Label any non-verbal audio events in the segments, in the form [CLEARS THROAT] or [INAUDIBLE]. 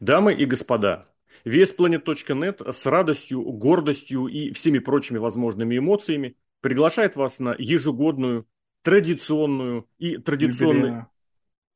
Дамы и господа, VSPlanet.net с радостью, гордостью и всеми прочими возможными эмоциями приглашает вас на ежегодную, традиционную и традиционную,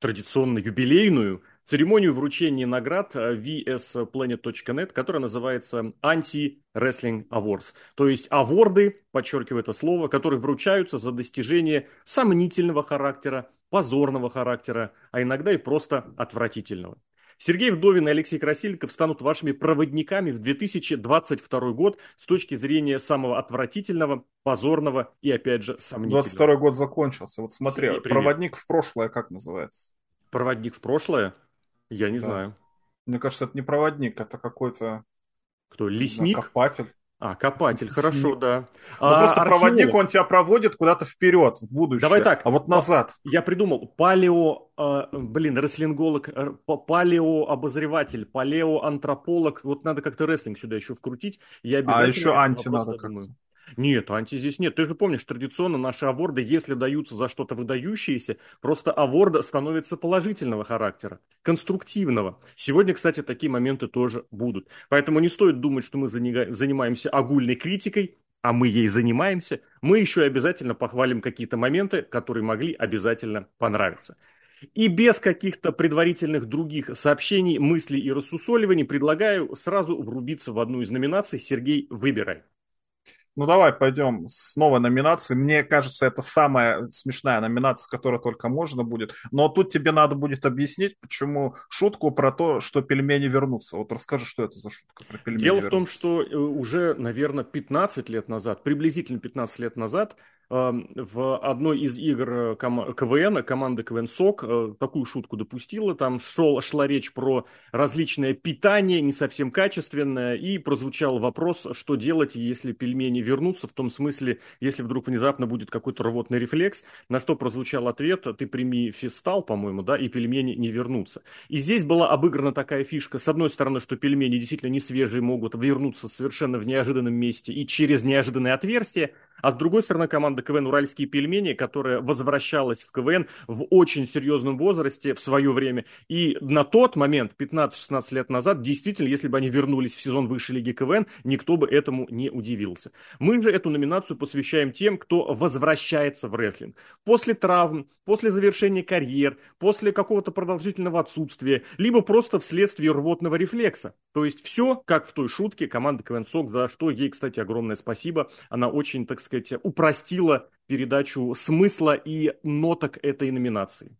традиционно юбилейную церемонию вручения наград VSPlanet.net, которая называется Anti-Wrestling Awards. То есть аворды, подчеркиваю это слово, которые вручаются за достижение сомнительного характера, позорного характера, а иногда и просто отвратительного. Сергей Вдовин и Алексей Красильников станут вашими проводниками в 2022 год с точки зрения самого отвратительного, позорного и, опять же, сомнительного. 22 год закончился. Вот смотри, Сергей, проводник в прошлое как называется? Проводник в прошлое? Я не да. знаю. Мне кажется, это не проводник, это какой-то... Кто, лесник? Копатель. А, копатель, хорошо, да. Ну, а, просто археолог. проводник, он тебя проводит куда-то вперед, в будущее. Давай так. А вот назад. Я придумал. Палео, э, блин, рестлинголог, палеообозреватель, палеоантрополог. Вот надо как-то рестлинг сюда еще вкрутить. Я а обязательно а еще анти надо как-то. Нет, анти здесь нет. Ты же помнишь, традиционно наши аворды, если даются за что-то выдающееся, просто аворд становится положительного характера, конструктивного. Сегодня, кстати, такие моменты тоже будут. Поэтому не стоит думать, что мы занимаемся огульной критикой, а мы ей занимаемся. Мы еще и обязательно похвалим какие-то моменты, которые могли обязательно понравиться. И без каких-то предварительных других сообщений, мыслей и рассусоливаний предлагаю сразу врубиться в одну из номинаций. Сергей, выбирай. Ну давай пойдем с новой номинацией. Мне кажется, это самая смешная номинация, которая только можно будет. Но тут тебе надо будет объяснить, почему шутку про то, что пельмени вернутся. Вот расскажи, что это за шутка про пельмени Дело вернутся. в том, что э, уже, наверное, 15 лет назад, приблизительно 15 лет назад, в одной из игр э, КВН, команда КВН СОК, э, такую шутку допустила. Там шел, шла речь про различное питание, не совсем качественное, и прозвучал вопрос, что делать, если пельмени вернутся, в том смысле, если вдруг внезапно будет какой-то рвотный рефлекс, на что прозвучал ответ, ты прими фистал, по-моему, да, и пельмени не вернутся. И здесь была обыграна такая фишка, с одной стороны, что пельмени действительно не свежие могут вернуться совершенно в неожиданном месте и через неожиданное отверстие, а с другой стороны, команда КВН «Уральские пельмени», которая возвращалась в КВН в очень серьезном возрасте в свое время. И на тот момент, 15-16 лет назад, действительно, если бы они вернулись в сезон высшей лиги КВН, никто бы этому не удивился. Мы же эту номинацию посвящаем тем, кто возвращается в рестлинг. После травм, после завершения карьер, после какого-то продолжительного отсутствия, либо просто вследствие рвотного рефлекса. То есть все, как в той шутке команды КВН СОК, за что ей, кстати, огромное спасибо. Она очень, так сказать, сказать, упростила передачу смысла и ноток этой номинации.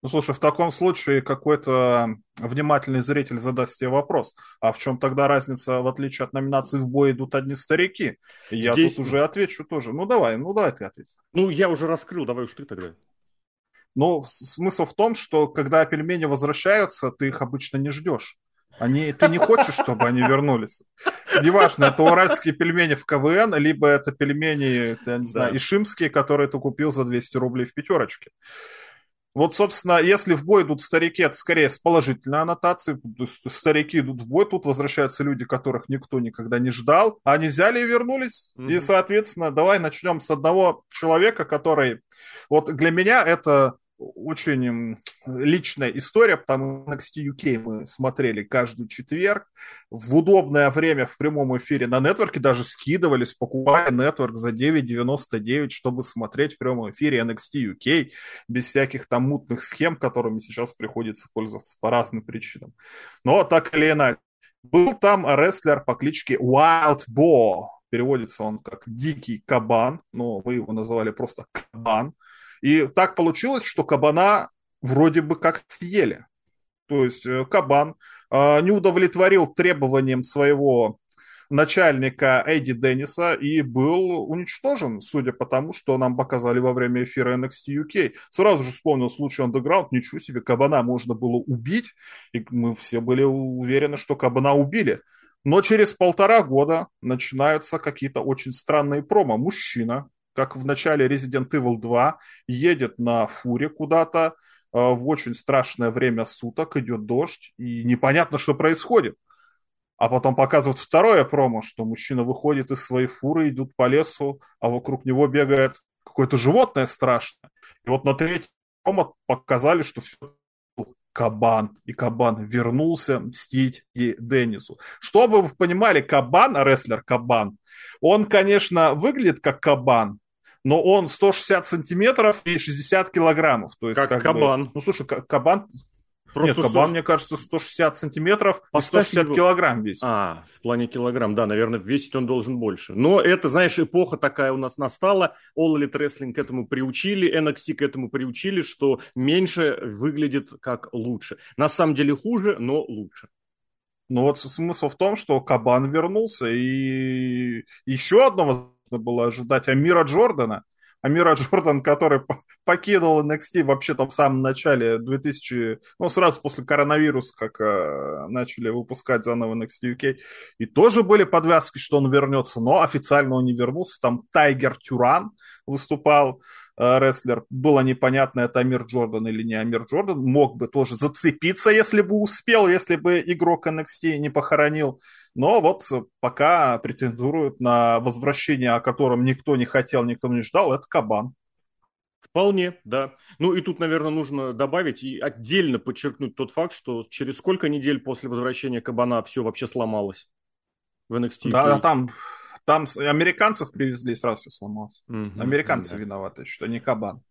Ну, слушай, в таком случае какой-то внимательный зритель задаст тебе вопрос. А в чем тогда разница, в отличие от номинации в бой идут одни старики? я Здесь... тут уже отвечу тоже. Ну, давай, ну, давай ты ответь. Ну, я уже раскрыл, давай уж ты тогда. Ну, смысл в том, что когда пельмени возвращаются, ты их обычно не ждешь. Они, ты не хочешь, чтобы они вернулись. Неважно, это уральские пельмени в КВН, либо это пельмени, я не знаю, да. ишимские, которые ты купил за 200 рублей в пятерочке. Вот, собственно, если в бой идут старики, это скорее с положительной аннотацией. Старики идут в бой, тут возвращаются люди, которых никто никогда не ждал. Они взяли и вернулись. Mm-hmm. И, соответственно, давай начнем с одного человека, который... Вот для меня это очень личная история, потому что NXT UK мы смотрели каждый четверг. В удобное время в прямом эфире на нетворке, даже скидывались, покупая нетворк за 9.99, чтобы смотреть в прямом эфире NXT UK без всяких там мутных схем, которыми сейчас приходится пользоваться по разным причинам. Но так или иначе, был там рестлер по кличке Wild Boar, переводится он как «дикий кабан», но вы его называли просто «кабан», и так получилось, что кабана вроде бы как съели. То есть э, кабан э, не удовлетворил требованиям своего начальника Эдди Денниса и был уничтожен, судя по тому, что нам показали во время эфира NXT UK. Сразу же вспомнил случай Underground, ничего себе, кабана можно было убить, и мы все были уверены, что кабана убили. Но через полтора года начинаются какие-то очень странные промо. Мужчина, как в начале Resident Evil 2, едет на фуре куда-то э, в очень страшное время суток, идет дождь, и непонятно, что происходит. А потом показывают второе промо, что мужчина выходит из своей фуры, идут по лесу, а вокруг него бегает какое-то животное страшное. И вот на третьем промо показали, что все Кабан. И Кабан вернулся мстить и Деннису. Чтобы вы понимали, Кабан, рестлер Кабан, он, конечно, выглядит как Кабан, но он 160 сантиметров и 60 килограммов. То есть, как, как кабан. Бы, ну, слушай, Кабан, Просто Нет, кабан, 100... мне кажется, 160 сантиметров и 160 его... килограмм весит. А, в плане килограмм, да, наверное, весить он должен больше. Но это, знаешь, эпоха такая у нас настала. All Elite Wrestling к этому приучили, NXT к этому приучили, что меньше выглядит как лучше. На самом деле хуже, но лучше. Ну вот смысл в том, что Кабан вернулся, и еще одного было ожидать Амира Джордана – Амира Джордан, который покинул NXT вообще там в самом начале 2000, ну, сразу после коронавируса, как э, начали выпускать заново NXT UK, и тоже были подвязки, что он вернется, но официально он не вернулся, там Тайгер Тюран выступал, рестлер, было непонятно, это Амир Джордан или не Амир Джордан, мог бы тоже зацепиться, если бы успел, если бы игрок NXT не похоронил но вот пока претендуют на возвращение, о котором никто не хотел, никто не ждал, это Кабан. Вполне, да. Ну и тут, наверное, нужно добавить и отдельно подчеркнуть тот факт, что через сколько недель после возвращения Кабана все вообще сломалось в NXT. Да, там, там американцев привезли, и сразу все сломалось. Угу, Американцы да. виноваты, что не Кабан.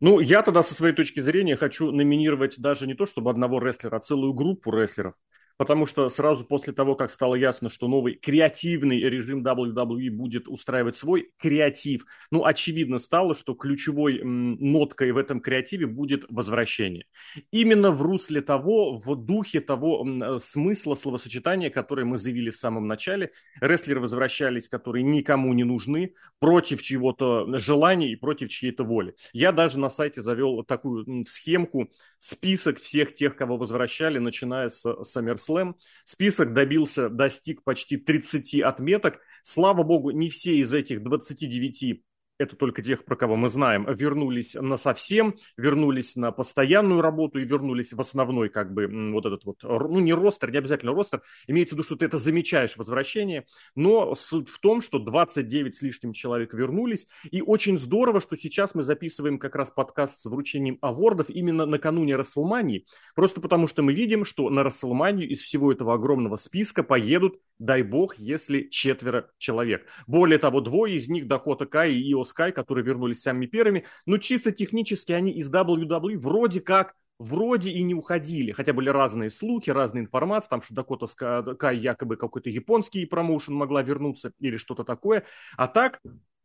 Ну, я тогда со своей точки зрения хочу номинировать даже не то, чтобы одного рестлера, а целую группу рестлеров потому что сразу после того, как стало ясно, что новый креативный режим WWE будет устраивать свой креатив, ну, очевидно стало, что ключевой ноткой в этом креативе будет возвращение. Именно в русле того, в духе того э, смысла словосочетания, которое мы заявили в самом начале, рестлеры возвращались, которые никому не нужны, против чьего-то желания и против чьей-то воли. Я даже на сайте завел такую схемку, список всех тех, кого возвращали, начиная с SummerSlam SummerSlam. Список добился, достиг почти 30 отметок. Слава богу, не все из этих 29 это только тех, про кого мы знаем, вернулись на совсем, вернулись на постоянную работу и вернулись в основной, как бы, вот этот вот, ну, не ростер, не обязательно ростер, имеется в виду, что ты это замечаешь, возвращение, но суть в том, что 29 с лишним человек вернулись, и очень здорово, что сейчас мы записываем как раз подкаст с вручением авордов именно накануне Расселмании, просто потому что мы видим, что на Расселманию из всего этого огромного списка поедут, дай бог, если четверо человек. Более того, двое из них, Дакота Кай и Ио Sky, которые вернулись самыми первыми, но чисто технически они из WWE вроде как вроде и не уходили, хотя были разные слухи, разная информация, там, что Дакота Скай якобы какой-то японский промоушен могла вернуться или что-то такое, а так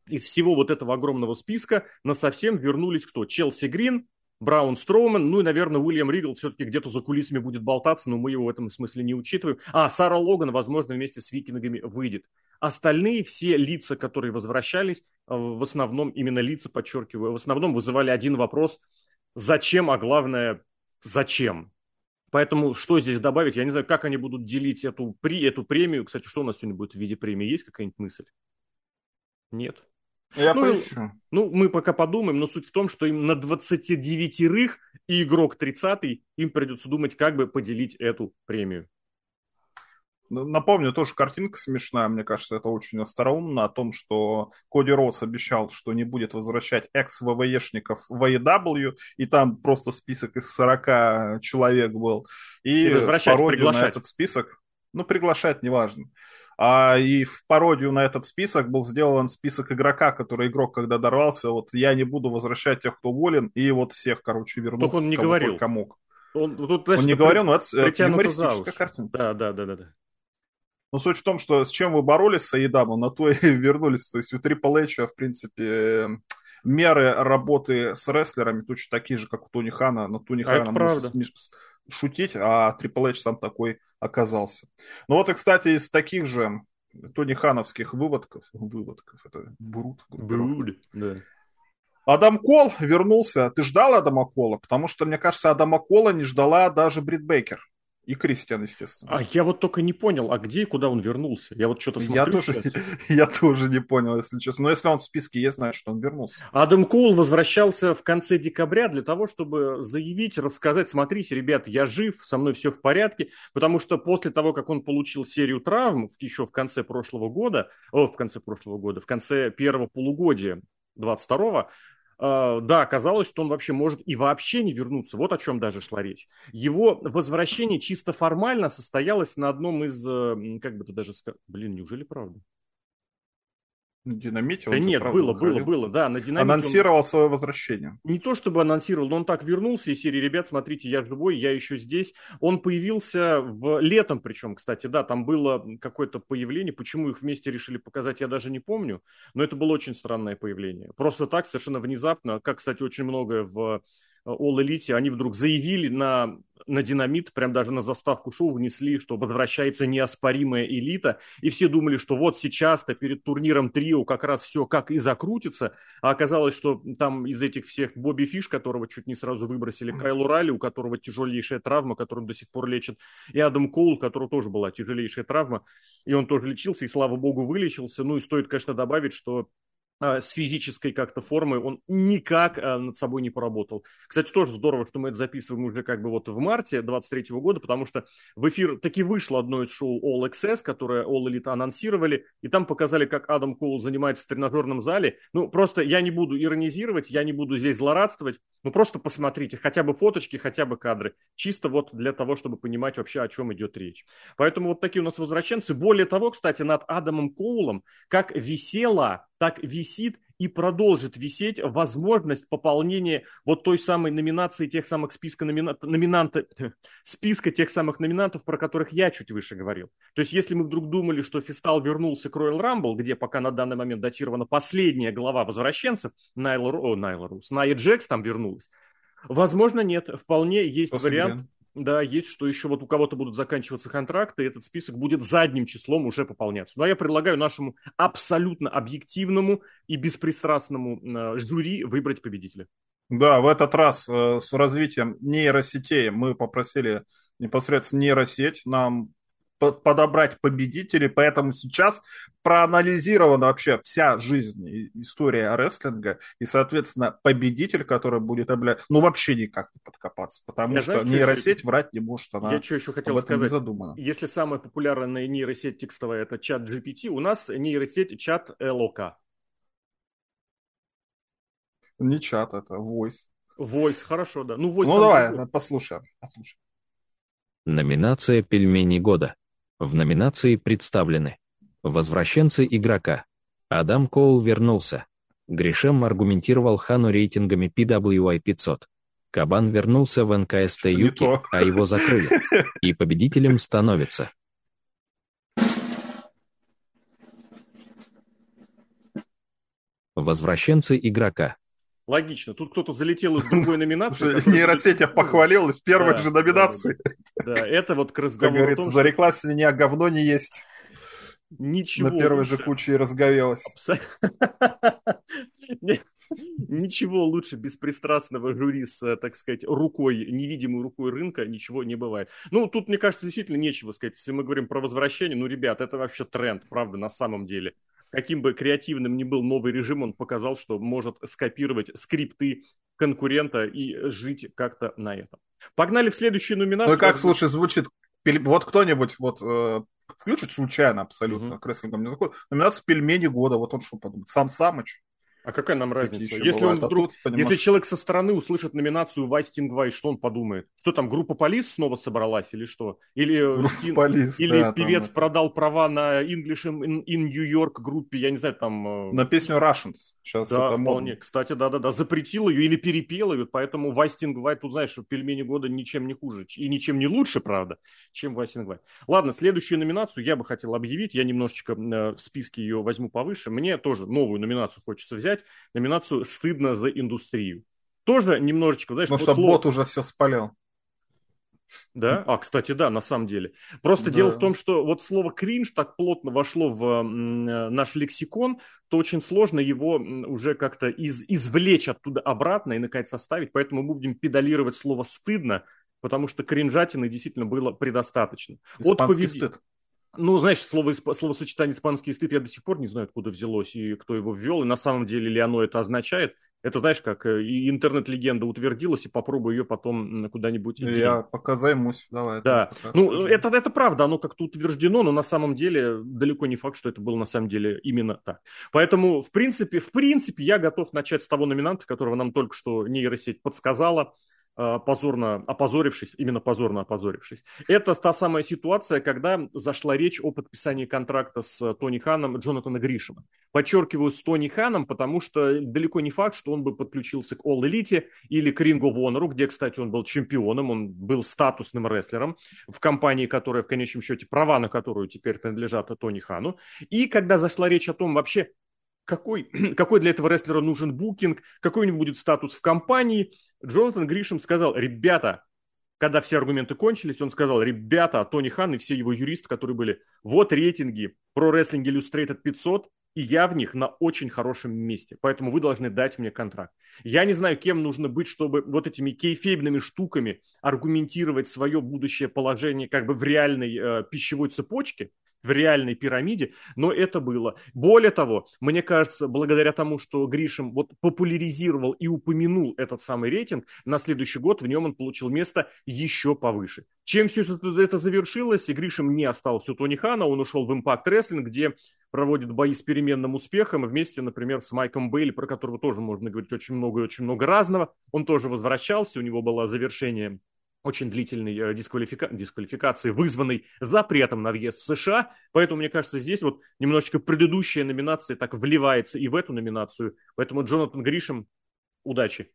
из всего вот этого огромного списка на совсем вернулись кто? Челси Грин, Браун Строумен, ну и, наверное, Уильям Ригл все-таки где-то за кулисами будет болтаться, но мы его в этом смысле не учитываем. А, Сара Логан, возможно, вместе с викингами выйдет. Остальные все лица, которые возвращались, э, в основном именно лица, подчеркиваю, в основном вызывали один вопрос – зачем, а главное – зачем? Поэтому что здесь добавить? Я не знаю, как они будут делить эту, при, эту премию. Кстати, что у нас сегодня будет в виде премии? Есть какая-нибудь мысль? Нет. Я ну, поищу. Ну, мы пока подумаем, но суть в том, что им на 29-рых и игрок 30-й, им придется думать, как бы поделить эту премию. Напомню, тоже картинка смешная, мне кажется, это очень остроумно, о том, что Коди Роуз обещал, что не будет возвращать экс-ВВЕшников в AEW, и там просто список из 40 человек был. И, и возвращать, приглашать. на этот список, ну, приглашать, неважно. А, и в пародию на этот список был сделан список игрока, который игрок, когда дорвался, вот я не буду возвращать тех, кто уволен, и вот всех, короче, верну. Только он не говорил. Мог. Он, тут, значит, он не говорил, но это юмористическая картинка. Да, да, да, да. да. Но суть в том, что с чем вы боролись с Аидамом, на то [LAUGHS] и вернулись. То есть у Triple H, в принципе, меры работы с рестлерами точно такие же, как у Тони Хана. Но Тони а Хана может шутить, а Triple H сам такой оказался. Ну вот и, кстати, из таких же Тони Хановских выводков, выводков, это брут. Бруд, да. Адам Кол вернулся. Ты ждал Адама Кола? Потому что, мне кажется, Адама Кола не ждала даже Брит Бейкер. И Кристиан, естественно. А я вот только не понял, а где и куда он вернулся? Я вот что-то смотрю я тоже, [LAUGHS] я тоже не понял, если честно. Но если он в списке есть, значит, что он вернулся. Адам Коул возвращался в конце декабря для того, чтобы заявить, рассказать, смотрите, ребят, я жив, со мной все в порядке, потому что после того, как он получил серию травм еще в конце прошлого года, о, в конце прошлого года, в конце первого полугодия 22-го, Uh, да, оказалось, что он вообще может и вообще не вернуться. Вот о чем даже шла речь. Его возвращение чисто формально состоялось на одном из, э, как бы ты даже сказал, блин, неужели правда? Динамите он Да нет, было, было, было, да, на динамите. Анонсировал он... свое возвращение. Не то чтобы анонсировал, но он так вернулся из серии «Ребят, смотрите, я живой, я еще здесь». Он появился в летом причем, кстати, да, там было какое-то появление. Почему их вместе решили показать, я даже не помню, но это было очень странное появление. Просто так, совершенно внезапно, как, кстати, очень многое в All Elite, они вдруг заявили на, на динамит, прям даже на заставку шоу внесли, что возвращается неоспоримая элита, и все думали, что вот сейчас-то перед турниром Трио как раз все как и закрутится, а оказалось, что там из этих всех Бобби Фиш, которого чуть не сразу выбросили, Кайл Урали, у которого тяжелейшая травма, которым до сих пор лечат, и Адам Коул, у которого тоже была тяжелейшая травма, и он тоже лечился, и слава богу вылечился, ну и стоит, конечно, добавить, что с физической как-то формой он никак а, над собой не поработал. Кстати, тоже здорово, что мы это записываем уже как бы вот в марте 23 года, потому что в эфир таки вышло одно из шоу All Access, которое All Elite анонсировали, и там показали, как Адам Коул занимается в тренажерном зале. Ну, просто я не буду иронизировать, я не буду здесь злорадствовать, ну, просто посмотрите, хотя бы фоточки, хотя бы кадры. Чисто вот для того, чтобы понимать вообще, о чем идет речь. Поэтому вот такие у нас возвращенцы. Более того, кстати, над Адамом Коулом, как висела так висит и продолжит висеть возможность пополнения вот той самой номинации тех самых списка номина... номинанта... [LAUGHS] списка тех самых номинантов, про которых я чуть выше говорил. То есть, если мы вдруг думали, что Фистал вернулся к Royal Rumble, где пока на данный момент датирована последняя глава возвращенцев, Найла, О, Найла Рус, Найя Джекс там вернулась, возможно, нет. Вполне есть После вариант да, есть, что еще вот у кого-то будут заканчиваться контракты, и этот список будет задним числом уже пополняться. Ну, а я предлагаю нашему абсолютно объективному и беспристрастному э, жюри выбрать победителя. Да, в этот раз э, с развитием нейросетей мы попросили непосредственно нейросеть нам подобрать победителей, поэтому сейчас проанализирована вообще вся жизнь, история рестлинга, и, соответственно, победитель, который будет обля... ну, вообще никак не подкопаться, потому Я что знаешь, нейросеть еще... врать не может, она Я что еще хотел сказать, задумана. если самая популярная нейросеть текстовая это чат GPT, у нас нейросеть чат ЛОК. Не чат, это voice. Voice, хорошо, да. Ну, voice ну давай, послушаем, послушаем. Номинация «Пельмени года». В номинации представлены «Возвращенцы игрока». Адам Коул вернулся. Гришем аргументировал Хану рейтингами PWI 500. Кабан вернулся в НКСТ Юки, а его закрыли. И победителем становится. Возвращенцы игрока. Логично. Тут кто-то залетел из другой [LAUGHS] номинации. Нейросеть я похвалил в первой же номинации. Да, это вот к разговору Как говорится, зареклась меня, говно не есть. Ничего На первой же куче и разговелась. [LAUGHS] Ничего лучше беспристрастного жюри с, так сказать, рукой, невидимой рукой рынка, ничего не бывает. Ну, тут, мне кажется, действительно нечего сказать. Если мы говорим про возвращение, ну, ребят, это вообще тренд, правда, на самом деле каким бы креативным ни был новый режим, он показал, что может скопировать скрипты конкурента и жить как-то на этом. Погнали в следующую номинацию. Ну как, слушай, звучит... Вот кто-нибудь вот э, включит случайно абсолютно, угу. к номинация «Пельмени года», вот он что подумает, Сам Самыч. А какая нам разница? Если он вдруг, а тут, если человек со стороны услышит номинацию Вайстинг Вай, что он подумает? Что там, группа Полис снова собралась или что? Или, Стин... Полис, или да, певец там, продал права на English in, in New York группе, я не знаю, там... Э, на песню Russians. Сейчас да, это вполне. Модно. Кстати, да-да-да, запретил ее или перепел ее, поэтому Вайстинг Вай, тут знаешь, что пельмени года ничем не хуже и ничем не лучше, правда, чем Вайстинг Вай. Ладно, следующую номинацию я бы хотел объявить, я немножечко э, в списке ее возьму повыше. Мне тоже новую номинацию хочется взять, номинацию номинацию «Стыдно за индустрию». Тоже немножечко, знаешь... Ну, что слово... бот уже все спалил. Да? А, кстати, да, на самом деле. Просто да. дело в том, что вот слово кринж так плотно вошло в наш лексикон, то очень сложно его уже как-то из, извлечь оттуда обратно и, наконец, составить. Поэтому мы будем педалировать слово стыдно, потому что кринжатины действительно было предостаточно. Испанский От стыд. Ну, знаешь, слово, словосочетание «испанский стыд» я до сих пор не знаю, откуда взялось и кто его ввел, и на самом деле ли оно это означает. Это знаешь, как э, интернет-легенда утвердилась, и попробуй ее потом куда-нибудь... Я пока займусь, давай. Да, ну это, это правда, оно как-то утверждено, но на самом деле далеко не факт, что это было на самом деле именно так. Поэтому, в принципе, в принципе, я готов начать с того номинанта, которого нам только что нейросеть подсказала. Э, позорно опозорившись, именно позорно опозорившись. Это та самая ситуация, когда зашла речь о подписании контракта с Тони Ханом Джонатана Гришема. Подчеркиваю, с Тони Ханом, потому что далеко не факт, что он бы подключился к All Elite или к Ring of где, кстати, он был чемпионом, он был статусным рестлером в компании, которая в конечном счете, права на которую теперь принадлежат Тони Хану. И когда зашла речь о том вообще, какой, [CLEARS THROAT] какой для этого рестлера нужен букинг, какой у него будет статус в компании. Джонатан Гришем сказал, ребята, когда все аргументы кончились, он сказал, ребята, Тони Хан и все его юристы, которые были, вот рейтинги про Wrestling Illustrated 500, и я в них на очень хорошем месте, поэтому вы должны дать мне контракт. Я не знаю, кем нужно быть, чтобы вот этими кейфейбными штуками аргументировать свое будущее положение как бы в реальной э, пищевой цепочке, в реальной пирамиде, но это было. Более того, мне кажется, благодаря тому, что Гришем вот популяризировал и упомянул этот самый рейтинг, на следующий год в нем он получил место еще повыше. Чем все это завершилось, и Гришем не остался у Тони Хана, он ушел в Impact Wrestling, где проводит бои с переменным успехом, вместе, например, с Майком Бейли, про которого тоже можно говорить очень много и очень много разного. Он тоже возвращался, у него было завершение очень длительной э, дисквалифика... дисквалификации, вызванной запретом на въезд в США. Поэтому, мне кажется, здесь вот немножечко предыдущая номинация так вливается и в эту номинацию. Поэтому Джонатан Гришем, удачи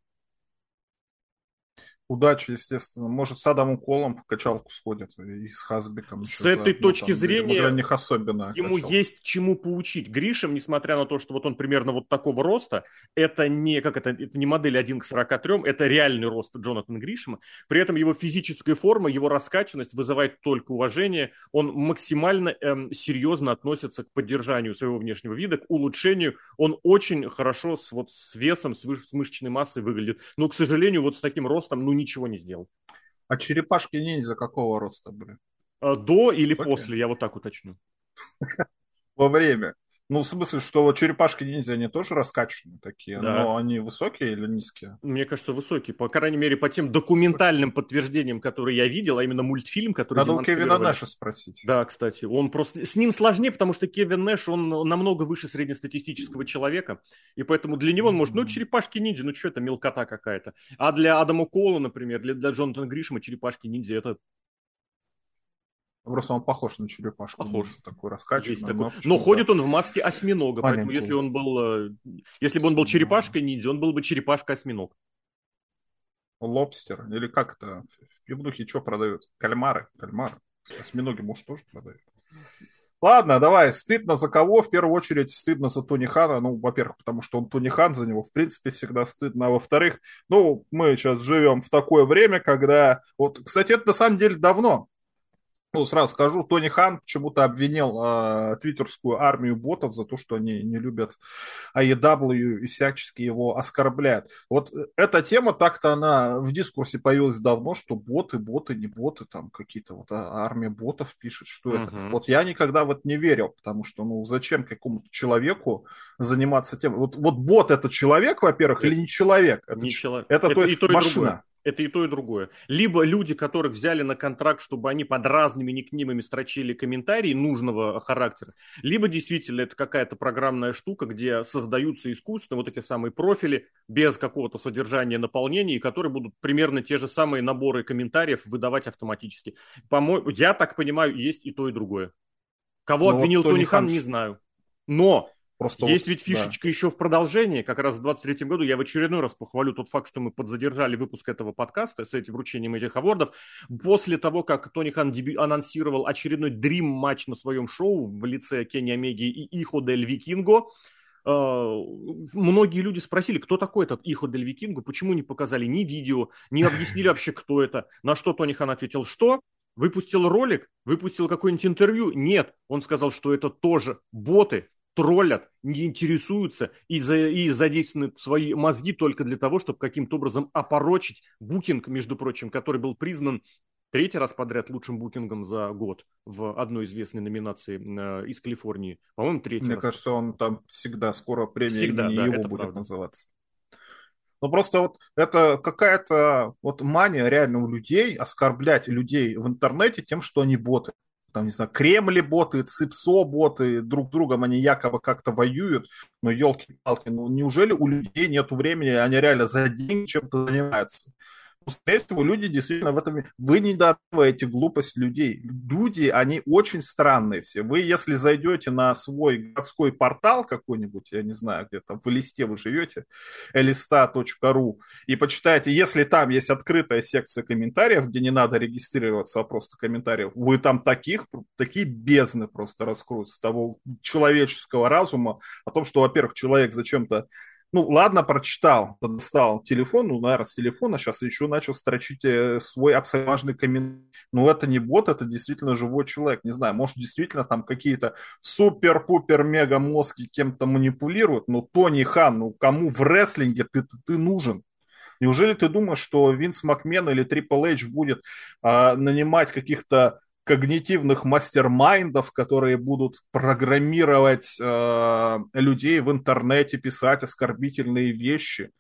удачи, естественно. Может, с Адамом Колом в качалку сходит и с Хазбиком. С этой за, точки ну, там, зрения для них особенно ему качалка. есть чему поучить. Гришем, несмотря на то, что вот он примерно вот такого роста, это не, как это, это не модель 1 к 43, это реальный рост Джонатана Гришема. При этом его физическая форма, его раскачанность вызывает только уважение. Он максимально эм, серьезно относится к поддержанию своего внешнего вида, к улучшению. Он очень хорошо с, вот, с весом, с, выш, с мышечной массой выглядит. Но, к сожалению, вот с таким ростом, ну, ничего не сделал. А черепашки-ниндзя какого роста были? А, до или Высокие? после, я вот так уточню. [LAUGHS] Во время. Ну, в смысле, что вот черепашки-ниндзя, они тоже раскачанные такие, да. но они высокие или низкие? Мне кажется, высокие. По крайней мере, по тем документальным подтверждениям, которые я видел, а именно мультфильм, который Надо у Кевина Нэша спросить. Да, кстати. Он просто... С ним сложнее, потому что Кевин Нэш, он намного выше среднестатистического человека, и поэтому для него он может... Ну, черепашки-ниндзя, ну что это, мелкота какая-то. А для Адама Кола, например, для, для Джонатана Гришема черепашки-ниндзя это Просто он похож на черепашку. Похож. Такой раскачанный. Такой. Но, но ходит он в маске осьминога. Маленькую. Поэтому если он был, э, если бы он был черепашкой ниндзя, он был бы черепашка-осьминог. Лобстер. Или как это? В пивнухе что продают? Кальмары. Кальмары. Осьминоги, может, тоже продают. Ладно, давай, стыдно за кого? В первую очередь стыдно за Тони Хана. Ну, во-первых, потому что он Тони Хан, за него, в принципе, всегда стыдно. А во-вторых, ну, мы сейчас живем в такое время, когда... Вот, кстати, это на самом деле давно. Ну, сразу скажу, Тони Хан почему-то обвинил э, твиттерскую армию ботов за то, что они не любят AEW и всячески его оскорбляют. Вот эта тема так-то она в дискурсе появилась давно, что боты, боты, не боты, там какие-то вот а, армия ботов пишет, что uh-huh. это. Вот я никогда вот не верил, потому что, ну, зачем какому-то человеку заниматься тем? Вот, вот бот это человек, во-первых, или не человек? Это, не человек. это, это то есть машина. Другое. Это и то, и другое. Либо люди, которых взяли на контракт, чтобы они под разными никнимами строчили комментарии нужного характера, либо действительно это какая-то программная штука, где создаются искусственно вот эти самые профили без какого-то содержания наполнения, которые будут примерно те же самые наборы комментариев выдавать автоматически. По-моему, я так понимаю, есть и то, и другое. Кого Но обвинил Тони Хан, не знаю. Но Просто Есть вот, ведь фишечка да. еще в продолжении. Как раз в 23 году я в очередной раз похвалю тот факт, что мы подзадержали выпуск этого подкаста с этим вручением этих авардов. После того, как Тони Хан деби- анонсировал очередной дрим матч на своем шоу в лице Кенни Омеги и Ихо Дель Викинго, Uh, многие люди спросили, кто такой этот Ихо Дель Викинго, почему не показали ни видео, не объяснили вообще, кто это. На что Тони Хан ответил, что? Выпустил ролик? Выпустил какое-нибудь интервью? Нет. Он сказал, что это тоже боты, троллят, не интересуются и, за, и задействуют свои мозги только для того, чтобы каким-то образом опорочить букинг, между прочим, который был признан третий раз подряд лучшим букингом за год в одной известной номинации э, из Калифорнии. По-моему, третий Мне раз. кажется, он там всегда, скоро премия всегда, да, его будет правда. называться. Но просто вот это какая-то вот мания реально у людей оскорблять людей в интернете тем, что они боты там, не знаю, Кремли боты, ЦИПСО боты, друг с другом они якобы как-то воюют, но елки-палки, ну неужели у людей нет времени, они реально за деньги чем-то занимаются? Скорее всего, люди действительно в этом... Вы не недооцениваете глупость людей. Люди, они очень странные все. Вы, если зайдете на свой городской портал какой-нибудь, я не знаю, где там в листе вы живете, elista.ru, и почитаете, если там есть открытая секция комментариев, где не надо регистрироваться, а просто комментариев, вы там таких, такие бездны просто раскроют с того человеческого разума о том, что, во-первых, человек зачем-то ну, ладно, прочитал, достал телефон, ну, наверное, с телефона сейчас еще начал строчить э, свой абсолютно важный комментарий. Ну, это не бот, это действительно живой человек. Не знаю, может, действительно там какие-то супер-пупер-мега мозги кем-то манипулируют, но Тони Хан, ну, кому в рестлинге ты, ты, ты нужен? Неужели ты думаешь, что Винс Макмен или Трипл Эйдж будет а, нанимать каких-то когнитивных мастер-майндов, которые будут программировать э, людей в интернете, писать оскорбительные вещи.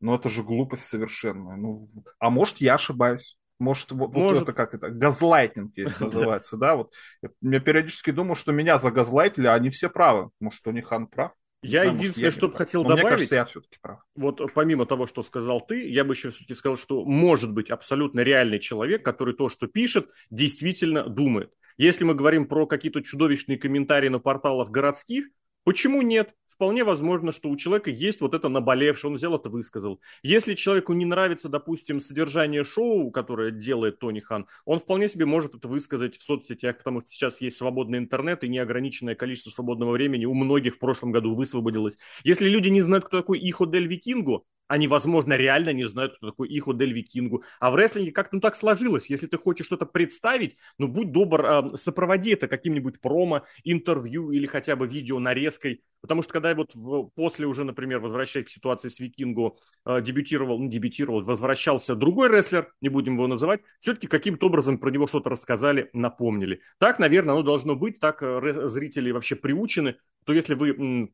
Ну, это же глупость совершенная. Ну, а может, я ошибаюсь. Может, вот, Может. вот это как это, газлайтинг есть [LAUGHS] называется, да, вот. Я периодически думаю, что меня загазлайтили, а они все правы. Может, у них хан прав? Я Знаю, единственное, что бы хотел Но добавить... Мне кажется, я все-таки прав. Вот помимо того, что сказал ты, я бы еще все-таки сказал, что может быть абсолютно реальный человек, который то, что пишет, действительно думает. Если мы говорим про какие-то чудовищные комментарии на порталах городских, почему нет? Вполне возможно, что у человека есть вот это наболевшее, он взял это, высказал. Если человеку не нравится, допустим, содержание шоу, которое делает Тони Хан, он вполне себе может это высказать в соцсетях, потому что сейчас есть свободный интернет и неограниченное количество свободного времени у многих в прошлом году высвободилось. Если люди не знают, кто такой Ихо Дель Викингу, они, возможно, реально не знают, кто такой Ихо Дель Викингу. А в рестлинге как-то ну, так сложилось. Если ты хочешь что-то представить, ну, будь добр, э, сопроводи это каким-нибудь промо, интервью или хотя бы видео нарезкой. Потому что когда я вот в, после уже, например, возвращаясь к ситуации с Викингу, э, дебютировал, ну, дебютировал, возвращался другой рестлер, не будем его называть, все-таки каким-то образом про него что-то рассказали, напомнили. Так, наверное, оно должно быть, так э, зрители вообще приучены, то если вы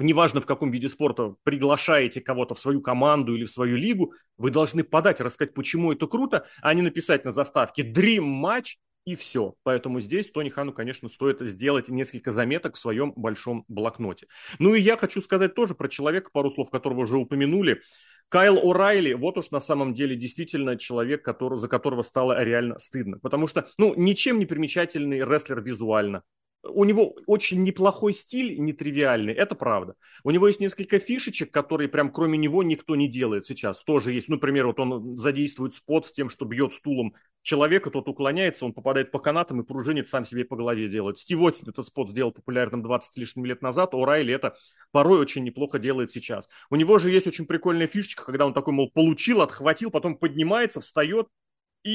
неважно в каком виде спорта, приглашаете кого-то в свою команду или в свою лигу, вы должны подать, рассказать, почему это круто, а не написать на заставке «Dream Match» и все. Поэтому здесь Тони Хану, конечно, стоит сделать несколько заметок в своем большом блокноте. Ну и я хочу сказать тоже про человека, пару слов которого уже упомянули. Кайл О'Райли, вот уж на самом деле действительно человек, который, за которого стало реально стыдно. Потому что, ну, ничем не примечательный рестлер визуально у него очень неплохой стиль, нетривиальный, это правда. У него есть несколько фишечек, которые прям кроме него никто не делает сейчас. Тоже есть, ну, например, вот он задействует спот с тем, что бьет стулом человека, тот уклоняется, он попадает по канатам и пружинит, сам себе по голове делает. Стив Остин этот спот сделал популярным 20 лишним лет назад, а Райли это порой очень неплохо делает сейчас. У него же есть очень прикольная фишечка, когда он такой, мол, получил, отхватил, потом поднимается, встает,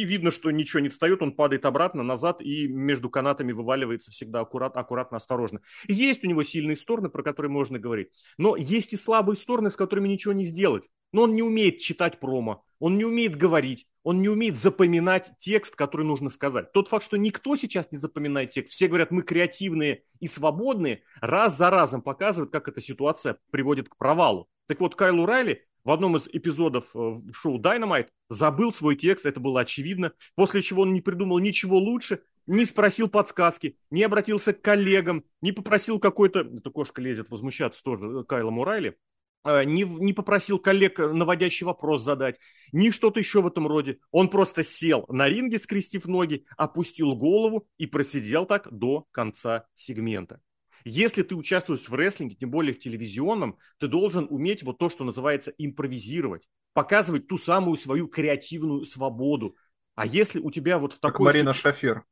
и видно, что ничего не встает, он падает обратно, назад и между канатами вываливается всегда аккуратно, аккуратно, осторожно. есть у него сильные стороны, про которые можно говорить. Но есть и слабые стороны, с которыми ничего не сделать. Но он не умеет читать промо, он не умеет говорить, он не умеет запоминать текст, который нужно сказать. Тот факт, что никто сейчас не запоминает текст, все говорят, мы креативные и свободные, раз за разом показывает, как эта ситуация приводит к провалу. Так вот, Кайлу Райли в одном из эпизодов э, шоу Dynamite забыл свой текст, это было очевидно, после чего он не придумал ничего лучше, не спросил подсказки, не обратился к коллегам, не попросил какой-то... Эта кошка лезет возмущаться тоже э, Кайла Мурайли. Э, не, не попросил коллег наводящий вопрос задать, ни что-то еще в этом роде. Он просто сел на ринге, скрестив ноги, опустил голову и просидел так до конца сегмента. Если ты участвуешь в рестлинге, тем более в телевизионном, ты должен уметь вот то, что называется импровизировать, показывать ту самую свою креативную свободу. А если у тебя вот в такой... Как Марина Шафир.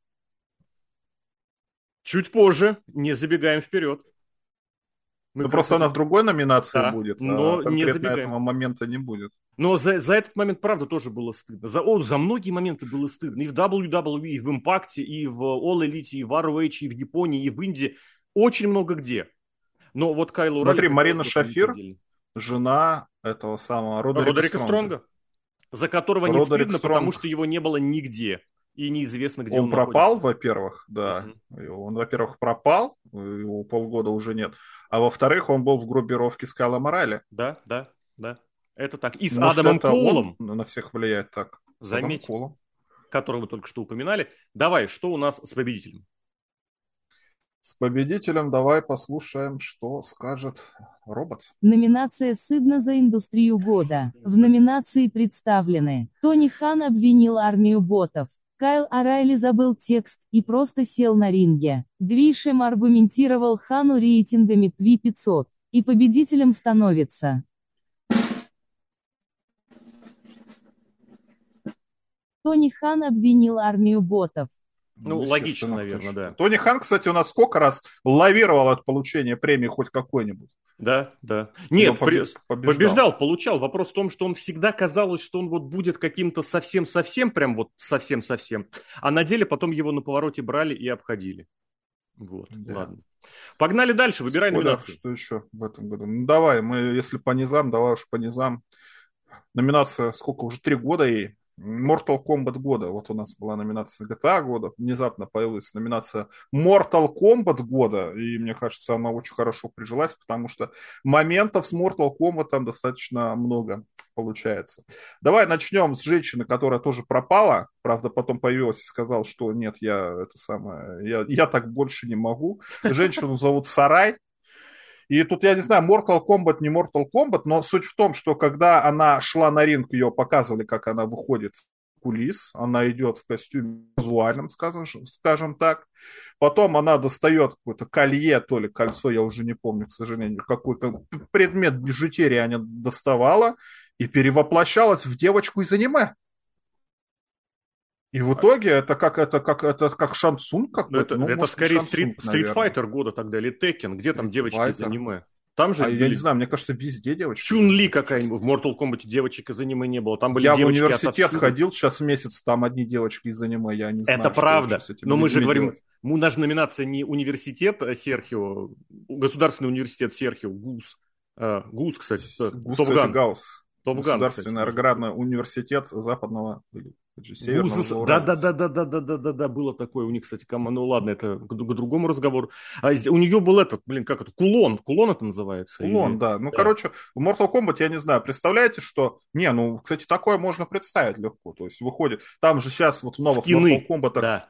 Чуть позже, не забегаем вперед. Мы ну, просто она в другой номинации да, будет, но а не забегаем. этого момента не будет. Но за, за этот момент, правда, тоже было стыдно. За, о, за многие моменты было стыдно. И в WWE, и в Impact, и в All Elite, и в ROH, и в Японии, и в Индии очень много где. Но вот Кайл Смотри, Марина Шафир, жена этого самого Родерика, Родерика Стронга. Стронга, за которого Родерик не стыдно, Стронг. потому что его не было нигде. И неизвестно, где он, он пропал, во-первых, да. Угу. Он, во-первых, пропал, его полгода уже нет. А во-вторых, он был в группировке Скала Морали. Да, да, да. Это так. И с Может, Адамом это Коулом, он на всех влияет так. С Заметь. Адамом Коулом. которого вы только что упоминали. Давай, что у нас с победителем? С победителем давай послушаем, что скажет робот. Номинация «Сыдно за индустрию года». В номинации представлены Тони Хан обвинил армию ботов. Кайл Орайли забыл текст и просто сел на ринге. Гришем аргументировал Хану рейтингами PV500. И победителем становится Тони Хан обвинил армию ботов. Ну, естественно, логично, наверное, точно. да. Тони Хан, кстати, у нас сколько раз лавировал от получения премии хоть какой-нибудь? Да, да. Нет, побе- побеждал. побеждал, получал. Вопрос в том, что он всегда казалось, что он вот будет каким-то совсем-совсем, прям вот совсем-совсем. А на деле потом его на повороте брали и обходили. Вот, Да. ладно. Погнали дальше, выбирай Спойлер, номинацию. Что еще в этом году? Ну, давай, мы, если по низам, давай уж по низам. Номинация, сколько, уже три года ей. Mortal Kombat года. Вот у нас была номинация GTA года. Внезапно появилась номинация Mortal Kombat года. И мне кажется, она очень хорошо прижилась, потому что моментов с Mortal Kombat там достаточно много получается. Давай начнем с женщины, которая тоже пропала. Правда, потом появилась и сказал, что нет, я это самое, я, я так больше не могу. Женщину зовут Сарай. И тут, я не знаю, Mortal Kombat, не Mortal Kombat, но суть в том, что когда она шла на ринг, ее показывали, как она выходит кулис, она идет в костюме казуальном, скажем, скажем так. Потом она достает какое-то колье, то ли кольцо, я уже не помню, к сожалению, какой-то предмет бижутерии она доставала и перевоплощалась в девочку из аниме. И в итоге это как это как это как шансун Ну, какой-то. это, Ну, это может, скорее стрит, наверное. стритфайтер года тогда, или Теkken. Где там Street девочки из Fighter. аниме? Там же А я были не знаю, мне кажется, везде девочки. Чун-Ли сейчас. какая-нибудь. В Mortal Kombat девочек из аниме не было. Там были Я в университет отовсюду. ходил, сейчас месяц, там одни девочки из аниме, я не знаю. Это правда. Но мы же говорим, делать. нас же номинация не университет а Серхио, государственный университет Серхио, ГУС. А, ГУС, кстати, Гус, Топган. Гаусс. Топган, Государственный кстати. аграрный университет западного Зауралья. да, да, да, да, да, да, да, да, да, было такое у них, кстати, команда. Ну ладно, это к, к другому разговору. А у нее был этот, блин, как это, кулон, кулон это называется? Кулон, Или- да. Ну, да. короче, в Mortal Kombat, я не знаю, представляете, что... Не, ну, кстати, такое можно представить легко. То есть выходит... Там же сейчас вот в новых Скины, Mortal Kombat... Да.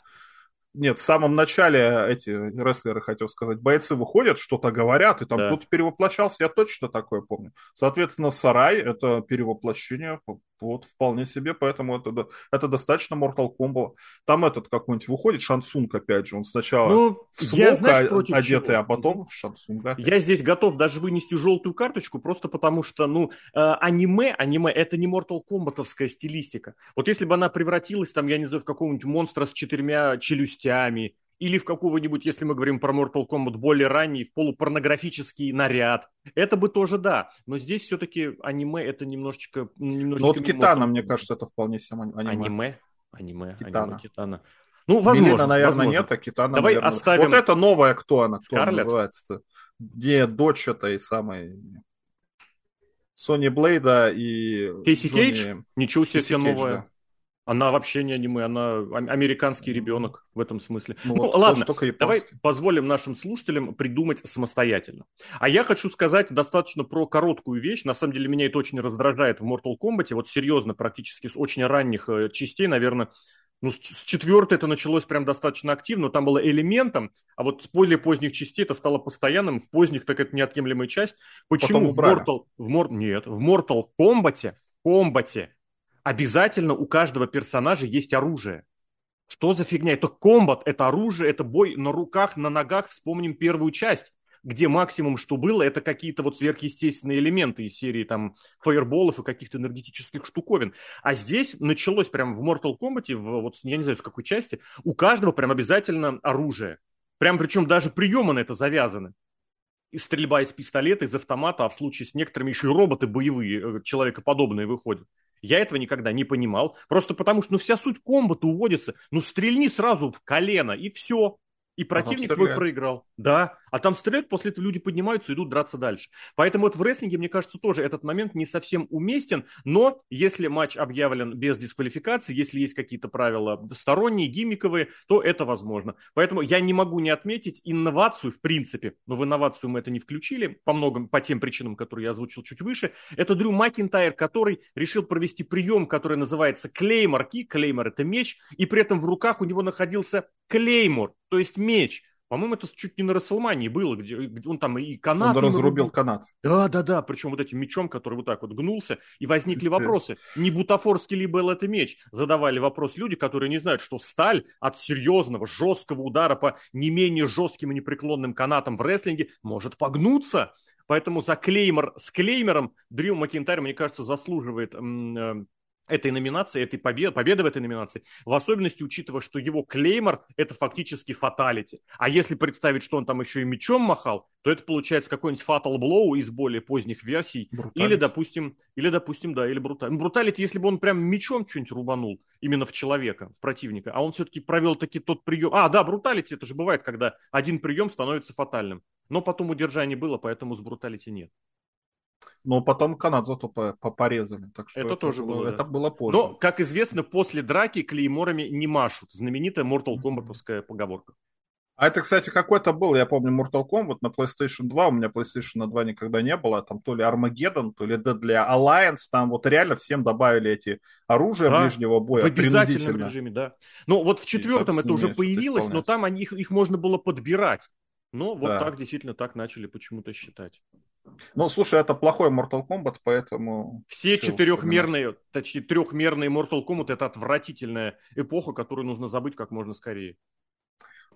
Нет, в самом начале эти рестлеры, хотел сказать, бойцы выходят, что-то говорят, и там Да. кто-то перевоплощался, я точно такое помню. Соответственно, Сарай — это перевоплощение, вот, вполне себе, поэтому это, это достаточно Mortal Kombat. Там этот какой-нибудь выходит, Шансунг, опять же, он сначала Ну, в я, знаешь, против одетый, чего? а потом в Шансунга. Я здесь готов даже вынести желтую карточку, просто потому что, ну, э, аниме, аниме это не Mortal Kombatовская стилистика. Вот если бы она превратилась, там, я не знаю, в какого-нибудь монстра с четырьмя челюстями, или в какого-нибудь, если мы говорим про Mortal Kombat более ранний, в полупорнографический наряд, это бы тоже да. Но здесь все-таки аниме это немножечко... немножечко Ну, вот Китана, мне кажется, это вполне себе аниме. Аниме, аниме, Китана. аниме Китана. Ну, возможно. Милена, наверное, возможно. нет, а Китана, Давай наверное. оставим- Вот это новая, кто она, кто она Скарлетт? называется-то? Не, дочь этой самой... Сони Блейда и... Кейси Джонни- Кейдж? Ничего себе, Кейси Кейдж, новая. да. Она вообще не аниме, она ам- американский ребенок в этом смысле. Ну, Ну, вот ладно, только давай позволим нашим слушателям придумать самостоятельно. А я хочу сказать достаточно про короткую вещь. На самом деле меня это очень раздражает в Mortal Kombat. Вот серьезно, практически с очень ранних э, частей, наверное, ну, с четвертой это началось прям достаточно активно, там было элементом, а вот с более поздних частей это стало постоянным, в поздних так это неотъемлемая часть. Почему в. Mortal, в Mor- нет, в Mortal Kombat, в комбате обязательно у каждого персонажа есть оружие. Что за фигня? Это комбат, это оружие, это бой на руках, на ногах. Вспомним первую часть, где максимум, что было, это какие-то вот сверхъестественные элементы из серии там фаерболов и каких-то энергетических штуковин. А здесь началось прям в Mortal Kombat, в, вот я не знаю в какой части, у каждого прям обязательно оружие. Прям причем даже приемы на это завязаны. И стрельба из пистолета, из автомата, а в случае с некоторыми еще и роботы боевые, э, человекоподобные выходят. Я этого никогда не понимал. Просто потому что ну, вся суть комбата уводится. Ну, стрельни сразу в колено, и все. И противник твой стреляет. проиграл. Да, а там стреляют, после этого люди поднимаются и идут драться дальше. Поэтому вот в рестлинге, мне кажется, тоже этот момент не совсем уместен, но если матч объявлен без дисквалификации, если есть какие-то правила сторонние, гиммиковые, то это возможно. Поэтому я не могу не отметить инновацию в принципе, но в инновацию мы это не включили, по многим, по тем причинам, которые я озвучил чуть выше. Это Дрю Макинтайр, который решил провести прием, который называется клеймор ки, клеймор это меч, и при этом в руках у него находился клеймор, то есть меч. По-моему, это чуть не на Расселмании было, где, где он там и канат... Он разрубил канат. Да, да, да, причем вот этим мечом, который вот так вот гнулся, и возникли вопросы. Не бутафорский ли был это меч? Задавали вопрос люди, которые не знают, что сталь от серьезного, жесткого удара по не менее жестким и непреклонным канатам в рестлинге может погнуться. Поэтому за клеймор с клеймером Дрю Макинтайр, мне кажется, заслуживает м- этой номинации, этой победы, победы в этой номинации, в особенности учитывая, что его клеймор – это фактически фаталити. А если представить, что он там еще и мечом махал, то это получается какой-нибудь Fatal Blow из более поздних версий. Бруталити. Или, допустим, или, допустим, да, или Бруталити. Бруталити, если бы он прям мечом что-нибудь рубанул именно в человека, в противника, а он все-таки провел таки тот прием. А, да, Бруталити, это же бывает, когда один прием становится фатальным. Но потом удержание было, поэтому с Бруталити нет. Но потом канат зато порезали. Так что это, это тоже было, это да. было позже. Но, как известно, после драки клейморами не машут. Знаменитая Mortal Kombat поговорка. А это, кстати, какой-то был, я помню, Mortal Kombat на PlayStation 2, у меня PlayStation 2 никогда не было, там то ли Armageddon, то ли Deadly Alliance, там вот реально всем добавили эти оружия да, ближнего боя. В обязательном режиме, да. Ну вот в четвертом это уже появилось, но там они, их, их можно было подбирать. Но вот да. так, действительно, так начали почему-то считать. Ну, слушай, это плохой Mortal Kombat, поэтому... Все четырехмерные, точнее, трехмерные Mortal Kombat это отвратительная эпоха, которую нужно забыть как можно скорее.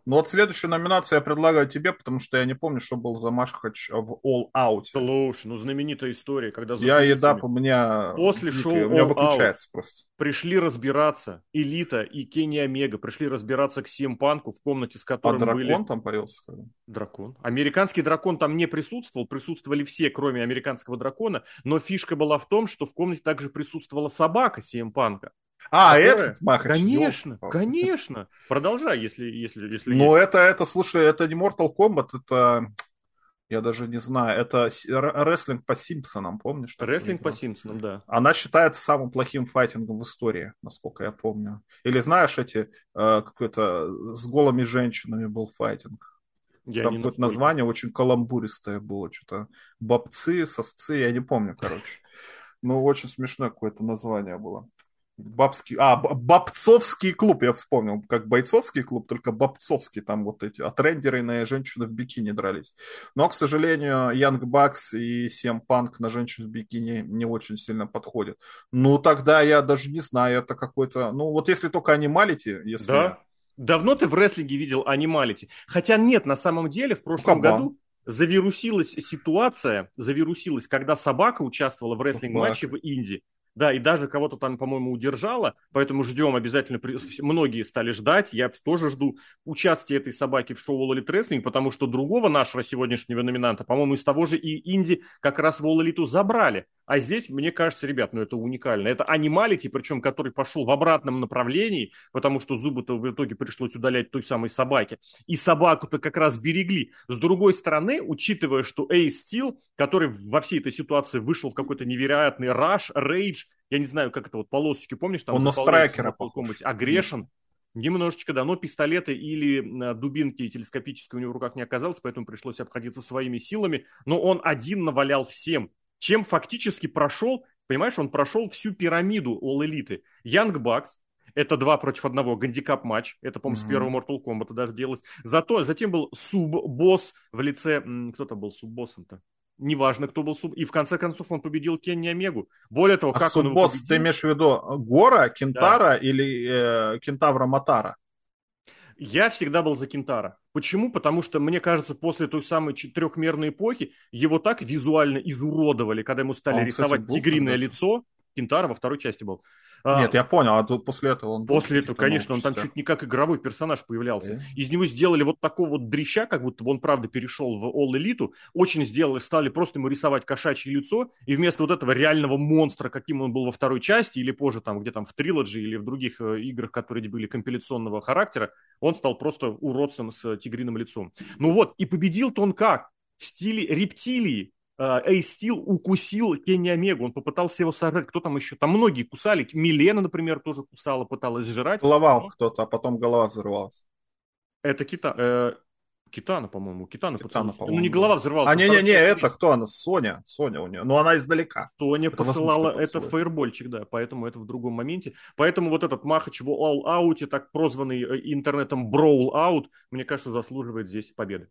Ну вот следующую номинацию я предлагаю тебе, потому что я не помню, что был за матч в All Out. Слушай, ну знаменитая история, когда... Я еда у меня... После дикая, шоу у меня выключается Out просто. Пришли разбираться Элита и Кенни Омега, пришли разбираться к CM Панку в комнате, с которым а дракон были... там парился? Дракон. Американский дракон там не присутствовал, присутствовали все, кроме американского дракона, но фишка была в том, что в комнате также присутствовала собака CM Панка. А, которая... этот Махач? Конечно, Ёлка. конечно. Продолжай, если, если, если Ну, это, это, слушай, это не Mortal Kombat, это... Я даже не знаю, это рестлинг по Симпсонам, помнишь? Рестлинг по Симпсонам, да. Она считается самым плохим файтингом в истории, насколько я помню. Или знаешь, эти, э, какой-то с голыми женщинами был файтинг. Я Там какое-то название очень каламбуристое было, что-то бабцы, сосцы, я не помню, короче. Ну, очень смешное какое-то название было. Бабский, а, Бабцовский клуб, я вспомнил, как бойцовский клуб, только Бабцовский, там вот эти отрендеренные женщины в бикини дрались. Но, к сожалению, Янг Бакс и Сем Панк на женщин в бикини не очень сильно подходят. Ну, тогда я даже не знаю, это какой-то, ну, вот если только анималити, если... Да, давно ты в рестлинге видел анималити? Хотя нет, на самом деле, в прошлом Кабан. году завирусилась ситуация, завирусилась, когда собака участвовала в рестлинг-матче в Индии. Да, и даже кого-то там, по-моему, удержала, поэтому ждем обязательно. Многие стали ждать, я тоже жду участия этой собаки в шоу Elite Wrestling, потому что другого нашего сегодняшнего номинанта, по-моему, из того же и Инди как раз в All Elite забрали. А здесь, мне кажется, ребят, ну это уникально. Это анималити, причем который пошел в обратном направлении, потому что зубы-то в итоге пришлось удалять той самой собаке. И собаку-то как раз берегли. С другой стороны, учитывая, что Эйс Стил, который во всей этой ситуации вышел в какой-то невероятный раш, рейдж, я не знаю, как это вот полосочки, помнишь? Там Он на страйкера похож. Агрешен. Немножечко, да, но пистолеты или а, дубинки телескопические у него в руках не оказалось, поэтому пришлось обходиться своими силами. Но он один навалял всем чем фактически прошел, понимаешь, он прошел всю пирамиду All Elite. Young Bucks, это два против одного гандикап матч. Это, по-моему, mm-hmm. с первого Mortal Kombat даже делалось. Зато затем был суб-босс в лице... Кто там был суб-боссом-то? Неважно, кто был суб... И в конце концов он победил Кенни Омегу. Более того, а как суб-босс, он его победил... ты имеешь в виду Гора, Кентара да. или э, Кентавра Матара? Я всегда был за Кентара. Почему? Потому что, мне кажется, после той самой трехмерной эпохи его так визуально изуродовали, когда ему стали а он, рисовать кстати, тигриное лицо. Кентара во второй части был. А, Нет, я понял, а тут после этого он... После этого, конечно, он там чуть не как игровой персонаж появлялся. Yeah. Из него сделали вот такого вот дрища, как будто бы он, правда, перешел в All Elite. Очень сделали, стали просто ему рисовать кошачье лицо, и вместо вот этого реального монстра, каким он был во второй части, или позже там, где там в Трилоджи, или в других э, играх, которые были компиляционного характера, он стал просто уродцем с тигриным лицом. Ну вот, и победил-то он как? В стиле рептилии, Эйс Стил укусил Кенни Омегу, он попытался его сожрать, кто там еще, там многие кусали, Милена, например, тоже кусала, пыталась сжирать. Головал но... кто-то, а потом голова взорвалась. Это Кита, э, Китана, по-моему, Китана, Китана по-моему. Ну, не голова взорвалась. А, не-не-не, это кто она? Соня, Соня у нее, но она издалека. Соня это посылала, это фаербольчик, да, поэтому это в другом моменте. Поэтому вот этот Махач в All-Out, так прозванный э, интернетом Out, мне кажется, заслуживает здесь победы.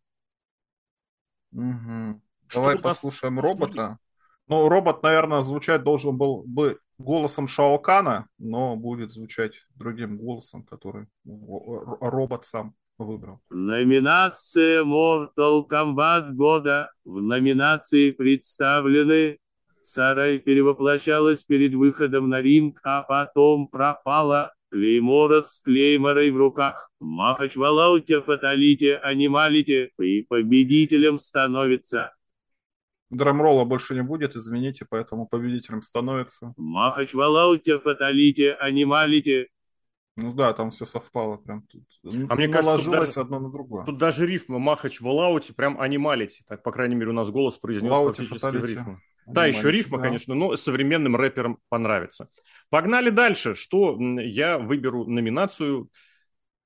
Угу. Давай послушаем робота. Ну, робот, наверное, звучать должен был бы голосом Шаокана, но будет звучать другим голосом, который робот сам выбрал. Номинация Mortal Kombat года. В номинации представлены Сарай перевоплощалась перед выходом на ринг, а потом пропала. Клеймора с клейморой в руках. Махач Валауте Фаталите Анималите. И победителем становится Драмролла больше не будет, извините, поэтому победителем становится. Махач валауте, фаталите, анималите. Ну да, там все совпало прям тут. А мне кажется, даже, одно на другое. Тут даже рифма Махач в Лауте прям анималите. Так, по крайней мере, у нас голос произнес Лауте, фактически в рифму. Да, еще рифма, да. конечно, но современным рэперам понравится. Погнали дальше. Что я выберу номинацию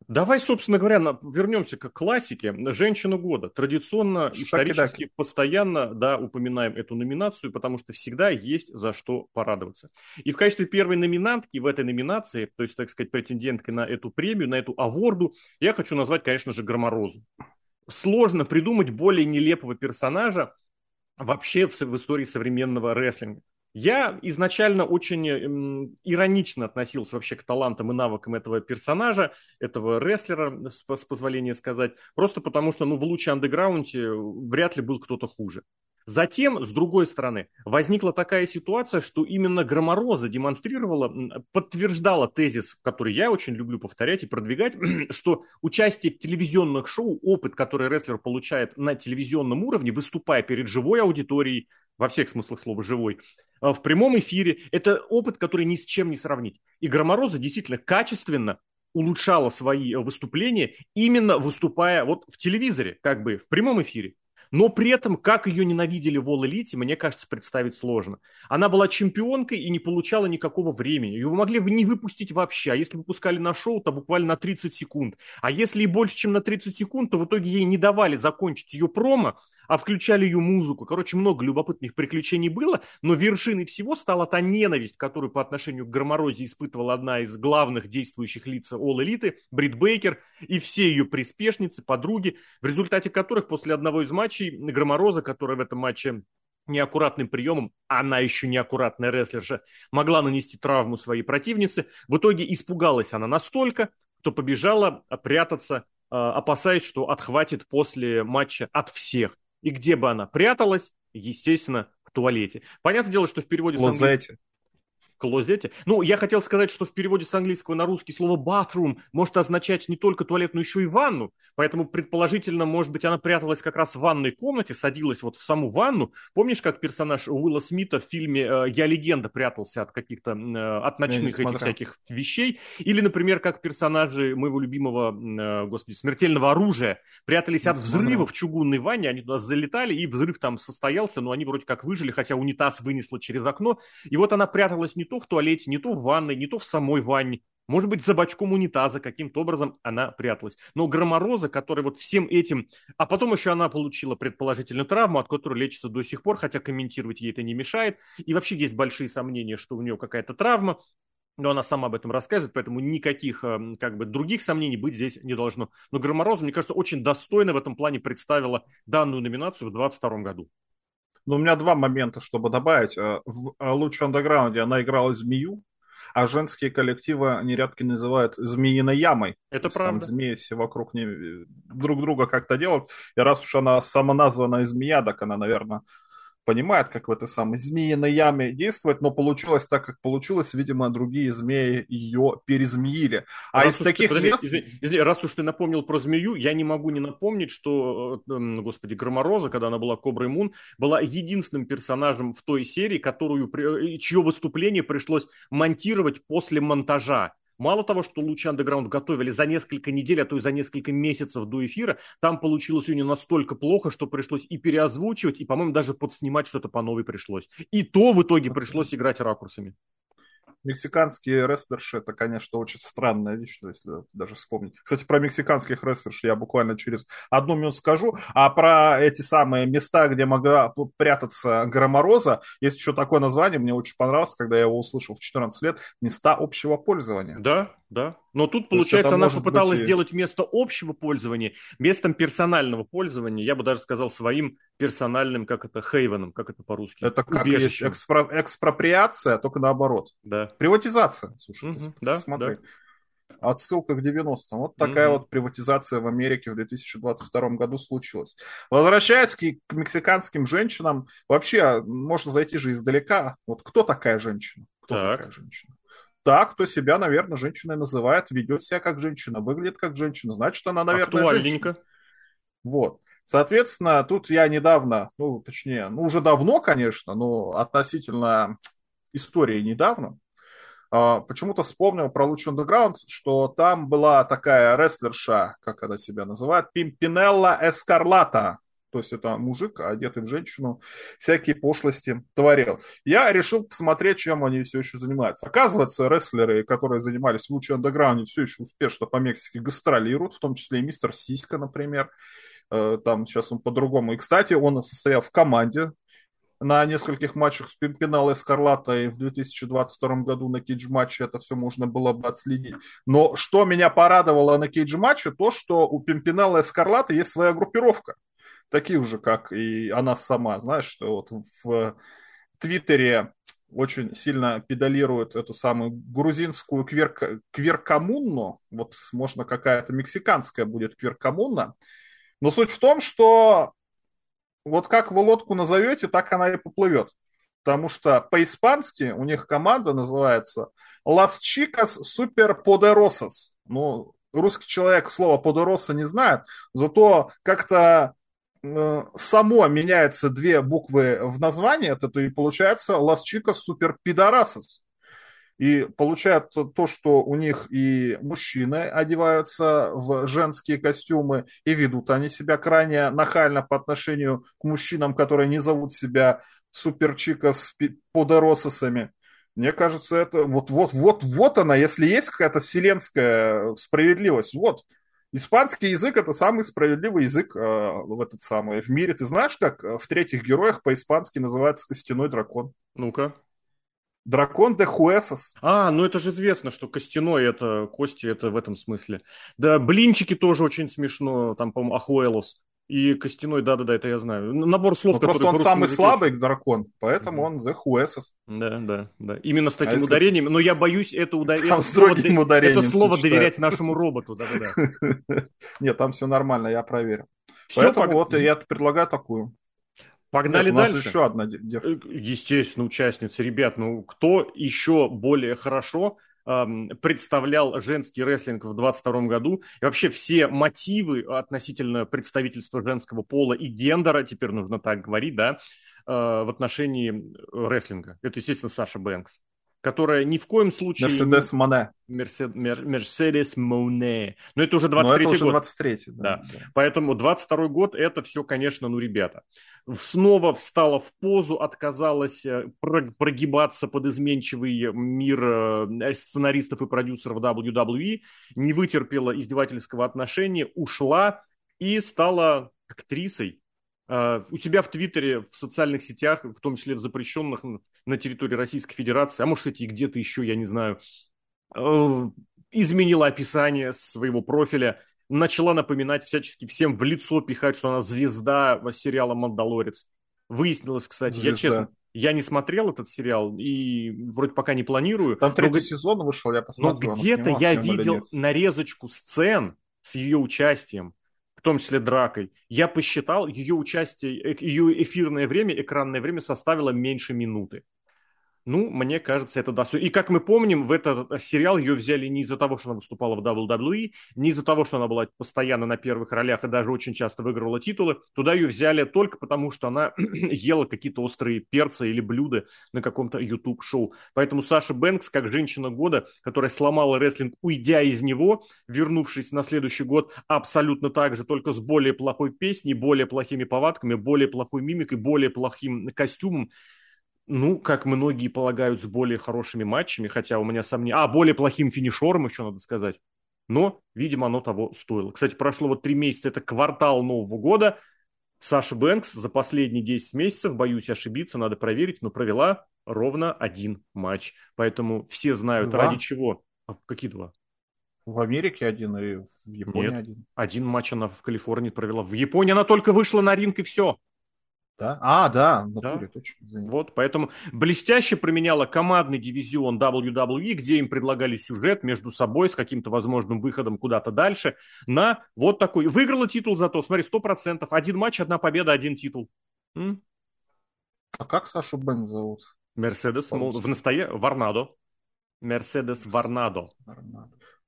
Давай, собственно говоря, вернемся к классике. Женщина года. Традиционно, исторически, постоянно да, упоминаем эту номинацию, потому что всегда есть за что порадоваться. И в качестве первой номинантки в этой номинации, то есть, так сказать, претенденткой на эту премию, на эту аворду, я хочу назвать, конечно же, Громорозу. Сложно придумать более нелепого персонажа вообще в, в истории современного рестлинга. Я изначально очень эм, иронично относился вообще к талантам и навыкам этого персонажа, этого рестлера, с, позволения сказать, просто потому что ну, в луче андеграунде вряд ли был кто-то хуже. Затем, с другой стороны, возникла такая ситуация, что именно Громороза демонстрировала, подтверждала тезис, который я очень люблю повторять и продвигать, [CLEARS THROAT] что участие в телевизионных шоу, опыт, который рестлер получает на телевизионном уровне, выступая перед живой аудиторией, во всех смыслах слова живой, а, в прямом эфире. Это опыт, который ни с чем не сравнить. И Громороза действительно качественно улучшала свои выступления, именно выступая вот в телевизоре, как бы в прямом эфире. Но при этом, как ее ненавидели в All Elite, мне кажется, представить сложно. Она была чемпионкой и не получала никакого времени. Ее могли не выпустить вообще. А если выпускали на шоу, то буквально на 30 секунд. А если и больше, чем на 30 секунд, то в итоге ей не давали закончить ее промо, а включали ее музыку. Короче, много любопытных приключений было, но вершиной всего стала та ненависть, которую по отношению к Громорозе испытывала одна из главных действующих лиц All Elite, Брит Бейкер, и все ее приспешницы, подруги, в результате которых после одного из матчей Громороза, которая в этом матче неаккуратным приемом, она еще неаккуратная рестлерша, могла нанести травму своей противнице. В итоге испугалась она настолько, что побежала прятаться, а, опасаясь, что отхватит после матча от всех. И где бы она пряталась? Естественно, в туалете. Понятное дело, что в переводе... Лозете клозете. Ну, я хотел сказать, что в переводе с английского на русский слово bathroom может означать не только туалет, но еще и ванну. Поэтому, предположительно, может быть, она пряталась как раз в ванной комнате, садилась вот в саму ванну. Помнишь, как персонаж Уилла Смита в фильме э, «Я легенда» прятался от каких-то, э, от ночных этих всяких вещей? Или, например, как персонажи моего любимого, э, господи, смертельного оружия прятались от взрыва в чугунной ванне, они туда залетали, и взрыв там состоялся, но они вроде как выжили, хотя унитаз вынесло через окно. И вот она пряталась не то в туалете, не то в ванной, не то в самой ванне. Может быть, за бачком унитаза каким-то образом она пряталась. Но Громороза, который вот всем этим... А потом еще она получила предположительную травму, от которой лечится до сих пор, хотя комментировать ей это не мешает. И вообще есть большие сомнения, что у нее какая-то травма. Но она сама об этом рассказывает, поэтому никаких эм, как бы других сомнений быть здесь не должно. Но Громороза, мне кажется, очень достойно в этом плане представила данную номинацию в 2022 году. Но у меня два момента, чтобы добавить. Э, в э, Лучше Андеграунде она играла змею, а женские коллективы нередко называют змеиной ямой. Это правда. Там змеи все вокруг не, друг друга как-то делают. И раз уж она самоназванная змея, так она, наверное, понимает, как в этой самой змеиной яме действовать, но получилось так, как получилось. Видимо, другие змеи ее перезмеили. А раз из таких ты, подожди, мест... Извини, извини, раз уж ты напомнил про змею, я не могу не напомнить, что, э, господи, Громороза, когда она была Коброй Мун, была единственным персонажем в той серии, которую, э, чье выступление пришлось монтировать после монтажа. Мало того, что Лучи Underground готовили за несколько недель, а то и за несколько месяцев до эфира, там получилось у нее настолько плохо, что пришлось и переозвучивать, и, по-моему, даже подснимать что-то по новой пришлось. И то в итоге пришлось играть ракурсами мексиканские рестлерши, это, конечно, очень странная вещь, если даже вспомнить. Кстати, про мексиканских рестлерш я буквально через одну минуту скажу, а про эти самые места, где могла прятаться Громороза, есть еще такое название, мне очень понравилось, когда я его услышал в 14 лет, места общего пользования. Да, да. Но тут, получается, она попыталась быть... сделать место общего пользования местом персонального пользования, я бы даже сказал своим персональным, как это, хейвеном, как это по-русски. Это как есть экспро... экспроприация, только наоборот. Да. Приватизация, слушай, угу, да, смотри. Да. Отсылка к 90-м. Вот такая угу. вот приватизация в Америке в 2022 году случилась. Возвращаясь к, к мексиканским женщинам, вообще можно зайти же издалека. Вот кто такая женщина? Кто так. такая женщина? Та, кто себя, наверное, женщиной называет, ведет себя как женщина, выглядит как женщина, значит, она, наверное, женщина. Вот. Соответственно, тут я недавно, ну, точнее, ну, уже давно, конечно, но относительно истории недавно, Uh, почему-то вспомнил про Луч Underground, что там была такая рестлерша, как она себя называет, Пимпинелла Эскарлата. То есть это мужик, одетый в женщину, всякие пошлости творил. Я решил посмотреть, чем они все еще занимаются. Оказывается, рестлеры, которые занимались в луче андеграунде, все еще успешно по Мексике гастролируют, в том числе и мистер Сиська, например. Э, там сейчас он по-другому. И, кстати, он состоял в команде на нескольких матчах с Пимпинал и Скарлаттой в 2022 году на кейдж-матче это все можно было бы отследить. Но что меня порадовало на кейдж-матче, то, что у Пимпинала и Скарлатты есть своя группировка таких же, как и она сама. Знаешь, что вот в Твиттере очень сильно педалирует эту самую грузинскую квер, кверкомунну. Вот, можно, какая-то мексиканская будет кверкомунна. Но суть в том, что вот как вы лодку назовете, так она и поплывет. Потому что по-испански у них команда называется Las Chicas Super Poderosas. Ну, русский человек слова Poderosa не знает, зато как-то само меняется две буквы в названии, это и получается Las Chicas Super Pidorasas. И получают то, что у них и мужчины одеваются в женские костюмы, и ведут они себя крайне нахально по отношению к мужчинам, которые не зовут себя суперчика с подорососами. Мне кажется, это вот, вот, вот, вот она, если есть какая-то вселенская справедливость, вот, Испанский язык это самый справедливый язык э, в этот самый в мире. Ты знаешь, как э, в третьих героях по-испански называется костяной дракон? Ну-ка. Дракон де Хуэсос. А, ну это же известно, что костяной это кости, это в этом смысле. Да, блинчики тоже очень смешно, там, по-моему, Ахуэлос. И костяной, да-да-да, это я знаю. Набор слов, ну, Просто он самый слабый дракон, поэтому mm-hmm. он The Huesos. Да, да, да. Именно с таким а если... ударением. Но я боюсь это, удар... это слово, это слово доверять нашему роботу. Да-да-да. [LAUGHS] Нет, там все нормально, я проверил. Все, поэтому пог... вот я предлагаю такую. Погнали Нет, у нас дальше. еще одна девка. Э, естественно, участница. Ребят, ну кто еще более хорошо представлял женский рестлинг в 22 году. И вообще все мотивы относительно представительства женского пола и гендера, теперь нужно так говорить, да, э, в отношении рестлинга. Это, естественно, Саша Бэнкс которая ни в коем случае... Мерседес Моне. Мерседес Моне. Но это уже 23 год. это уже 23 да, да. да. Поэтому 22 год это все, конечно, ну, ребята. Снова встала в позу, отказалась э, прогибаться под изменчивый мир э, сценаристов и продюсеров WWE, не вытерпела издевательского отношения, ушла и стала актрисой у себя в Твиттере, в социальных сетях, в том числе в запрещенных на территории Российской Федерации, а может, кстати, и где-то еще, я не знаю, uh, изменила описание своего профиля, начала напоминать всячески всем в лицо пихать, что она звезда сериала «Мандалорец». Выяснилось, кстати, звезда. я честно, я не смотрел этот сериал и вроде пока не планирую. Там третий но, сезон вышел, я посмотрел. Но где-то я видел нарезочку сцен с ее участием в том числе дракой, я посчитал, ее участие, э, ее эфирное время, экранное время составило меньше минуты. Ну, мне кажется, это достойно. И как мы помним, в этот э, сериал ее взяли не из-за того, что она выступала в WWE, не из-за того, что она была постоянно на первых ролях и даже очень часто выигрывала титулы. Туда ее взяли только потому, что она [CLEARS THROAT] ела какие-то острые перцы или блюда на каком-то YouTube-шоу. Поэтому Саша Бэнкс, как женщина года, которая сломала рестлинг, уйдя из него, вернувшись на следующий год абсолютно так же, только с более плохой песней, более плохими повадками, более плохой мимикой, более плохим костюмом, ну, как многие полагают, с более хорошими матчами, хотя у меня сомнения... А, более плохим финишером еще надо сказать. Но, видимо, оно того стоило. Кстати, прошло вот три месяца, это квартал Нового года. Саша Бэнкс за последние 10 месяцев, боюсь ошибиться, надо проверить, но провела ровно один матч. Поэтому все знают, два? ради чего. А какие два? В Америке один и в Японии Нет, один. один матч она в Калифорнии провела. В Японии она только вышла на ринг и все. Да? А, да, в натуре, да. точно. Извините. Вот, поэтому блестяще применяла командный дивизион WWE, где им предлагали сюжет между собой с каким-то возможным выходом куда-то дальше, на вот такой. Выиграла титул зато, смотри, сто процентов. Один матч, одна победа, один титул. М? А как Сашу Бен зовут? Мерседес, в настоя... Варнадо. Мерседес Варнадо.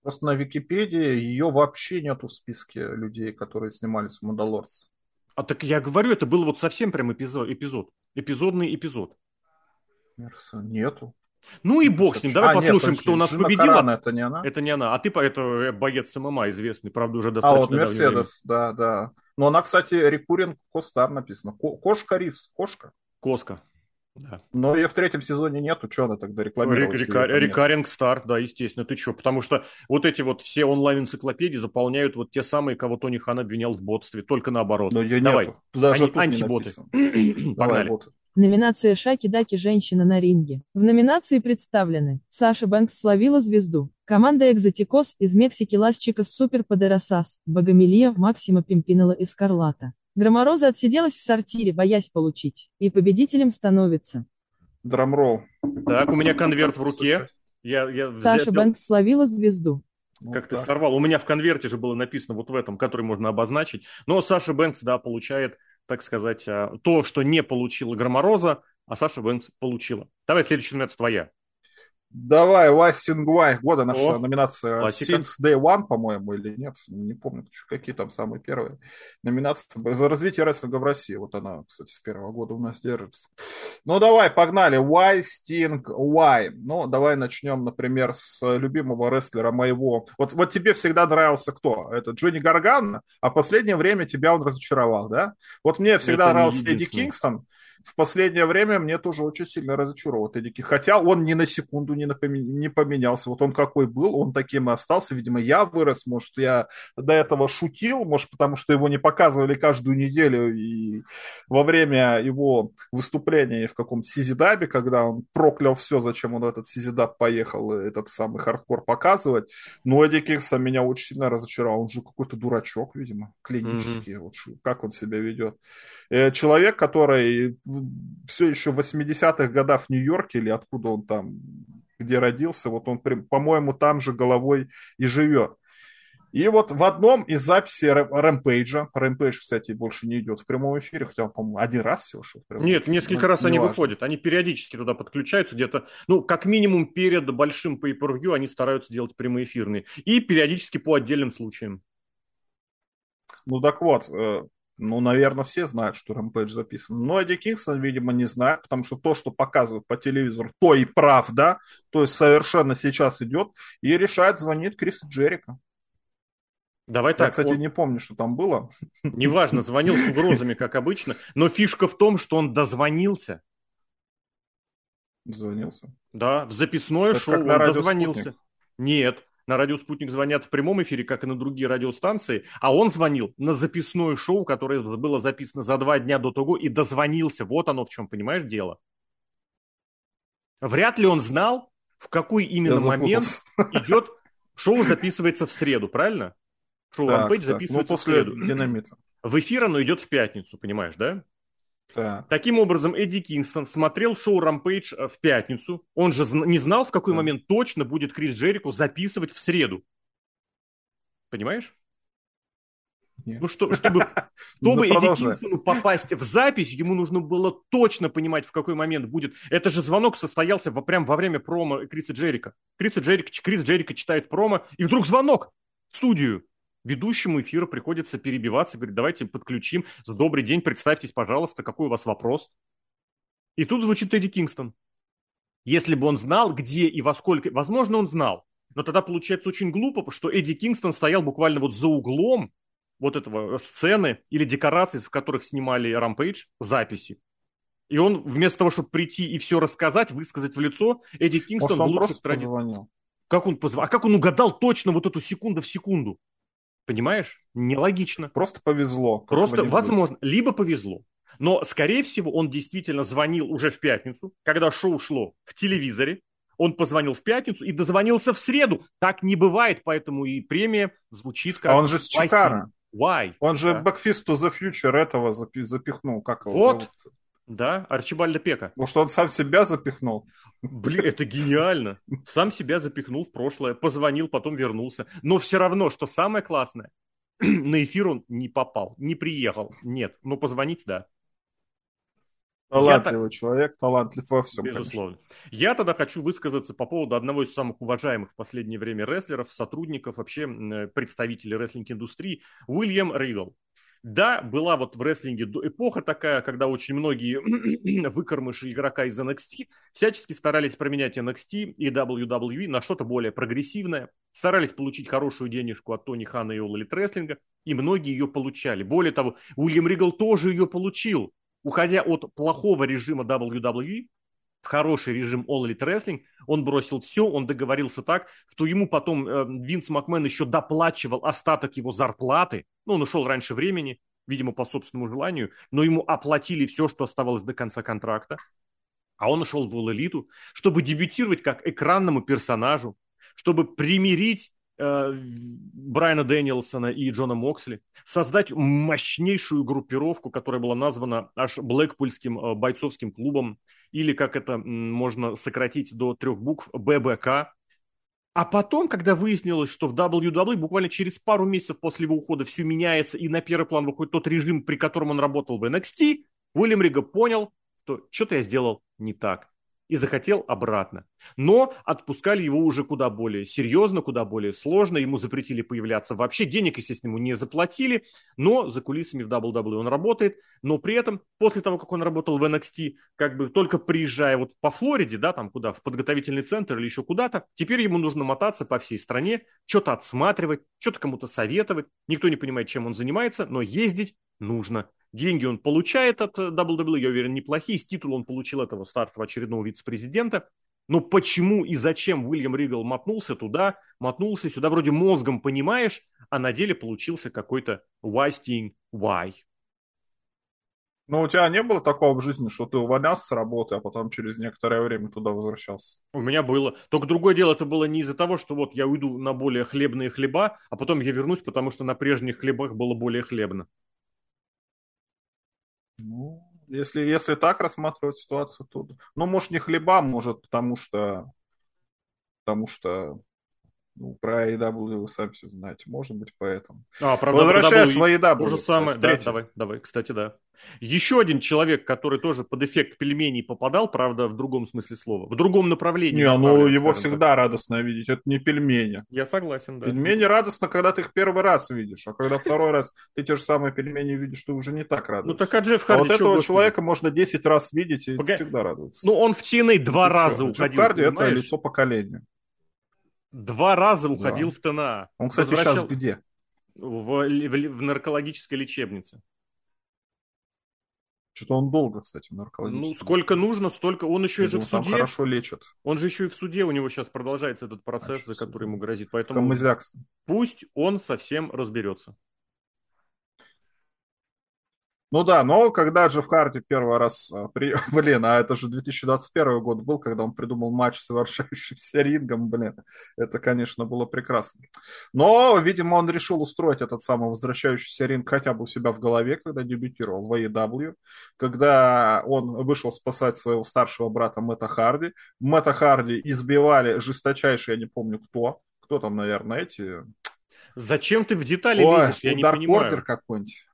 Просто на Википедии ее вообще нету в списке людей, которые снимались в «Мандалорце». А так я говорю, это был вот совсем прям эпизод, эпизод. Эпизодный эпизод. Нету. Ну и бог с ним. Давай а, послушаем, нет, кто у нас Джина победила. Карана, это не она? Это не она. А ты это э, боец ММА известный, правда, уже достаточно А вот Мерседес, да, да. Но она, кстати, рекуррент Костар написано. Кошка Ривз, кошка. Коска. Да. Но ее в третьем сезоне нету, что она тогда рекламировала? Река, рекаринг старт, да, естественно, ты что? Потому что вот эти вот все онлайн-энциклопедии заполняют вот те самые, кого Тони Хан обвинял в ботстве, только наоборот. Но ее Давай. нету. Даже Они антиботы. [CLEARS THROAT] Погнали. Давай, Номинация Шаки-Даки «Женщина на ринге». В номинации представлены Саша Бэнкс словила звезду, команда Экзотикос из Мексики Лас Чикас Супер Подерасас, Богомилье, Максима Пимпинела и Скарлата. Громороза отсиделась в сортире, боясь получить. И победителем становится. Драмролл. Так, у меня конверт в руке. Я, я Саша взял... Бэнкс словила звезду. Как вот ты так. сорвал. У меня в конверте же было написано вот в этом, который можно обозначить. Но Саша Бэнкс, да, получает, так сказать, а, то, что не получила Громороза, а Саша Бэнкс получила. Давай, следующий номер твоя. Давай, Вастингвай, года наша О, номинация классика. Since Day One, по-моему, или нет, не помню, какие там самые первые номинации. За развитие рестлинга в России, вот она, кстати, с первого года у нас держится. Ну, давай, погнали, Why Sting Why? Ну, давай начнем, например, с любимого рестлера моего. Вот, вот тебе всегда нравился кто? Это Джонни Гарган, а в последнее время тебя он разочаровал, да? Вот мне всегда Это нравился Эдди Кингстон, в последнее время мне тоже очень сильно разочаровал Эдди Хотя он ни на секунду не, напоми- не поменялся. Вот он какой был, он таким и остался. Видимо, я вырос, может, я до этого шутил, может, потому что его не показывали каждую неделю и во время его выступления в каком-то CZW, когда он проклял все, зачем он в этот CZW поехал, этот самый хардкор показывать. Но Эдди Кингстон меня очень сильно разочаровал. Он же какой-то дурачок, видимо, клинический. Mm-hmm. Вот как он себя ведет. Э, человек, который все еще в 80-х годах в Нью-Йорке, или откуда он там, где родился, вот он, по-моему, там же головой и живет. И вот в одном из записей Рэмпейджа, Рэмпейдж, кстати, больше не идет в прямом эфире, хотя он, по-моему, один раз всего шел. Нет, несколько раз они важно. выходят, они периодически туда подключаются где-то, ну, как минимум перед большим pay per они стараются делать прямые эфирные, и периодически по отдельным случаям. Ну так вот, э, ну, наверное, все знают, что Рэмпейдж записан. Но Эдди Кингстон, видимо, не знает, потому что то, что показывают по телевизору, то и правда. То есть совершенно сейчас идет. И решает звонить Крис Джерика. Давай Я, так. кстати, он... не помню, что там было. Неважно, звонил с угрозами, как обычно. Но фишка в том, что он дозвонился. Дозвонился? Да, в записное Это шоу он дозвонился. Нет, на радио «Спутник» звонят в прямом эфире, как и на другие радиостанции, а он звонил на записное шоу, которое было записано за два дня до того, и дозвонился. Вот оно в чем, понимаешь, дело. Вряд ли он знал, в какой именно момент идет... Шоу записывается в среду, правильно? Шоу так, Rampage записывается ну, после в среду. Динамита. В эфир оно идет в пятницу, понимаешь, да? Да. Таким образом, Эдди Кингстон смотрел шоу «Рампейдж» в пятницу. Он же не знал, в какой да. момент точно будет Крис Джерико записывать в среду. Понимаешь? Ну что, чтобы, [LAUGHS] чтобы Эдди Кингстону попасть в запись, ему нужно было точно понимать, в какой момент будет. Это же звонок состоялся во, прям во время промо Криса Джерика. Криса Джерика, Крис Джерика читает промо, и вдруг звонок в студию. Ведущему эфира приходится перебиваться, говорит, давайте подключим. С добрый день, представьтесь, пожалуйста, какой у вас вопрос. И тут звучит Эдди Кингстон. Если бы он знал, где и во сколько... Возможно, он знал. Но тогда получается очень глупо, что Эдди Кингстон стоял буквально вот за углом вот этого сцены или декораций, в которых снимали Рампейдж, записи. И он вместо того, чтобы прийти и все рассказать, высказать в лицо, Эдди Кингстон Может, он в лучших традициях. Как он позвонил? А как он угадал точно вот эту секунду в секунду? Понимаешь? Нелогично. Просто повезло. Просто, возможно, либо повезло. Но, скорее всего, он действительно звонил уже в пятницу, когда шоу шло в телевизоре. Он позвонил в пятницу и дозвонился в среду. Так не бывает, поэтому и премия звучит как... А он же с Чикара. Why? Он же да. Backfist to the Future этого запихнул. Как его вот. зовут? Да, Арчибальда Пека. Может, он сам себя запихнул? Блин, это гениально. Сам себя запихнул в прошлое, позвонил, потом вернулся. Но все равно, что самое классное, [CLEARS THROAT] на эфир он не попал, не приехал. Нет, но позвонить, да. Талантливый я человек, талантлив во всем. Безусловно. Конечно. Я тогда хочу высказаться по поводу одного из самых уважаемых в последнее время рестлеров, сотрудников, вообще представителей рестлинг-индустрии, Уильям Ригл. Да, была вот в рестлинге эпоха такая, когда очень многие [CLEARS THROAT] выкормыши игрока из NXT всячески старались променять NXT и WWE на что-то более прогрессивное, старались получить хорошую денежку от Тони Хана и Elite Wrestling, и многие ее получали. Более того, Уильям Ригл тоже ее получил, уходя от плохого режима WWE в хороший режим All Elite Wrestling, он бросил все, он договорился так, что ему потом э, Винс Макмен еще доплачивал остаток его зарплаты, ну, он ушел раньше времени, видимо, по собственному желанию, но ему оплатили все, что оставалось до конца контракта, а он ушел в All Elite, чтобы дебютировать как экранному персонажу, чтобы примирить Брайана Дэниелсона и Джона Моксли, создать мощнейшую группировку, которая была названа аж Блэкпульским э, бойцовским клубом, или как это можно сократить до трех букв, ББК. А потом, когда выяснилось, что в WWE буквально через пару месяцев после его ухода все меняется, и на первый план выходит тот режим, при котором он работал в NXT, Уильям Рига понял, что что-то я сделал не так и захотел обратно. Но отпускали его уже куда более серьезно, куда более сложно. Ему запретили появляться вообще. Денег, естественно, ему не заплатили, но за кулисами в WWE он работает. Но при этом, после того, как он работал в NXT, как бы только приезжая вот по Флориде, да, там куда, в подготовительный центр или еще куда-то, теперь ему нужно мотаться по всей стране, что-то отсматривать, что-то кому-то советовать. Никто не понимает, чем он занимается, но ездить нужно. Деньги он получает от WWE, я уверен, неплохие. С титула он получил этого стартового очередного вице-президента. Но почему и зачем Уильям Ригл мотнулся туда, мотнулся сюда, вроде мозгом понимаешь, а на деле получился какой-то wasting why. Но у тебя не было такого в жизни, что ты увольнялся с работы, а потом через некоторое время туда возвращался? У меня было. Только другое дело, это было не из-за того, что вот я уйду на более хлебные хлеба, а потом я вернусь, потому что на прежних хлебах было более хлебно. Если, если так рассматривать ситуацию, то... Ну, может, не хлеба, может, потому что... Потому что ну, про AEW вы сами все знаете. Может быть, поэтому. А, правда, Возвращаясь в AEW. То же самое. Да, давай, давай, кстати, да. Еще один человек, который тоже под эффект пельменей попадал, правда, в другом смысле слова, в другом направлении. Не, ну его всегда так. радостно видеть, это не пельмени. Я согласен, да. Пельмени радостно, когда ты их первый раз видишь, а когда второй раз ты те же самые пельмени видишь, ты уже не так радуешься. Ну так а Джефф Харди а вот этого человека можно 10 раз видеть и всегда радуется. Ну он в TNA два раза уходил, Джефф Харди это лицо поколения. Два раза уходил да. в ТНА. Он, кстати, Возвращал... сейчас где? В, в, в наркологической лечебнице. Что-то он долго, кстати, в наркологическом. Ну, сколько нужно, столько. Он еще же в суде. Там хорошо лечат. Он же еще и в суде, у него сейчас продолжается этот процесс, Значит, за который ему грозит. Поэтому пусть он совсем разберется. Ну да, но когда Джефф Харди первый раз... А, при... [LAUGHS] Блин, а это же 2021 год был, когда он придумал матч с совершающимся рингом, блин. Это, конечно, было прекрасно. Но, видимо, он решил устроить этот самый возвращающийся ринг хотя бы у себя в голове, когда дебютировал в AEW. Когда он вышел спасать своего старшего брата Мэтта Харди. Мэтта Харди избивали жесточайшие, я не помню кто. Кто там, наверное, эти Зачем ты в детали Ой, лезешь, я не понимаю. Какой-нибудь.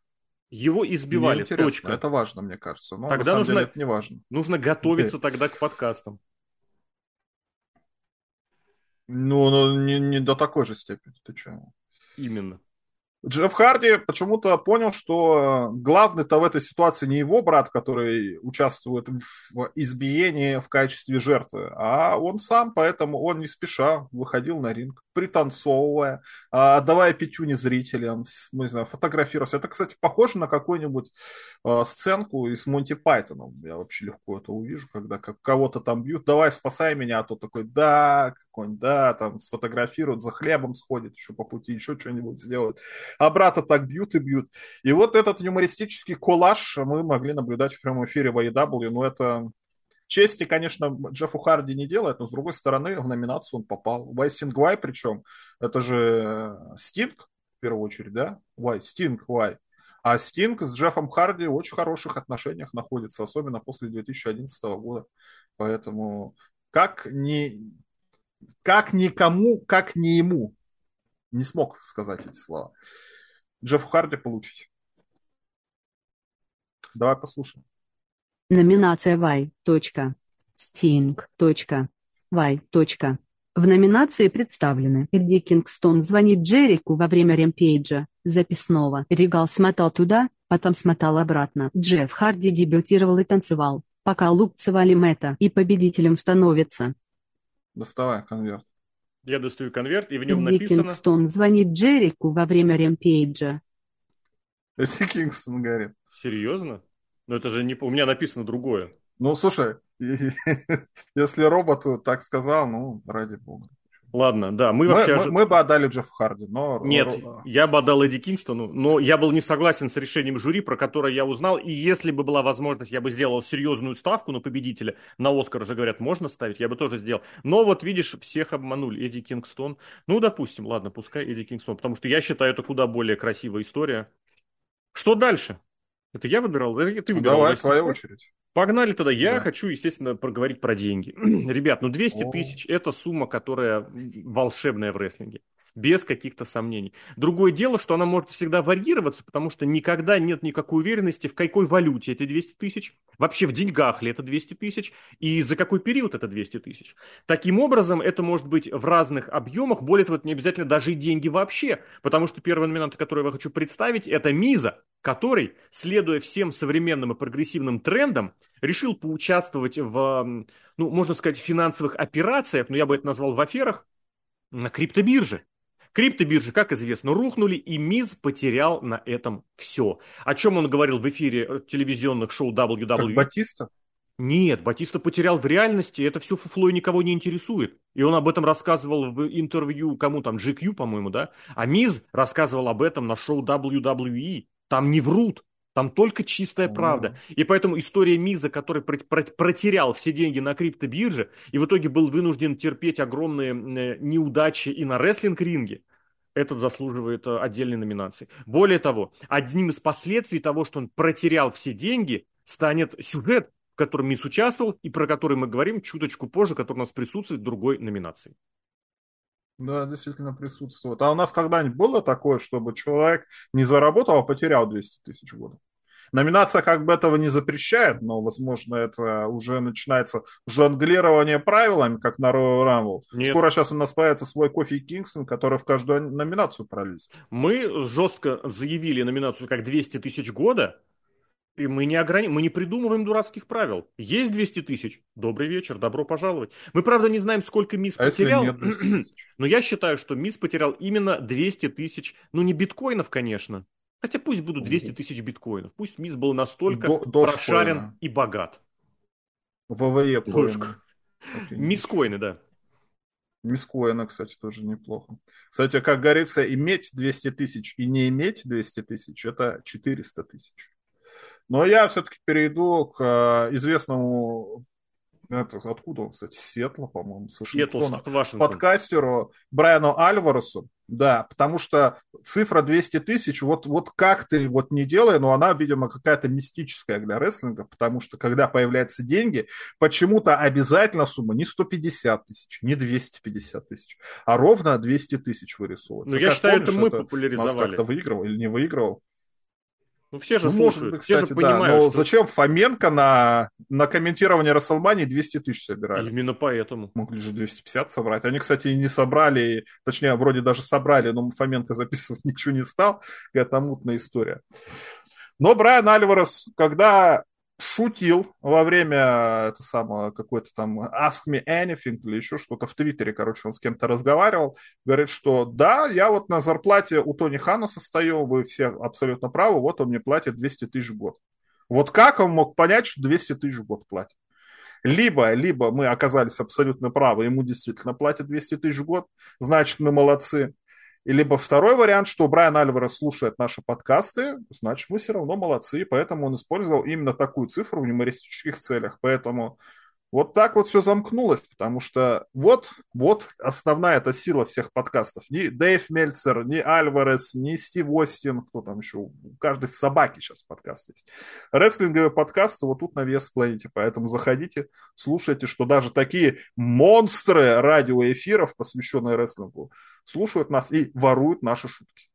Его избивали, точка. Это важно, мне кажется. Но Тогда на самом нужно- деле это не важно. Нужно готовиться тогда к подкастам. Ну, ну не, не до такой же степени. Ты че? Именно. Джефф Харди почему-то понял, что главный-то в этой ситуации не его брат, который участвует в избиении в качестве жертвы, а он сам, поэтому он не спеша выходил на ринг, пританцовывая, а, отдавая пятюни зрителям, ну, не знаю, фотографировался. Это, кстати, похоже на какую-нибудь а, сценку из Монти Пайтона. Я вообще легко это увижу, когда кого-то там бьют, давай спасай меня, а то такой, да, какой-нибудь, да, там сфотографируют, за хлебом сходит еще по пути, еще что-нибудь сделают а брата так бьют и бьют. И вот этот юмористический коллаж мы могли наблюдать в прямом эфире в AEW. Ну, это чести, конечно, Джеффу Харди не делает, но, с другой стороны, в номинацию он попал. Вай Стинг Вай, причем, это же Стинг, в первую очередь, да? Вай, Стинг Вай. А Стинг с Джеффом Харди в очень хороших отношениях находится, особенно после 2011 года. Поэтому как ни, как никому, как не ему не смог сказать эти слова. Джефф Харди получить. Давай послушаем. Номинация Y. Sting. Y. В номинации представлены Эдди Кингстон звонит Джерику во время ремпейджа, записного. Регал смотал туда, потом смотал обратно. Джефф Харди дебютировал и танцевал, пока лупцевали Мэтта, и победителем становится. Доставай конверт. Я достаю конверт, и в нем Эдди написано... Кингстон звонит Джерику во время ремпейджа. Эдди Кингстон говорит. Серьезно? Но это же не... У меня написано другое. Ну, слушай, [LAUGHS] если робот так сказал, ну, ради бога. Ладно, да, мы Мы, вообще... мы- ожи- мы бы отдали Джеффу Харди, но... Нет, я бы отдал Эдди Кингстону, но я был не согласен с решением жюри, про которое я узнал, и если бы была возможность, я бы сделал серьезную ставку на победителя. На Оскар же говорят, можно ставить, я бы тоже сделал. Но вот видишь, всех обманули. Эдди Кингстон. Ну, допустим, ладно, пускай Эдди Кингстон, потому что я считаю, это куда более красивая история. Что дальше? Это я выбирал? Это ты выбирал? Давай, твоя очередь. Погнали тогда. Я Да. хочу, естественно, проговорить про деньги. [CLEARS THROAT] Ребят, ну 200 О. тысяч – это сумма, которая волшебная в рестлинге. Без каких-то сомнений. Другое дело, что она может всегда варьироваться, потому что никогда нет никакой уверенности, в какой валюте эти 200 тысяч, вообще в деньгах ли это 200 тысяч, и за какой период это 200 тысяч. Таким образом, это может быть в разных объемах, более того, это не обязательно даже и деньги вообще, потому что первый номинант, который я хочу представить, это Миза, который, следуя всем современным и прогрессивным трендам, решил поучаствовать в, ну, можно сказать, финансовых операциях, но я бы это назвал в аферах, на криптобирже. Криптобиржи, как известно, рухнули, и Миз потерял на этом все. О чем он говорил в эфире э, телевизионных шоу Как WWE? Батиста? Нет, Батиста потерял в реальности, это все фуфло и никого не интересует. И он об этом рассказывал в интервью, кому там, GQ, по-моему, да? А Миз рассказывал об этом на шоу WWE. Там не врут, там только чистая правда. И поэтому история Миза, который про- про- протерял все деньги на криптобирже и в итоге был вынужден терпеть огромные э, неудачи и на рестлинг-ринге, этот заслуживает э, отдельной номинации. Более того, одним из последствий того, что он протерял все деньги, станет сюжет, в котором Мисс участвовал и про который мы говорим чуточку позже, который у нас присутствует в другой номинации. Да, действительно присутствует. А у нас когда-нибудь было такое, чтобы человек не заработал, а потерял 200 тысяч в год? Номинация как бы этого не запрещает, но, возможно, это уже начинается жонглирование правилами, как на Royal Rumble. Нет. Скоро сейчас у нас появится свой Кофи Кингстон, который в каждую номинацию пролезет. Мы жестко заявили номинацию как 200 тысяч года, и мы не, ограни... мы не придумываем дурацких правил. Есть 200 тысяч? Добрый вечер, добро пожаловать. Мы, правда, не знаем, сколько Мисс А потерял. нет 200 [CLEARS THROAT] тысяч? Но я считаю, что Мисс потерял именно 200 тысяч, ну не биткоинов, конечно. Хотя пусть будут 200 тысяч биткоинов. Пусть Мисс был настолько До- дошкоина. прошарен и богат. ВВЕ Дошка. коины. Мисс-коины, да. Мискоина, кстати, тоже неплохо. Кстати, как говорится, иметь 200 тысяч и не иметь 200 тысяч – это 400 тысяч. Но я все-таки перейду к э, известному Это откуда он, кстати? Сиэтла, по-моему, с Вашингтона. Вашингтон. Подкастеру Брайану Альваресу. Да, потому что цифра 200 тысяч, вот, вот как ты вот не делай, но она, видимо, какая-то мистическая для рестлинга, потому что когда появляются деньги, почему-то обязательно сумма не 150 тысяч, не 250 тысяч, а ровно 200 тысяч вырисовывается. Ну, я Как считаю, помнишь, это мы Нас популяризовали. как-то выигрывал или не выигрывал? Ну, все же Ну, слушают, может быть, все кстати, же да. понимают, Но что зачем Фоменко на, на комментирование Расселмании 200 тысяч собирали? именно поэтому. Могли же 250 собрать. Они, кстати, не собрали, точнее, вроде даже собрали, но Фоменко записывать [LAUGHS] ничего не стал. Это мутная история. Но Брайан Альварес, когда шутил во время это самое, какой-то там Ask Me Anything или еще что-то в Твиттере, короче, он с кем-то разговаривал, говорит, что да, я вот на зарплате у Тони Хана состою, вы все абсолютно правы, вот он мне платит 200 тысяч в год. Вот как он мог понять, что 200 тысяч в год платит? Либо, либо мы оказались абсолютно правы, ему действительно платят 200 тысяч в год, значит, мы молодцы. И либо второй вариант, что Брайан Альварес слушает наши подкасты, значит, мы все равно молодцы, поэтому он использовал именно такую цифру в юмористических целях. Поэтому вот так вот все замкнулось, потому что вот, вот основная эта сила всех подкастов. Ни Дэйв Мельцер, ни Альварес, ни Стив Остин, кто там еще, у каждой собаки сейчас подкаст есть. Рестлинговые подкасты вот тут на вес планете, поэтому заходите, слушайте, что даже такие монстры радиоэфиров, посвященные рестлингу, слушают нас и воруют наши шутки.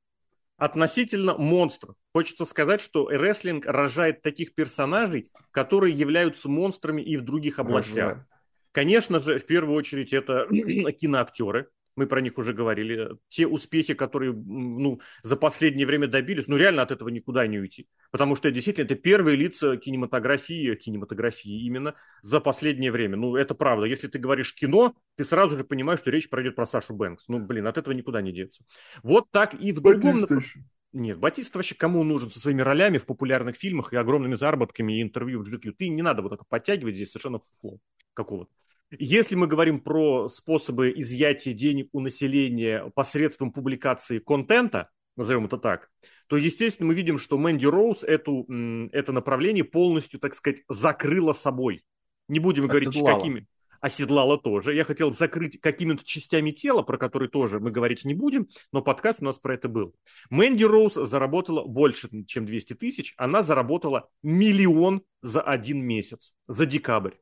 Относительно монстров. Хочется сказать, что рестлинг рожает таких персонажей, которые являются монстрами и в других областях. Рожает. Конечно же, в первую очередь это [CLEARS THROAT] киноактеры. Мы про них уже говорили. Те успехи, которые ну, за последнее время добились, ну реально от этого никуда не уйти. Потому что действительно это первые лица кинематографии, кинематографии именно за последнее время. Ну это правда. Если ты говоришь кино, ты сразу же понимаешь, что речь пройдет про Сашу Бэнкс. Ну блин, от этого никуда не деться. Вот так и в другом... Батиста еще. Нет, Батиста вообще кому нужен со своими ролями в популярных фильмах и огромными заработками и интервью в GQ? Ты не надо вот это подтягивать здесь совершенно фуфло какого-то. Если мы говорим про способы изъятия денег у населения посредством публикации контента, назовем это так, то, естественно, мы видим, что Мэнди Роуз эту, это направление полностью, так сказать, закрыла собой. Не будем говорить, Оседлала. какими. Оседлала тоже. Я хотел закрыть какими-то частями тела, про которые тоже мы говорить не будем, но подкаст у нас про это был. Мэнди Роуз заработала больше, чем 200 тысяч. Она заработала миллион за один месяц, за декабрь.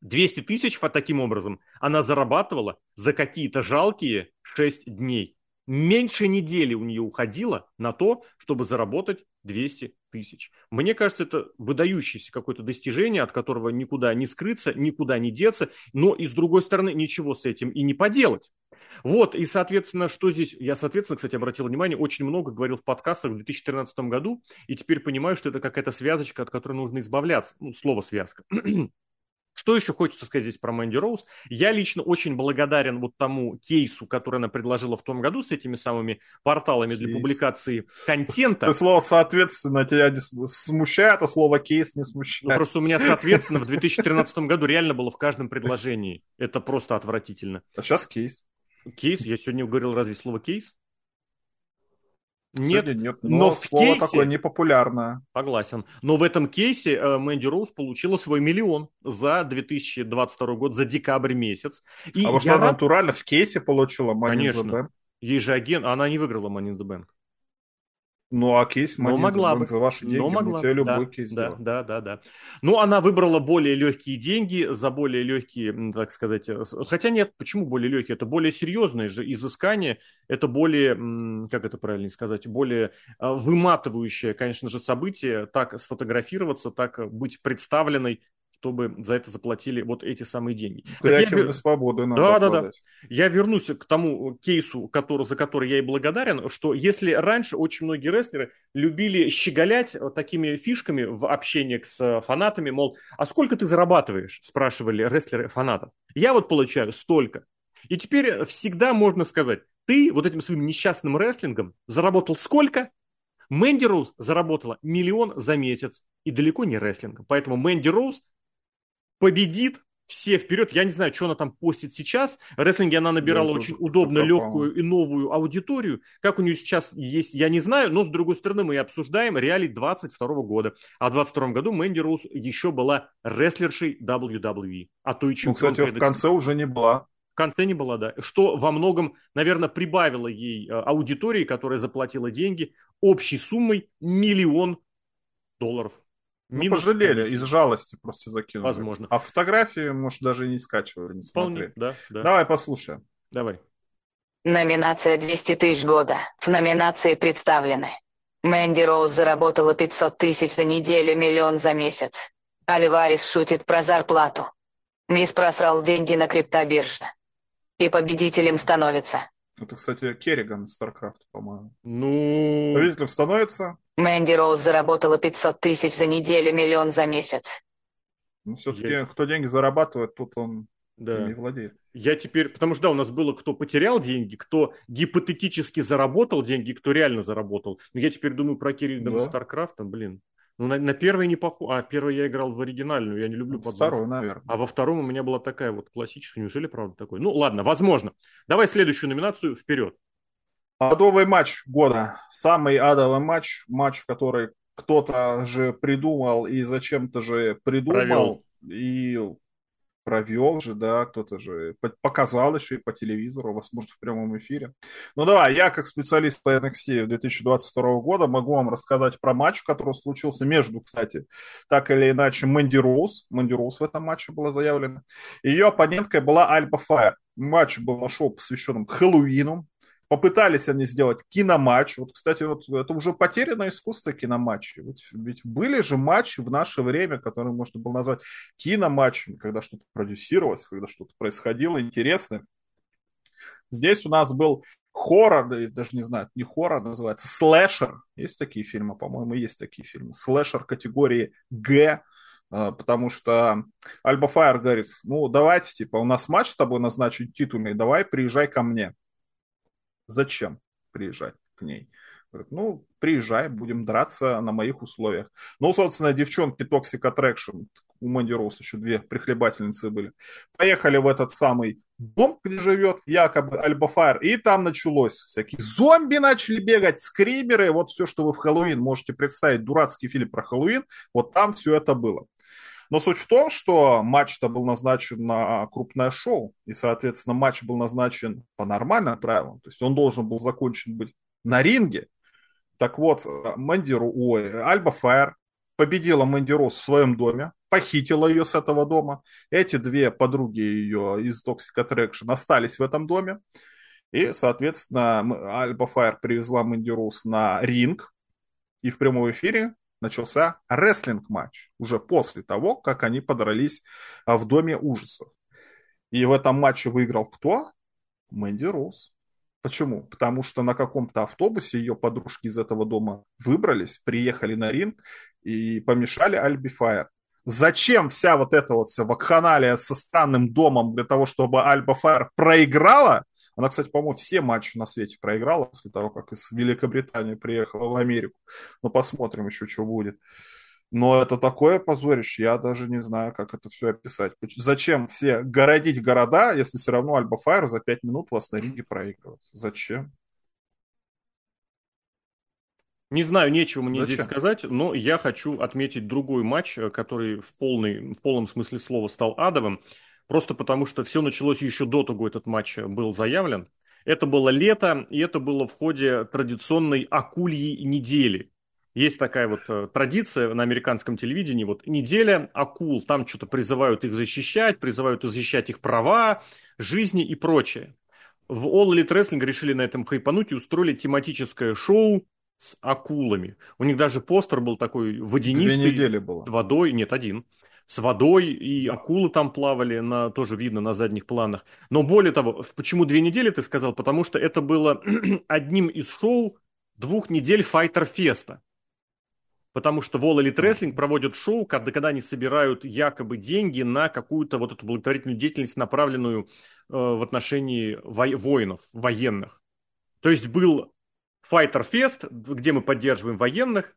200 тысяч фа- таким образом она зарабатывала за какие-то жалкие 6 дней. Меньше недели у нее уходило на то, чтобы заработать 200 тысяч. Мне кажется, это выдающееся какое-то достижение, от которого никуда не скрыться, никуда не деться, но и с другой стороны ничего с этим и не поделать. Вот, и, соответственно, что здесь... Я, соответственно, кстати, обратил внимание, очень много говорил в подкастах в 2013 году, и теперь понимаю, что это какая-то связочка, от которой нужно избавляться. Ну, слово «связка». [CLEARS THROAT] Что еще хочется сказать здесь про Мэнди Роуз? Я лично очень благодарен вот тому кейсу, который она предложила в том году с этими самыми порталами для Кейс. публикации контента. Это слово «соответственно» тебя не см- смущает, а слово «кейс» не Ну, смущает. просто у меня, соответственно, в 2013 [LAUGHS] году реально было в каждом предложении. Это просто отвратительно. А сейчас кейс. Кейс? Я сегодня говорил разве слово кейс? Нет, Сегодня нет, но но, в слово кейсе- такое непопулярное. Согласен. Но в этом кейсе э, Мэнди Роуз получила свой миллион за 2022 год, за декабрь месяц. И а я она рад- натурально в кейсе получила Money Конечно. Ей же агент, она не выиграла Money in the Bank. Ну, а кейс the могла бы. за ваши деньги, Но мы могла. тебе бы. любой да, кейс да, да, да, да. Ну, она выбрала более легкие деньги за более легкие, так сказать. э, Хотя нет, почему более легкие? Это более серьезные же изыскания. Это более, как это правильно сказать, более э, выматывающее, конечно же, событие. Так сфотографироваться, так э, быть представленной, чтобы за это заплатили вот эти самые деньги. Я Креативной бе- свободой надо Да, да, да. Я вернусь к тому кейсу, который, за который я и благодарен, что если раньше очень многие рестлеры любили щеголять такими фишками в общении с э, фанатами, мол, а сколько ты зарабатываешь, спрашивали рестлеры фанатов. Я вот получаю столько. И теперь всегда можно сказать, ты вот этим своим несчастным рестлингом заработал сколько? Мэнди Роуз заработала миллион за месяц и далеко не рестлингом. Поэтому Мэнди Роуз победит все вперед. Я не знаю, что она там постит сейчас. В рестлинге она набирала Да, очень удобно легкую и новую аудиторию. Как у нее сейчас есть, я не знаю, но с другой стороны мы обсуждаем реалий 22 года. А в 22 году Мэнди Роуз еще была рестлершей WWE, а то и Ну, чемпионкой кстати, в конце уже не была. В конце не была, да. Что во многом, наверное, прибавило ей э, аудитории, которая заплатила деньги общей суммой миллион долларов. Ну, Минус пожалели, из жалости просто закинули. Возможно. А фотографии, может, даже и не скачивали, не Вполне, смотрели. да, да. Давай послушаем. Давай. Номинация 200 тысяч года. В номинации представлены. Мэнди Роуз заработала 500 тысяч за неделю, миллион за месяц. Оливарис шутит про зарплату. Миз просрал деньги на криптобирже. И победителем становится. Это, кстати, Керриган из StarCraft, по-моему. Ну, Победителем становится, Мэнди Роуз заработала 500 тысяч за неделю, миллион за месяц. но все-таки Я- кто деньги зарабатывает, тут он да. не владеет. Я теперь, потому что да, у нас было, кто потерял деньги, кто гипотетически заработал деньги, кто реально заработал. Но я теперь думаю про Керригана Да. с StarCraft ом, блин. Ну, на, на первый не похож. А, первый я играл в оригинальную, я не люблю подборку. Второй, наверное. А во втором у меня была такая вот классическая. Неужели, правда, такой? Ну, ладно, возможно. Давай следующую номинацию вперед. Адовый матч года. Самый адовый матч. Матч, который кто-то же придумал и зачем-то же придумал. Провел. И провел же, да, кто-то же по- показал еще и по телевизору, возможно, в прямом эфире. Ну давай, я как специалист по NXT 2022 года могу вам рассказать про матч, который случился между, кстати, так или иначе, Мэнди Роуз. Мэнди Роуз в этом матче была заявлена. Ее оппоненткой была Альба Файр. Матч был на шоу, посвященном Хэллоуину. Попытались они сделать киноматч. Вот, кстати, вот это уже потерянное искусство киноматчей. Ведь, ведь были же матчи в наше время, которые можно было назвать киноматчами, когда что-то продюсировалось, когда что-то происходило интересное. Здесь у нас был хоррор, даже не знаю, не хоррор называется, слэшер. Есть такие фильмы, по-моему, есть такие фильмы. Слэшер категории Г, э, потому что Альба Файер говорит, ну, давайте, типа, у нас матч с тобой назначен титульный, давай приезжай ко мне. Зачем приезжать к ней? Говорит, ну, приезжай, будем драться на моих условиях. Ну, собственно, девчонки Toxic Attraction, у Мэнди Роуз еще две прихлебательницы были, поехали в этот самый дом, где живет якобы Альба Файр, и там началось. Всякие зомби начали бегать, скримеры, вот все, что вы в Хэллоуин можете представить, дурацкий фильм про Хэллоуин, вот там все это было. Но суть в том, что матч-то был назначен на крупное шоу, и, соответственно, матч был назначен по нормальным правилам. То есть он должен был закончен быть на ринге. Так вот, Мэнди, Ру- ой, Альба Файр победила Мэнди в своем доме, похитила ее с этого дома. Эти две подруги ее из Toxic Attraction остались в этом доме. И, соответственно, Альба Файр привезла Мэнди на ринг. И в прямом эфире начался рестлинг-матч. Уже после того, как они подрались а, в Доме ужасов. И в этом матче выиграл кто? Мэнди Роуз. Почему? Потому что на каком-то автобусе ее подружки из этого дома выбрались, приехали на ринг и помешали Альби Файер. Зачем вся вот эта вот вся вакханалия со странным домом для того, чтобы Альба Файер проиграла? Она, кстати, по-моему, все матчи на свете проиграла после того, как из Великобритании приехала в Америку. Ну, посмотрим еще, что будет. Но это такое позорище, я даже не знаю, как это все описать. Зачем все городить города, если все равно Альба Файр за 5 минут вас на ринге проигрывает? Зачем? Не знаю, нечего мне Зачем? здесь сказать, но я хочу отметить другой матч, э, который в, полный, в полном смысле слова стал адовым. Просто потому, что все началось еще до того, этот матч был заявлен. Это было лето, и это было в ходе традиционной акульей недели. Есть такая вот э, традиция на американском телевидении, вот неделя акул, там что-то призывают их защищать, призывают защищать их права, жизни и прочее. В All Elite Wrestling решили на этом хайпануть и устроили тематическое шоу с акулами. У них даже постер был такой Две водянистый, недели было. водой, нет, один, с водой, и акулы там плавали, на, тоже видно на задних планах. Но более того, почему две недели, ты сказал? Потому что это было [CLEARS THROAT] одним из шоу двух недель Fighter Феста. Потому что в All Elite Wrestling проводят шоу, когда, когда они собирают якобы деньги на какую-то вот эту благотворительную деятельность, направленную э, в отношении во- воинов, военных. То есть был Fighter Fest, где мы поддерживаем военных,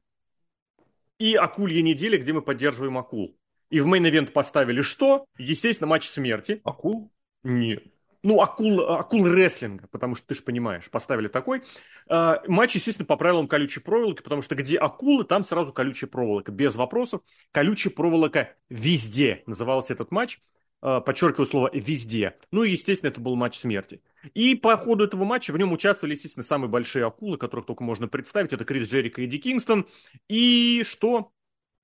и Акулья неделя, где мы поддерживаем акул. И в main event поставили что? Естественно, матч смерти. Акул? Нет. Ну, акул, акул рестлинга, потому что ты же понимаешь, поставили такой. Э, матч, естественно, по правилам колючей проволоки, потому что где акулы, там сразу колючая проволока. Без вопросов. Колючая проволока везде назывался этот матч. Э, подчеркиваю слово «везде». Ну и, естественно, это был матч смерти. И по ходу этого матча в нем участвовали, естественно, самые большие акулы, которых только можно представить. Это Крис Джерико и Эдди Кингстон. И что?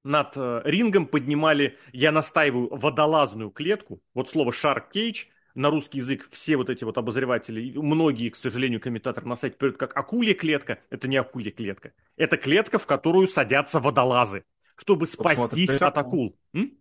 Над э, рингом поднимали, я настаиваю, водолазную клетку. Вот слово «shark cage» на русский язык все вот эти вот обозреватели, многие, к сожалению, комментаторы на сайте передают как акулья клетка. Это не акулья клетка. Это клетка, в которую садятся водолазы, чтобы спастись от акул. М?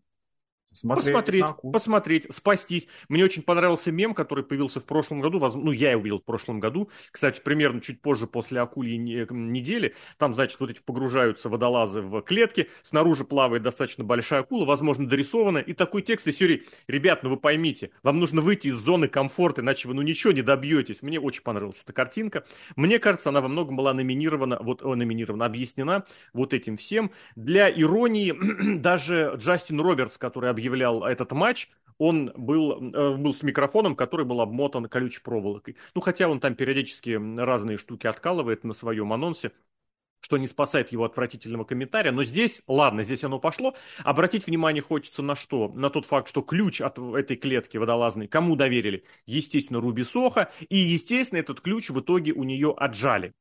Смотреть посмотреть, посмотреть, спастись. Мне очень понравился мем, который появился в прошлом году. Ну, я его увидел в прошлом году. Кстати, примерно чуть позже после акульи недели. Там, значит, вот эти погружаются водолазы в клетки. Снаружи плавает достаточно большая акула, возможно, дорисованная. И такой текст из серии «Ребят, ну вы поймите, вам нужно выйти из зоны комфорта, иначе вы ну ничего не добьетесь». Мне очень понравилась эта картинка. Мне кажется, она во многом была номинирована, вот о, номинирована, объяснена вот этим всем. Для иронии [CLEARS THROAT] даже Джастин Робертс, который объявлял этот матч, он был, э, был с микрофоном, который был обмотан колючей проволокой. Ну, хотя он там периодически разные штуки откалывает на своем анонсе, что не спасает его отвратительного комментария. Но здесь, ладно, здесь оно пошло. Обратить внимание хочется на что? На тот факт, что ключ от этой клетки водолазной кому доверили? Естественно, Руби Соха. И, естественно, этот ключ в итоге у нее отжали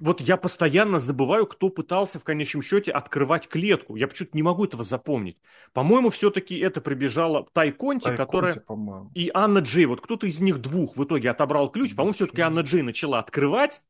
вот я постоянно забываю, кто пытался в конечном счете открывать клетку. Я почему-то не могу этого запомнить. По-моему, все-таки это прибежала Тай Конти, Тай которая... Конти, и Анна Джей. Вот кто-то из них двух в итоге отобрал ключ. По-моему, все-таки Анна Джей начала открывать.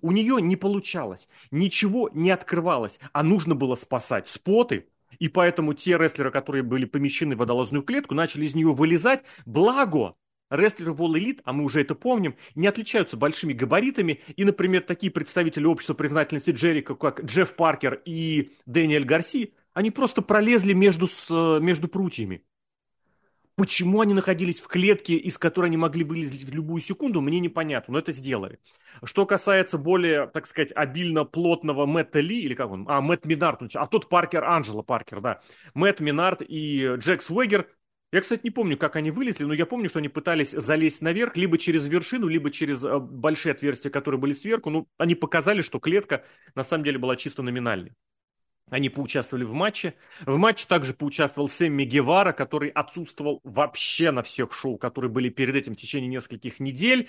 У нее не получалось. Ничего не открывалось. А нужно было спасать споты. И поэтому те рестлеры, которые были помещены в водолазную клетку, начали из нее вылезать. Благо, Рестлеры в All Elite, а мы уже это помним, не отличаются большими габаритами, и, например, такие представители общества признательности Джерика, как Джефф Паркер и Дэниэль Гарси, они просто пролезли между, с, между прутьями. Почему они находились в клетке, из которой они могли вылезть в любую секунду, мне непонятно, но это сделали. Что касается более, так сказать, обильно плотного Мэтта Ли, или как он, а, Мэтт Минард, а тот Паркер, Анджела Паркер, да, Мэтт Минард и Джек Свегер я, кстати, не помню, как они вылезли, но я помню, что они пытались залезть наверх, либо через вершину, либо через э, большие отверстия, которые были сверху. Ну, они показали, что клетка на самом деле была чисто номинальной. Они поучаствовали в матче. В матче также поучаствовал Сэмми Гевара, который отсутствовал вообще на всех шоу, которые были перед этим в течение нескольких недель.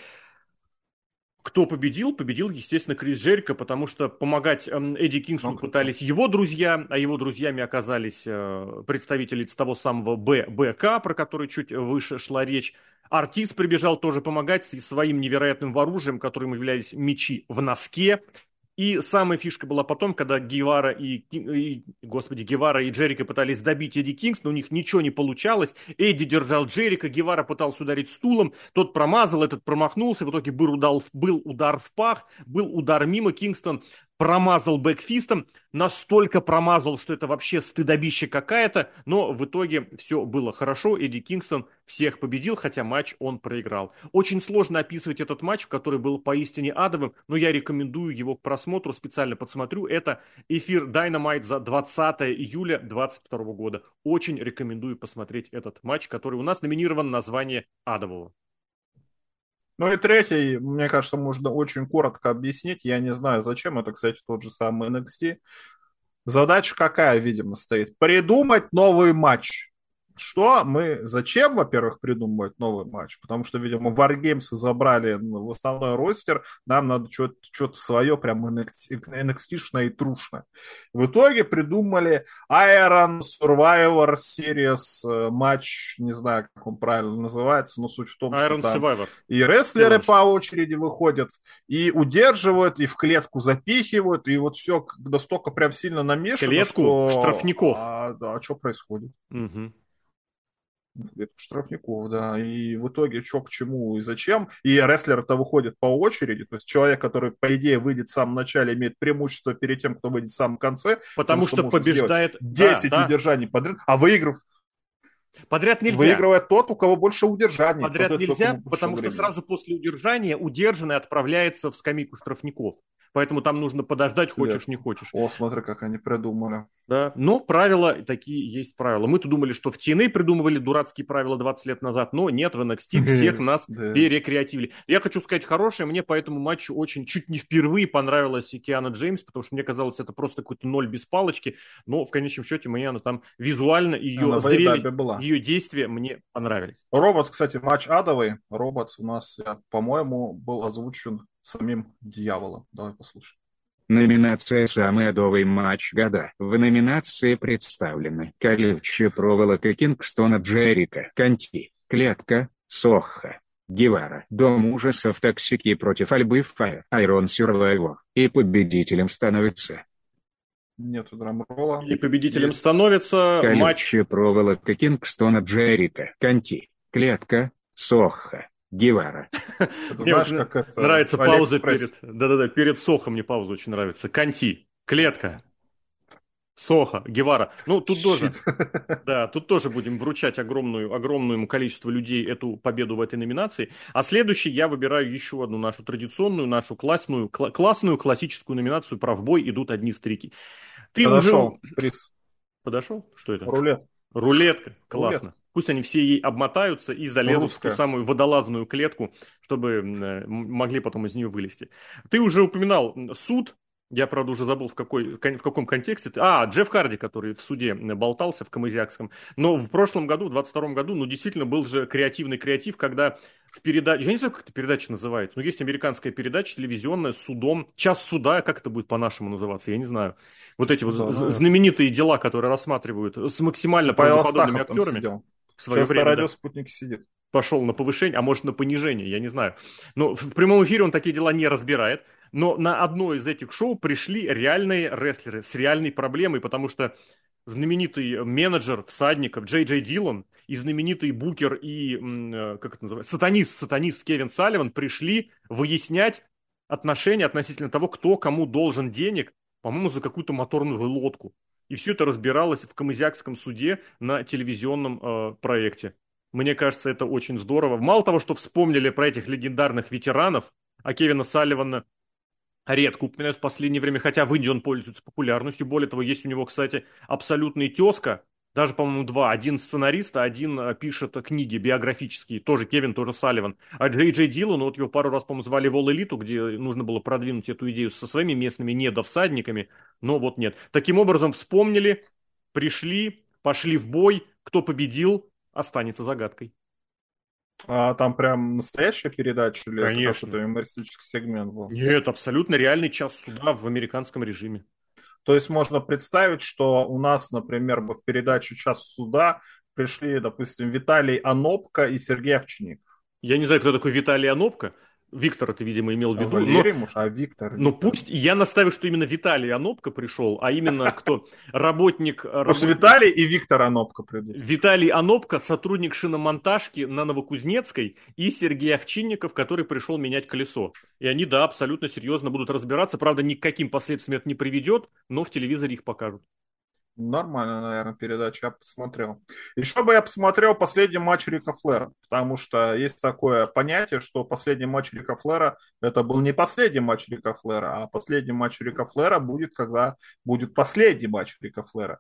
Кто победил? Победил, естественно, Крис Джерика, потому что помогать эм, Эдди Кингсону ну, пытались его друзья, а его друзьями оказались э, представители того самого ББК, про который чуть выше шла речь. Артист прибежал тоже помогать своим невероятным оружием, которым являлись мечи в носке. И самая фишка была потом, когда Гевара и, и, господи, Гевара и Джерика пытались добить Эдди Кингс, но у них ничего не получалось. Эдди держал Джерика, Гевара пытался ударить стулом, тот промазал, этот промахнулся, в итоге был удар, был удар в пах, был удар мимо, Кингстон промазал бэкфистом, настолько промазал, что это вообще стыдобище какая-то, но в итоге все было хорошо, Эдди Кингстон всех победил, хотя матч он проиграл. Очень сложно описывать этот матч, который был поистине адовым, но я рекомендую его к просмотру, специально подсмотрю. Это эфир Dynamite за 20 июля 2022 года. Очень рекомендую посмотреть этот матч, который у нас номинирован на звание адового. Ну и третий, мне кажется, можно очень коротко объяснить. Я не знаю, зачем это, кстати, тот же самый NXT. Задача какая, видимо, стоит? Придумать новый матч. Что мы, зачем, во-первых, придумывать новый матч? Потому что, видимо, Wargames забрали в основной ростер, нам надо что-то, свое, прям NXT-шное и трушное. В итоге придумали Iron Survivor Series э, матч, не знаю, как он правильно называется, но суть в том, Iron что там Survivor. и рестлеры по очереди выходят, и удерживают, и в клетку запихивают, и вот все настолько прям сильно намешано, Клетку что... штрафников. А, да, а что происходит? Угу штрафников, да. И в итоге что к чему и зачем. И рестлеры-то выходят по очереди. То есть человек, который, по идее, выйдет в самом начале, имеет преимущество перед тем, кто выйдет в самом конце. Потому, потому что, что побеждает... 10 да, удержаний да. подряд. А выиграв Подряд нельзя. Выигрывает тот, у кого больше удержаний. Подряд нельзя, потому времени. что сразу после удержания удержанный отправляется в скамейку штрафников. поэтому там нужно подождать, хочешь, не хочешь. О, смотри, как они придумали. Да, но правила такие есть правила. Мы-то думали, что в TNA придумывали дурацкие правила 20 лет назад, но нет, в NXT [LAUGHS] всех нас перекреативили. Я хочу сказать хорошее, мне по этому матчу очень чуть не впервые понравилась Киана Джеймс, потому что мне казалось, это просто какой-то ноль без палочки, но в конечном счете мне она там визуально, ее зрелище, ее действия мне понравились. Робот, кстати, матч адовый. Робот у нас, по-моему, был озвучен самим дьяволом. Давай послушаем. Номинация «Самый адовый матч года». В номинации представлены колючая проволока Кингстона Джерико, Конти, Клетка, Сохо, Гевара, Дом ужасов Токсики против Альбы Файр, Iron Survivor. И победителем становится... Нету драмролла. И победителем Есть. становится колючая матч... проволока Кингстона Джерика, Канти, Клетка, Сохха, Гевара. [LAUGHS] знаешь, как это... Нравится пауза перед... Да-да-да, перед Сохом мне пауза очень нравится. Канти, клетка, Соха, Гевара. Ну, тут тоже, [LAUGHS] да, тут тоже будем вручать огромную, огромному количеству людей эту победу в этой номинации. А следующий я выбираю еще одну нашу традиционную, нашу классную, кла- классную классическую номинацию «Про в бой идут одни старики». Ты Подошел, уже... приз. Подошел? Что это? Рулет. Рулетка, классно. Рулет. Пусть они все ей обмотаются и залезут Русская. в ту самую водолазную клетку, чтобы могли потом из нее вылезти. Ты уже упоминал суд, я, правда, уже забыл, в, какой, в каком контексте. А, Джефф Харди, который в суде болтался в Камызякском. Но в прошлом году, в 22 году, ну, действительно, был же креативный креатив, когда в передаче... Я не знаю, как эта передача называется, но есть американская передача телевизионная с судом. Час суда, как это будет по-нашему называться, я не знаю. Вот эти вот знаменитые дела, которые рассматривают с максимально правдоподобными актерами в свое Сейчас время. радио спутник сидит. Пошел на повышение, а может на понижение, я не знаю. Но в прямом эфире он такие дела не разбирает. Но на одно из этих шоу пришли реальные рестлеры с реальной проблемой, потому что знаменитый менеджер всадников Джей Джей Дилан и знаменитый букер и, э, как это называется, сатанист, сатанист Кевин Салливан пришли выяснять отношения относительно того, кто кому должен денег, по-моему, за какую-то моторную лодку. И все это разбиралось в Камызякском суде на телевизионном э, проекте. Мне кажется, это очень здорово. Мало того, что вспомнили про этих легендарных ветеранов, а Кевина Салливана редко упоминают в последнее время, хотя в Индии он пользуется популярностью. Более того, есть у него, кстати, абсолютный тезка, даже, по-моему, два. Один сценарист, один э, пишет книги биографические. Тоже Кевин, тоже Салливан. А Джей Джей Дилан, вот его пару раз, по-моему, звали в Элиту, где нужно было продвинуть эту идею со своими местными недовсадниками. Но вот нет. Таким образом, вспомнили, пришли, пошли в бой. Кто победил, останется загадкой. А там прям настоящая передача или Конечно. это юмористический сегмент был? Нет, абсолютно реальный час суда в американском режиме. То есть можно представить, что у нас, например, бы в передачу «Час суда» пришли, допустим, Виталий Анопка и Сергей Овчинник. Я не знаю, кто такой Виталий Анопка. Виктор ты, видимо, имел в а виду. А Валерий но, муж, а Виктор? Ну пусть, я наставлю, что именно Виталий Анопка пришел, а именно [LAUGHS] кто? Работник... Потому что Виталий и Виктор Анопка придут. Виталий Анопка, сотрудник шиномонтажки на Новокузнецкой, и Сергей Овчинников, который пришел менять колесо. И они, да, абсолютно серьезно будут разбираться. Правда, ни к каким последствиям это не приведет, но в телевизоре их покажут. Нормально, наверное, передача, я посмотрел. Еще бы я посмотрел последний матч Рика Флера, потому что есть такое понятие, что последний матч Рика Флера, это был не последний матч Рика Флера, а последний матч Рика Флера будет, когда будет последний матч Рика Флера.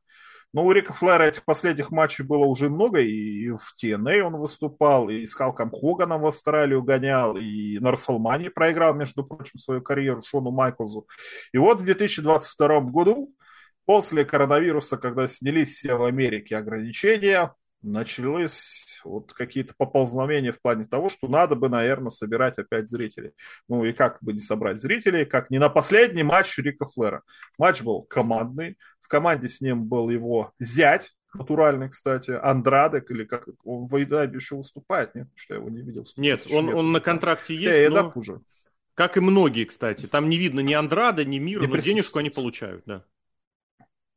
Но у Рика Флера этих последних матчей было уже много, и в TNA он выступал, и с Халком Хоганом в Австралию гонял, и на Расселмане проиграл, между прочим, свою карьеру Шону Майклзу. И вот в 2022 году После коронавируса, когда снялись все в Америке ограничения, начались вот какие-то поползновения в плане того, что надо бы, наверное, собирать опять зрителей. Ну и как бы не собрать зрителей, как не на последний матч Рика Флера. Матч был командный, в команде с ним был его зять, натуральный, кстати, Андрадек, или как он в Айдабе еще выступает, нет, что я его не видел. Нет, он, он на контракте есть, но... уже. Как и многие, кстати. Там не видно ни Андрада, ни Мира, но денежку они получают, да.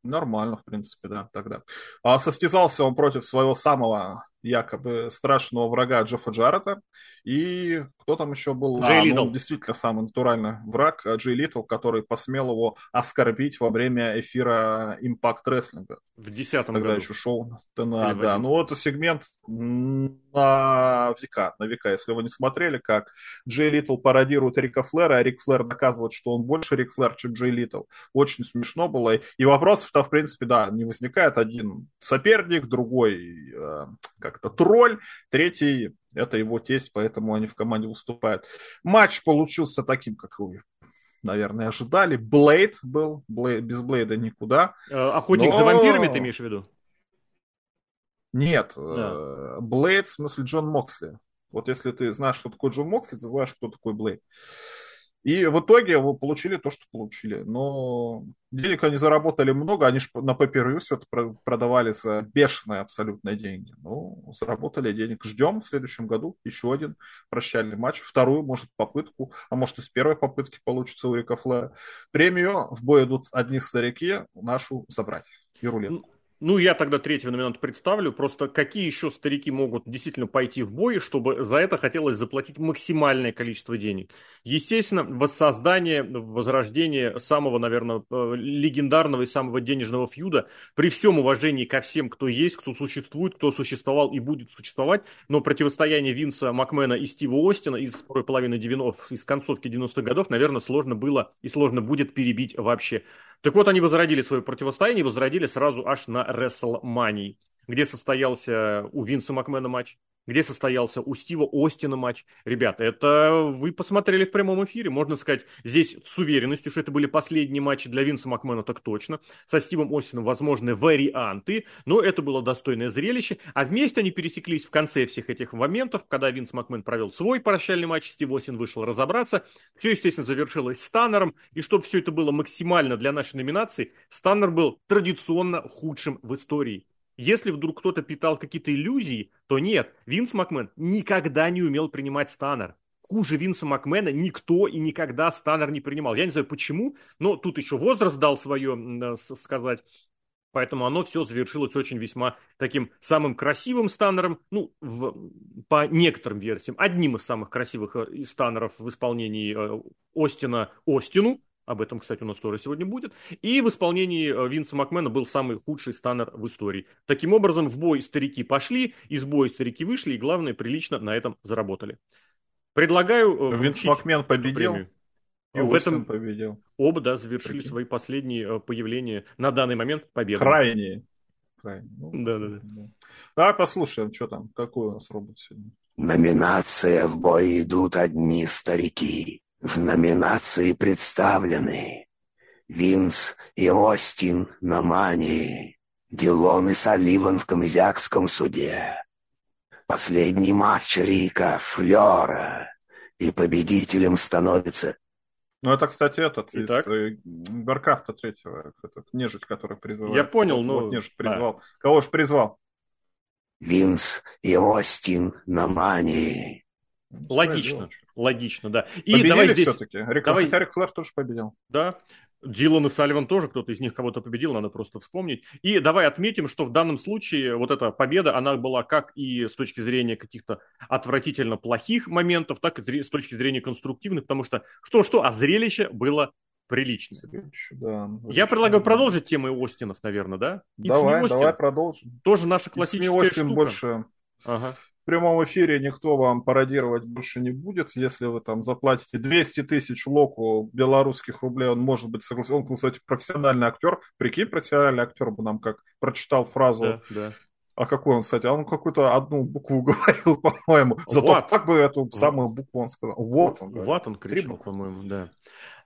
Нормально, в принципе, да, тогда. А состязался он против своего самого якобы страшного врага Джеффа Джаррета. И кто там еще был? Джей а, Литал. ну, действительно самый натуральный враг а, Джей Литал, который посмел его оскорбить во время эфира Impact Wrestling. В десятом Тогда году. еще шоу ТНА, Или в да. 11. Ну, это сегмент на века, на века. Если вы не смотрели, как Джей Литал пародирует Рика Флера, а Рик Флер доказывает, что он больше Рик Флер, чем Джей Литал. Очень смешно было. И вопросов-то, в принципе, да, не возникает. Один соперник, другой э, как-то тролль, третий это его тесть, поэтому они в команде выступают. Матч получился таким, как вы, наверное, ожидали. Блейд был, Блейд, без Блейда никуда. Э, Охотник за Но- вампирами ты имеешь в виду? Нет, Да. э, Блейд, в смысле Джон Моксли. Вот если ты знаешь, что такое Джон Моксли, ты знаешь, кто такой Блейд. И в итоге вы получили то, что получили. Но денег они заработали много, они же на pay все это про- продавали за бешеные абсолютно деньги. Ну, заработали денег. Ждем в следующем году еще один прощальный матч. Вторую, может, попытку, а может, и с первой попытки получится у Рика Флэра. Премию в бой идут одни старики, нашу забрать. И рулетку. Ну, я тогда третьего номинанта представлю. Просто какие еще старики могут действительно пойти в бой, чтобы за это хотелось заплатить максимальное количество денег? Естественно, воссоздание, возрождение самого, наверное, э, легендарного и самого денежного фьюда, при всем уважении ко всем, кто есть, кто существует, кто существовал и будет существовать, но противостояние Винса Макмена и Стива Остина из второй половины 90-х, из концовки 90-х годов, наверное, сложно было и сложно будет перебить вообще. Так вот, они возродили свое противостояние, возродили сразу аж на WrestleMania, где состоялся у Винса Макмена матч, где состоялся у Стива Остина матч. Ребята, это вы посмотрели в прямом эфире, можно сказать, здесь с уверенностью, что это были последние матчи для Винса Макмена, так точно. Со Стивом Остином возможны варианты, но это было достойное зрелище. А вместе они пересеклись в конце всех этих моментов, когда Винс Макмен провел свой прощальный матч, Стив Остин вышел разобраться. Все, естественно, завершилось Станнером. И чтобы все это было максимально для нашей номинации, Станнер был традиционно худшим в истории. Если вдруг кто-то питал какие-то иллюзии, то нет, Винс Макмен никогда не умел принимать Станнер. Хуже Винса Макмена никто и никогда Станнер не принимал. Я не знаю почему, но тут еще возраст дал свое сказать. Поэтому оно все завершилось очень весьма таким самым красивым станнером, ну, в- по некоторым версиям, одним из самых красивых э, из станнеров в исполнении э, Остина Остину, об этом, кстати, у нас тоже сегодня будет, и в исполнении э, Винса Макмена был самый худший станнер в истории. Таким образом, в бой старики пошли, из боя старики вышли, и, главное, прилично на этом заработали. Предлагаю э, Винс Макмен победил, премию. и в этом победил. оба, да, завершили Прикинь. свои последние э, появления на данный момент победы. Крайние. Крайние. Ну, Да-да-да. Давай послушаем, что там, какой у нас робот сегодня. Номинация в бой идут одни старики. В номинации представлены Винс и Остин на мании, Дилон и Салливан в Камызякском суде, последний матч Рика Флера, и победителем становится Ну, это, кстати, этот Итак? из э, Баркафта третьего, этот нежить, который призывает. Я понял, вот, но- Вот нежить призвал. Кого же призвал? Винс и Остин на мании. Логично, логично, да. И Победили давай здесь, все-таки. Рик, давай- Хотя Рик Флэр тоже победил. да, Дилан и Салливан тоже, кто-то из них кого-то победил, надо просто вспомнить. И давай отметим, что в данном случае вот эта победа, она была как и с точки зрения каких-то отвратительно плохих моментов, так и с точки зрения конструктивных, потому что что-что, а зрелище было приличное. Да, Я предлагаю продолжить темы Остинов, наверное, да? Давай, Austin. давай продолжим. Тоже наша классическая Austin штука. больше Ага. В прямом эфире никто вам пародировать больше не будет. Если вы там заплатите 200 тысяч локу белорусских рублей, он может быть согласен. Он, кстати, профессиональный актер. Прикинь, профессиональный актер бы нам как прочитал фразу. Да, да. А какой он, кстати? А он какую-то одну букву [LAUGHS] говорил, по-моему. Зато What? как бы эту самую букву он сказал. Вот он. говорит. Вот он кричал, по-моему, да.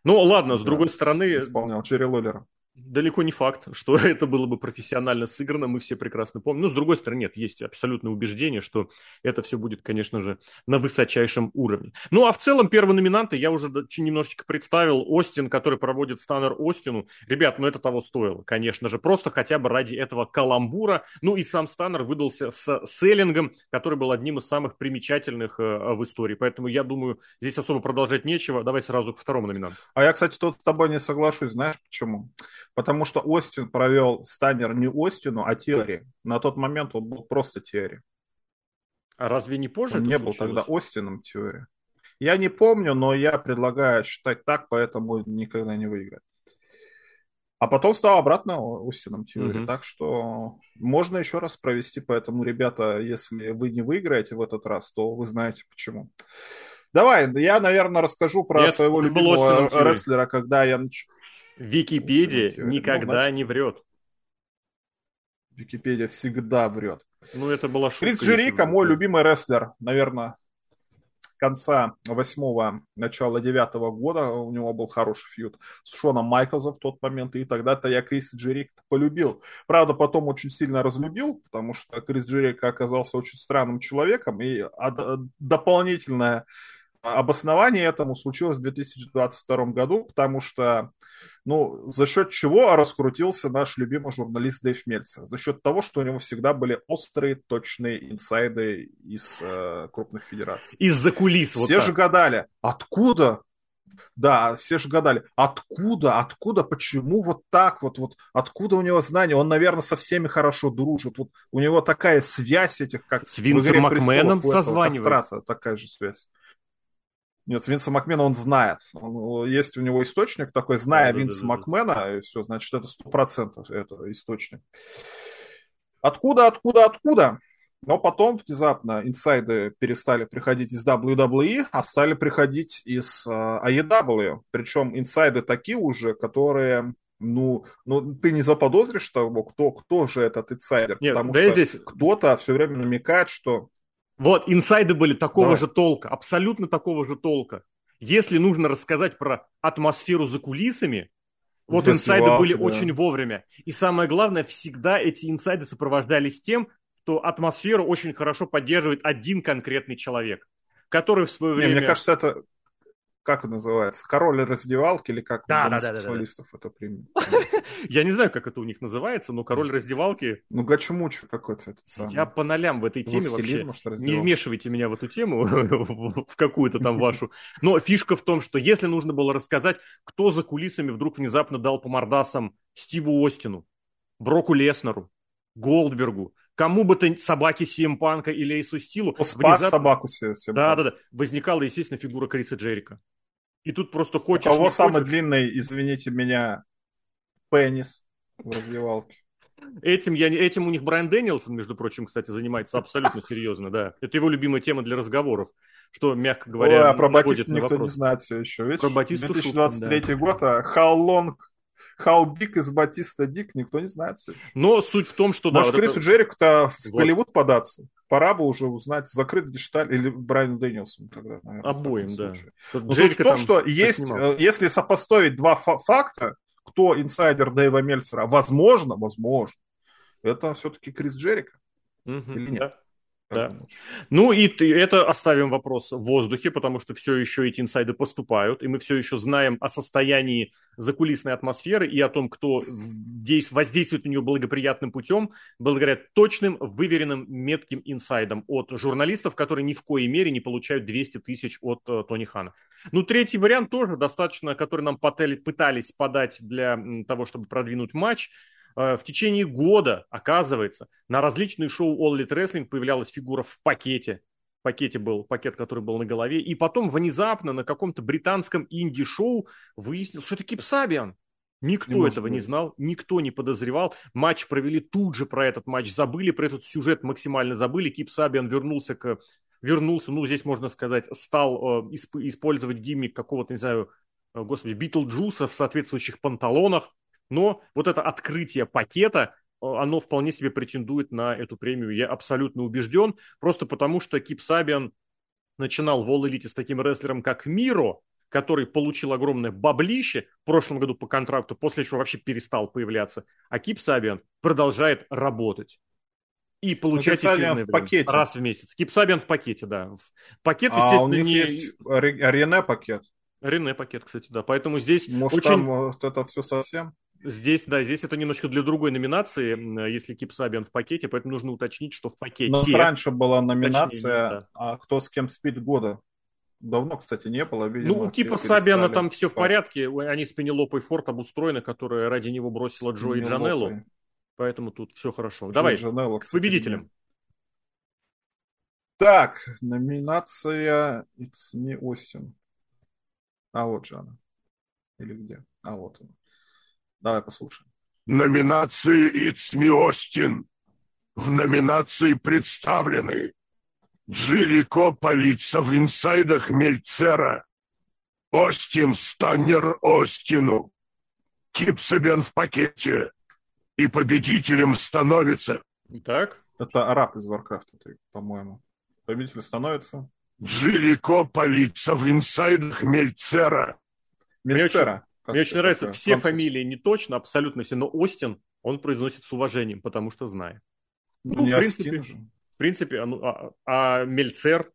Ну, ладно, с Да, другой стороны, Исполнял Черри Лоллера. Далеко не факт, [LAUGHS] что это было бы профессионально сыграно, мы все прекрасно помним. Но, с другой стороны, нет, есть абсолютное убеждение, что это все будет, конечно же, на высочайшем уровне. Ну, а в целом, первые номинанты я уже немножечко представил. Остин, который проводит Станнер Остину. Ребят, ну это того стоило, конечно же, просто хотя бы ради этого каламбура. Ну и сам Станнер выдался с селлингом, который был одним из самых примечательных э, в истории. Поэтому я думаю, здесь особо продолжать нечего. Давай сразу к второму номинанту. А я, кстати, тут с тобой не соглашусь. Знаешь почему? Потому что Остин провел Станнер не Остину, а Теори. На тот момент он был просто Теори. А разве не позже Он не был случилось? тогда Остином теории. Я не помню, но я предлагаю считать так, поэтому никогда не выиграет. А потом стал обратно Остином теории. Мгм. Так что можно еще раз провести. Поэтому, ребята, если вы не выиграете в этот раз, то вы знаете почему. Давай, я, наверное, расскажу про Нет, своего был любимого рестлера, когда я нач... Википедия никогда Ну, значит, не врет. Википедия всегда врет. Ну, это была шутка. Крис Джерика, мой любимый рестлер, наверное, конца восьмого, начала девятого года. У него был хороший фьюд с Шоном Майклзом в тот момент, и тогда-то я Крис Джерика полюбил. Правда, потом очень сильно разлюбил, потому что Крис Джерика оказался очень странным человеком, и ад- дополнительное обоснование этому случилось в 2022 году, потому что ну, за счет чего раскрутился наш любимый журналист Дэйв Мельцер? За счет того, что у него всегда были острые, точные инсайды из э, крупных федераций. Из-за кулис. вот все так. же гадали, откуда? Да, все же гадали, откуда, откуда, почему вот так вот, вот, откуда у него знания? Он, наверное, со всеми хорошо дружит. Вот у него такая связь этих, как С Винсом «Игре Макменом престолов» у этого созванивается. Кастрата такая же связь. Нет, Винса Макмена он знает. Он- есть у него источник такой, зная Да-да-да-да-да. Винса Макмена, и все, значит, это сто процентов это источник. Откуда, откуда, откуда? Но потом внезапно инсайды перестали приходить из WWE, а стали приходить из AEW. Причем инсайды такие уже, которые, ну, ну ты не заподозришь того, кто, кто же этот инсайдер. Нет, потому да что здесь кто-то все время намекает, что Вот, инсайды были такого Давай. же толка, абсолютно такого же толка. Если нужно рассказать про атмосферу за кулисами, вот В инсайды раздевалке, были да. очень вовремя. И самое главное, всегда эти инсайды сопровождались тем, что атмосферу очень хорошо поддерживает один конкретный человек, который в свое Не, время... мне кажется, это как это называется? Король раздевалки или как Да, да, да, да, да. гомосексуалистов это примет? [LAUGHS] Я не знаю, как это у них называется, но король раздевалки... Ну, гачмучу какой-то этот самый. Я по нолям в этой теме вообще. Не вмешивайте меня в эту тему, [LAUGHS] в какую-то там вашу. Но фишка в том, что если нужно было рассказать, кто за кулисами вдруг внезапно дал по мордасам Стиву Остину, Броку Леснеру, Голдбергу, кому бы то собаке Сиэм Панка или Эйсу Стилу, спас внезапно- собаку себе. себе Да, да, да. Возникала, естественно, фигура Криса Джерика. И тут просто У хочешь, кого не самый хочешь, длинный, извините меня, пенис в раздевалке? Этим, я, не- этим у них Брайан Дэнилсон, между прочим, кстати, занимается абсолютно [LAUGHS] серьезно, да. Это его любимая тема для разговоров, что, мягко говоря, Ой, а про на никто не вопрос. знает все еще. Видишь, Про Батисту 2023 год, а how long, how big is Батиста Дик, никто не знает все еще. Но суть в том, что... да, Может, вот Крису это- Джерику-то в Вот. Голливуд податься? Пора бы уже узнать, закрыт гешталь или Брайану Дэнилсону тогда, наверное. Обоим, да. Но суть в том, что есть, поснимал. э, если сопоставить два фа- факта, кто инсайдер Дэйва Мельцера, возможно, возможно, это все-таки Крис Джерика. Мгм, или нет? да. Да. думаешь? Ну и ты- это оставим вопрос в воздухе, потому что все еще эти инсайды поступают, и мы все еще знаем о состоянии закулисной атмосферы и о том, кто дейс- воздействует на нее благоприятным путем, благодаря точным, выверенным, метким инсайдам от журналистов, которые ни в коей мере не получают 200 тысяч от э, Тони Хана. Ну, третий вариант тоже достаточно, который нам пытались подать для того, чтобы продвинуть матч. Э, В течение года, оказывается, на различные шоу All Elite Wrestling появлялась фигура в пакете. В пакете был пакет, который был на голове. И потом внезапно на каком-то британском инди-шоу выяснилось, что это Кип Сабиан. Никто Не этого не быть. знал, никто не подозревал. Матч провели тут же про этот матч, забыли про этот сюжет, максимально забыли. Кип Сабиан вернулся к вернулся, ну, здесь можно сказать, стал э, исп- использовать gimmick какого-то, не знаю, э, господи, Битлджуса в соответствующих панталонах. Но вот это открытие пакета, э, оно вполне себе претендует на эту премию. Я абсолютно убежден. Просто потому, что Кип Сабиан начинал в All Elite с таким рестлером, как Миро, который получил огромное баблище в прошлом году по контракту, после чего вообще перестал появляться. А Кип Сабиан продолжает работать. И получать Кип Сабиан эфирное в время. пакете. раз в месяц. Кип Сабиан в пакете, да. В- Пакет, А у естественно, них не... есть Ре- Рене пакет. Рене пакет, кстати, да. Поэтому здесь Может, очень... там вот это все совсем? Здесь, да, здесь это немножко для другой номинации, м, если Кип Сабиан в пакете, поэтому нужно уточнить, что в пакете... У нас раньше была номинация, Уточнение, да. а кто с кем спит года. Давно, кстати, не было. Видимо, Ну, у Кипа Сабиана там все в спать. порядке. Они с Пенелопой Форд обустроены, которая ради него бросила Джо и. Джанеллу. Поэтому тут все хорошо. Джо Давай, Джанелло, к кстати, победителям. Так, номинация It's Me Остин. А вот же она. Или где? А вот она. Давай послушаем. Номинации It's Me Остин. В номинации представлены Джерико Полица в инсайдах Мельцера, Остин Станнер Остину, Кипсабен в пакете, и победителем становится Так, Это араб из Варкрафта, по-моему. Победитель становится Джерико Полица в инсайдах Мельцера, Мельцера. Как мне очень это нравится, все Француз. фамилии не точно, абсолютно все, но Остин он произносит с уважением, потому что знает. Ну, Ну, не в принципе. В принципе, а, ну, а, а Мельцер,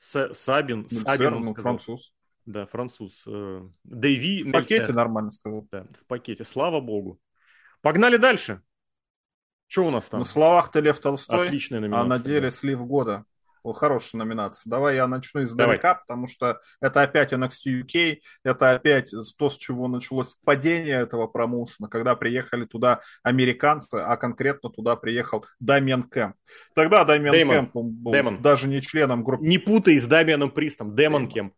Са- Сабин, Мельцер, Сабин, ну, сказал. француз. Да, француз. э, Дэви В пакете Мельцер. нормально сказал. Да, в пакете, слава богу. Погнали дальше. Что у нас там? На словах-то Лев Толстой, Отличная а номинация. на деле да. слив года. Хорошая номинация. Давай я начну издалека, потому что это опять NXT UK, это опять то, с чего началось падение этого промоушена, когда приехали туда американцы, а конкретно туда приехал Дамиан Кэмп. Тогда Дамиан Дэймон. Кэмп он был Дэймон. даже не членом группы. Не путай с Дамианом Пристом, Демон Дэймон. Кемп.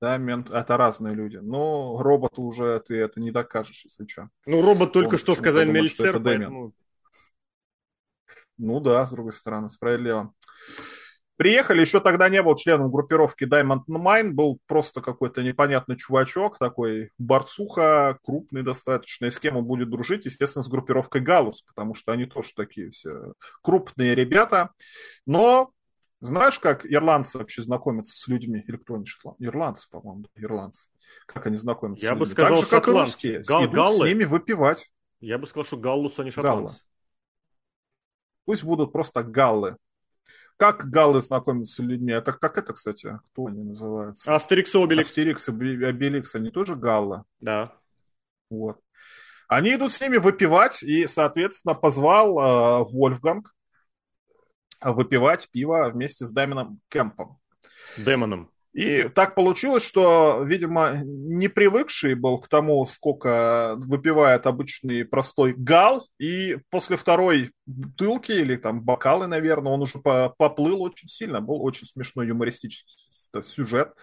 Дамиан, это разные люди. Но роботу уже ты это не докажешь, если что. Ну, робот только Он что сказал Мельцер, поэтому... Ну да, с другой стороны, справедливо. Приехали, еще тогда не был членом группировки Diamond Mine, был просто какой-то непонятный чувачок, такой борцуха, крупный достаточно, и с кем он будет дружить, естественно, с группировкой Галус, потому что они тоже такие все крупные ребята. Но знаешь, как ирландцы вообще знакомятся с людьми? Или кто они? Ирландцы, по-моему, да, ирландцы. Как они знакомятся Я с бы людьми? сказал, так же, как и шотландцы. русские. Гал- идут галлы. с ними выпивать. Я бы сказал, что Галлус, а не Галла. Пусть будут просто галлы. Как галлы знакомятся с людьми? Это как это, кстати? Кто они называются? Астерикс и Обеликс. Астерикс и Бе- Обеликс, они тоже галлы. Да. Вот. Они идут с ними выпивать, и, соответственно, позвал э, Вольфганг выпивать пиво вместе с Дамином Кемпом. Демоном. И так получилось, что, видимо, не привыкший был к тому, сколько выпивает обычный простой гал, и после второй бутылки или там бокалы, наверное, он уже по- поплыл очень сильно. Был очень смешной юмористический сюжет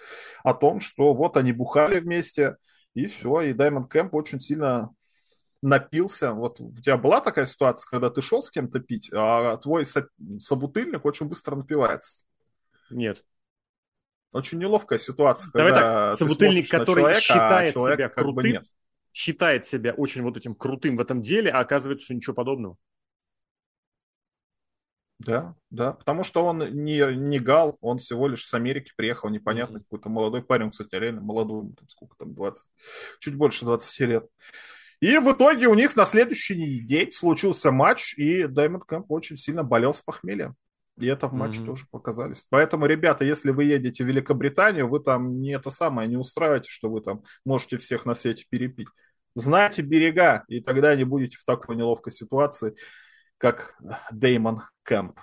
о том, что вот они бухали вместе, и все, и Даймонд Кэмп очень сильно напился. Вот у тебя была такая ситуация, когда ты шел с кем-то пить, а твой со- собутыльник очень быстро напивается? Нет. Очень неловкая ситуация, Давай так, ты собутыльник, который человека, а считает человека себя как бы крутым, нет. считает себя очень вот этим крутым в этом деле, а оказывается, что ничего подобного. Да, да, потому что он не, не гал, он всего лишь с Америки приехал, непонятно, какой-то молодой парень, кстати, реально молодой, там сколько там, 20, чуть больше 20 лет. И в итоге у них на следующий день случился матч, и Даймонд Кэмп очень сильно болел с похмелья. И это в матче Мгм. тоже показались. Поэтому, ребята, если вы едете в Великобританию, вы там не это самое, не устраивайте, что вы там можете всех на свете перепить. Знайте берега, и тогда не будете в такой неловкой ситуации, как Деймон Кэмп.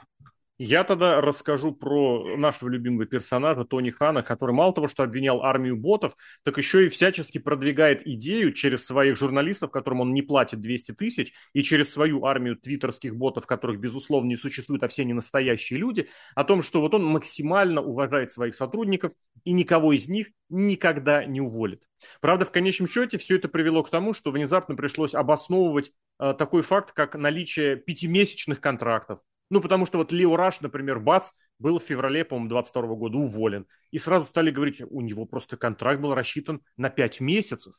Я тогда расскажу про нашего любимого персонажа Тони Хана, который мало того, что обвинял армию ботов, так еще и всячески продвигает идею через своих журналистов, которым он не платит 200 тысяч, и через свою армию твиттерских ботов, которых, безусловно, не существует, а все не настоящие люди, о том, что вот он максимально уважает своих сотрудников и никого из них никогда не уволит. Правда, в конечном счете все это привело к тому, что внезапно пришлось обосновывать э, такой факт, как наличие пятимесячных контрактов, ну, потому что вот Лео Раш, например, Бац, был в феврале, по-моему, 22 года уволен. И сразу стали говорить, у него просто контракт был рассчитан на 5 месяцев.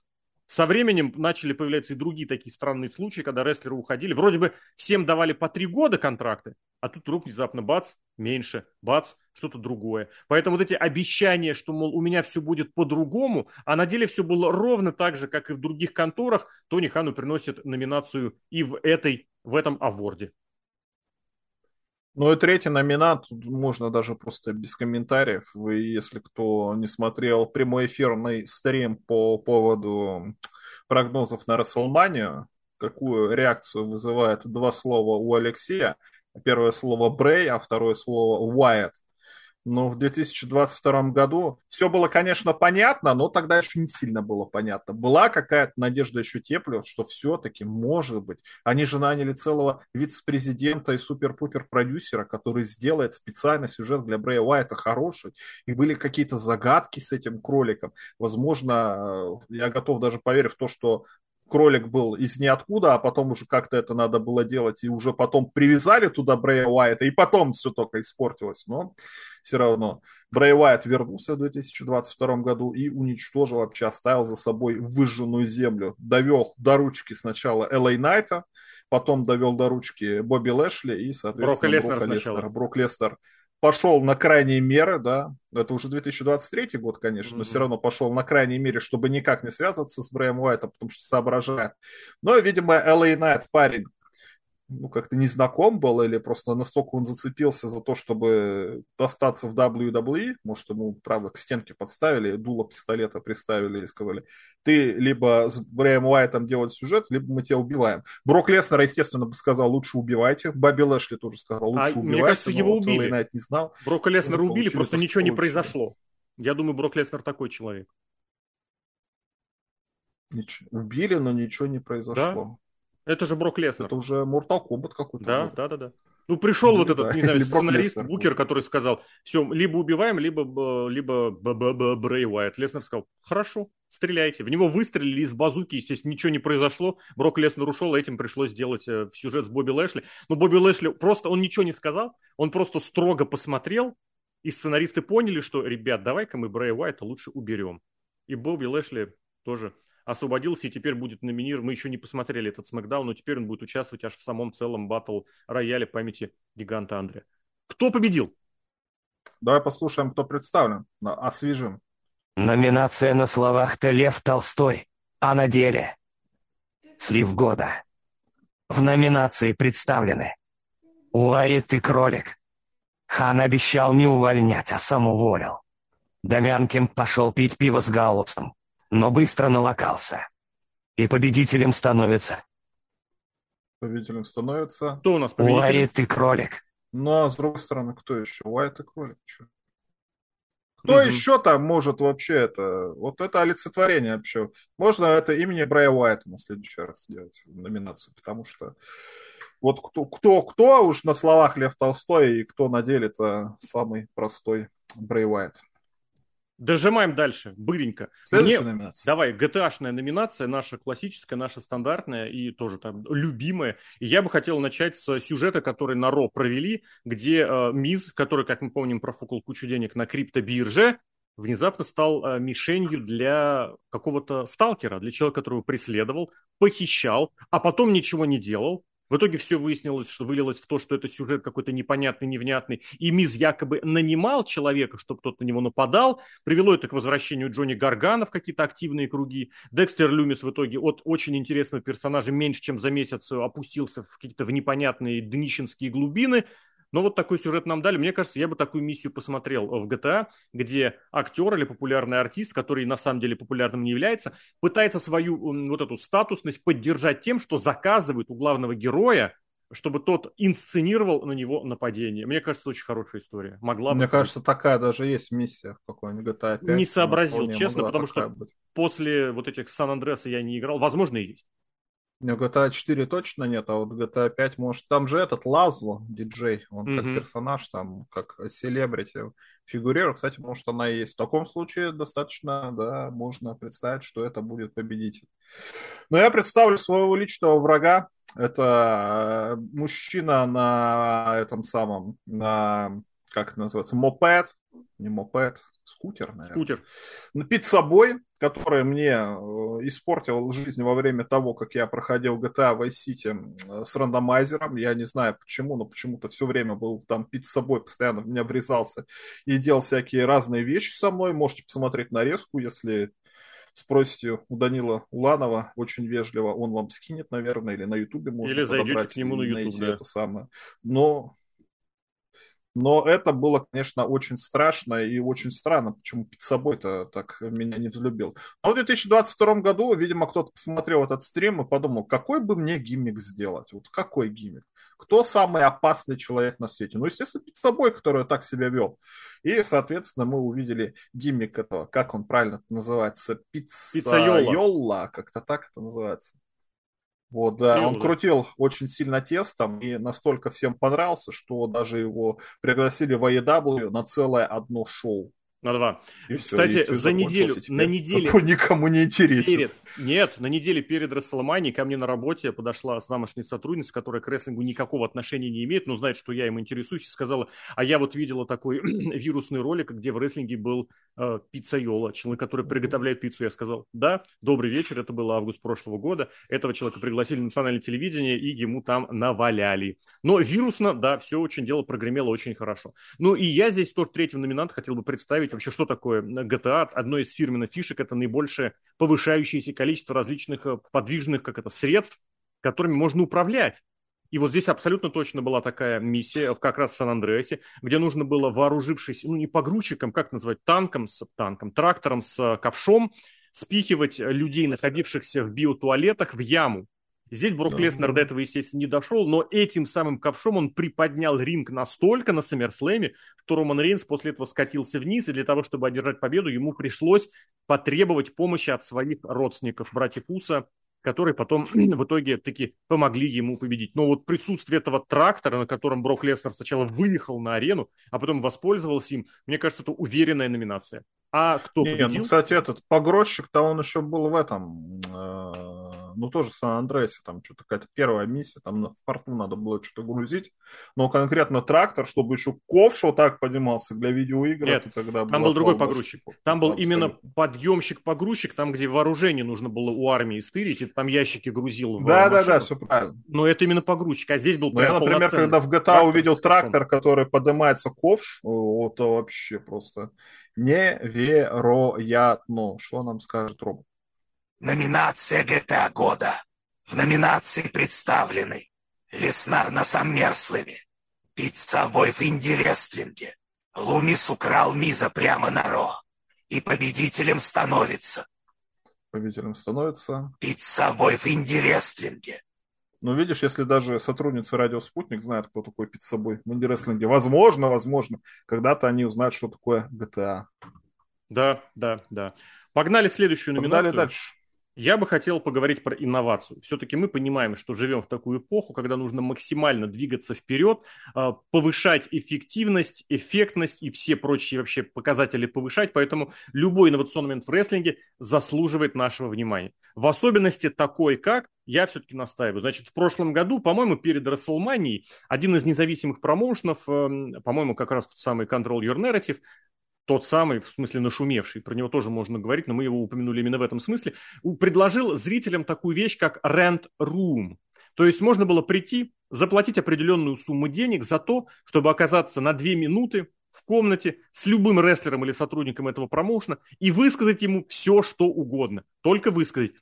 Со временем начали появляться и другие такие странные случаи, когда рестлеры уходили. Вроде бы всем давали по 3 года контракты, а тут вдруг внезапно бац, меньше, бац, что-то другое. Поэтому вот эти обещания, что, мол, у меня все будет по-другому, а на деле все было ровно так же, как и в других конторах, Тони Хану приносит номинацию и в этой, в этом аворде. Ну и третий номинант, можно даже просто без комментариев. Вы, если кто не смотрел прямой эфирный стрим по поводу прогнозов на Расселманию, какую реакцию вызывает два слова у Алексея. Первое слово Брей, а второе слово Уайт. Но в 2022 году все было, конечно, понятно, но тогда еще не сильно было понятно. Была какая-то надежда еще теплилась, что все-таки, может быть, они же наняли целого вице-президента и супер-пупер-продюсера, который сделает специально сюжет для Брэя Уайта хороший. И были какие-то загадки с этим кроликом. Возможно, э, я готов даже поверить в то, что кролик был из ниоткуда, а потом уже как-то это надо было делать, и уже потом привязали туда Брэя Уайта, и потом все только испортилось. Но все равно Брэй Уайт вернулся в 2022 году и уничтожил вообще, оставил за собой выжженную землю. Довел до ручки сначала Элэй Найта, потом довел до ручки Бобби Лэшли и, соответственно, Брока Леснера. Брока Леснера. Брок Лестер пошел на крайние меры, да, это уже 2023 год, конечно, mm-hmm. но все равно пошел на крайние меры, чтобы никак не связываться с Брэем Уайтом, потому что соображает. Но, видимо, LA Knight парень ну, как-то не знаком был, или просто настолько он зацепился за то, чтобы достаться в WWE, может, ему, правда, к стенке подставили, дуло пистолета приставили и сказали, ты либо с Брэем Уайтом делать сюжет, либо мы тебя убиваем. Брок Леснер, естественно, бы сказал, лучше убивайте. Бобби Лэшли тоже сказал, лучше а, убивайте. Мне кажется, его вот убили. Не знал. Брока Леснера убили, просто ничего не произошло. Я думаю, Брок Леснер такой человек. Ничего. Убили, но ничего не произошло. Да? Это же Брок Леснер. Это уже Mortal Kombat какой-то. Да, был. да, да, да. Ну, пришел вот этот, не знаю, сценарист Леснер. Букер, который сказал, все, либо убиваем, либо, либо Брей Уайт. Леснер сказал, хорошо, стреляйте. В него выстрелили из базуки, естественно, ничего не произошло. Брок Леснер ушел, этим пришлось сделать э, сюжет с Бобби Лэшли. Но Бобби Лэшли просто, он ничего не сказал, он просто строго посмотрел, и сценаристы поняли, что, ребят, давай-ка мы Брэй Уайта лучше уберем. И Бобби Лэшли тоже освободился и теперь будет номинирован. Мы еще не посмотрели этот смакдаун, но теперь он будет участвовать аж в самом целом батл рояле памяти гиганта Андре. Кто победил? Давай послушаем, кто представлен. Освежим. Номинация на словах-то Лев Толстой, а на деле Слив года. В номинации представлены Уайт и Кролик. Хан обещал не увольнять, а сам уволил. Домянкин пошел пить пиво с Галлупсом но быстро налокался. И победителем становится... Победителем становится... Кто у нас победитель? Уайт и кролик. Ну, а с другой стороны, кто еще? Уайт и кролик. Что? Кто угу. еще там может вообще это... Вот это олицетворение вообще. Можно это имени Брайя Уайта на следующий раз сделать, номинацию, потому что вот кто, кто, кто уж на словах Лев Толстой и кто на деле это самый простой Брэй Уайт. Дожимаем дальше, быренько. Следующая Мне... номинация. Давай, GTA-шная номинация, наша классическая, наша стандартная и тоже там любимая. И я бы хотел начать с сюжета, который на Ро провели, где э, Миз, который, как мы помним, профукал кучу денег на криптобирже, внезапно стал э, мишенью для какого-то сталкера, для человека, которого преследовал, похищал, а потом ничего не делал, в итоге все выяснилось, что вылилось в то, что это сюжет какой-то непонятный, невнятный, и Миз якобы нанимал человека, чтобы тот на него нападал. Привело это к возвращению Джонни Гаргана в какие-то активные круги. Декстер Люмис в итоге от очень интересного персонажа меньше, чем за месяц опустился в какие-то в непонятные днищенские глубины. Но вот такой сюжет нам дали. Мне кажется, я бы такую миссию посмотрел в GTA, где актер или популярный артист, который на самом деле популярным не является, пытается свою вот эту статусность поддержать тем, что заказывает у главного героя чтобы тот инсценировал на него нападение. Мне кажется, это очень хорошая история. Могла Мне бы кажется, такая даже есть миссия в какой-нибудь GTA 5. Не сообразил, честно, потому что быть. после вот этих Сан-Андреса я не играл. Возможно, и есть. У GTA 4 точно нет, а вот GTA 5 может... Там же этот Лазло, диджей, он mm-hmm. как персонаж, там, как селебрити фигурирует. Кстати, может, она и есть. В таком случае достаточно, да, можно представить, что это будет победитель. Но я представлю своего личного врага. Это э, мужчина на этом самом, на, как это называется, мопед, не мопед, скутер, наверное. Скутер. Пить с собой, который мне э, испортил жизнь во время того, как я проходил GTA Vice City с рандомайзером. Я не знаю почему, но почему-то все время был там пить с собой, постоянно в меня врезался и делал всякие разные вещи со мной. Можете посмотреть нарезку, если спросите у Данила Уланова, очень вежливо, он вам скинет, наверное, или на Ютубе можно Или зайдете к нему на Ютуб, да. это самое. Но Но это было, конечно, очень страшно и очень странно, почему перед собой-то так меня не взлюбил. Но в 2022 году, видимо, кто-то посмотрел этот стрим и подумал, какой бы мне гиммик сделать? Вот какой гиммик? Кто самый опасный человек на свете? Ну, естественно, перед собой, который так себя вел. И, соответственно, мы увидели гиммик этого, как он правильно называется, пиццайола, как-то так это называется. Вот, да, он крутил очень сильно тестом и настолько всем понравился, что даже его пригласили в AEW на целое одно шоу. На два. И Кстати, все, за неделю, на неделе... Никому не интересен. Перед, нет, на неделе перед Расселманией ко мне на работе подошла тамошняя сотрудница, которая к рестлингу никакого отношения не имеет, но знает, что я им интересуюсь, и сказала, а я вот видела такой [CLEARS THROAT] вирусный ролик, где в рестлинге был э, пиццайола, человек, который приготовляет пиццу. Я сказал, да, добрый вечер, это был август прошлого года. Этого человека пригласили на национальное телевидение, и ему там наваляли. Но вирусно, да, все очень дело прогремело очень хорошо. Ну и я здесь тоже третьего номинанта хотел бы представить посмотреть вообще, что такое GTA. Одно из фирменных фишек – это наибольшее повышающееся количество различных э, подвижных как это, средств, которыми можно управлять. И вот здесь абсолютно точно была такая миссия, как раз в Сан-Андреасе, где нужно было, вооружившись, ну не погрузчиком, как назвать, танком, с танком, трактором с э, ковшом, спихивать людей, находившихся в биотуалетах, в яму. Здесь Брок да, Леснер до этого, естественно, не дошел, но этим самым ковшом он приподнял ринг настолько на Саммерслэме, что Роман Рейнс после этого скатился вниз, и для того, чтобы одержать победу, ему пришлось потребовать помощи от своих родственников, братьев Уса, которые потом [CLEARS THROAT] в итоге таки помогли ему победить. Но вот присутствие этого трактора, на котором Брок Леснер сначала выехал на арену, а потом воспользовался им, мне кажется, это уверенная номинация. А кто Не, победил? Ну, кстати, этот погрузчик-то он еще был в этом э, ну, тоже в Сан-Андреасе, там что-то какая-то первая миссия, там в порту надо было что-то грузить, но конкретно трактор, чтобы еще ковш вот так поднимался для видеоигр, Нет, тогда там был другой погрузчик. Там был абсолютно. именно подъемщик-погрузчик, там, где вооружение нужно было у армии стырить, и там ящики грузил в Да, да, да, все правильно. Но это именно погрузчик, а здесь был ну, Я, например, когда в GTA трактор, увидел трактор, который поднимается ковш, вот вообще просто невероятно. Что нам скажет робот? Номинация GTA года. В номинации представлены Леснар на Саммерславе, Пиццабой в Инди-рестлинге, Лумис украл Миза прямо на Ро, и победителем становится... Победителем становится... Пиццабой в Инди-рестлинге. Ну, видишь, если даже сотрудницы Радио Спутник знают, кто такой Пиццабой в инди-рестлинге, возможно, возможно, когда-то они узнают, что такое GTA. Да, да, да. Погнали следующую номинацию. Погнали дальше. Я бы хотел поговорить про инновацию. Все-таки мы понимаем, что живем в такую эпоху, когда нужно максимально двигаться вперед, а, повышать эффективность, эффектность и все прочие вообще показатели повышать. Поэтому любой инновационный момент в рестлинге заслуживает нашего внимания. В особенности такой, как я все-таки настаиваю. Значит, в прошлом году, по-моему, перед Расселманией один из независимых промоушенов, эм, по-моему, как раз тот самый Control Your Narrative, тот самый, в смысле нашумевший, про него тоже можно говорить, но мы его упомянули именно в этом смысле, предложил зрителям такую вещь, как rent room. То есть можно было прийти, заплатить определенную сумму денег за то, чтобы оказаться на две минуты в комнате с любым рестлером или сотрудником этого промоушена и высказать ему все, что угодно. Только высказать.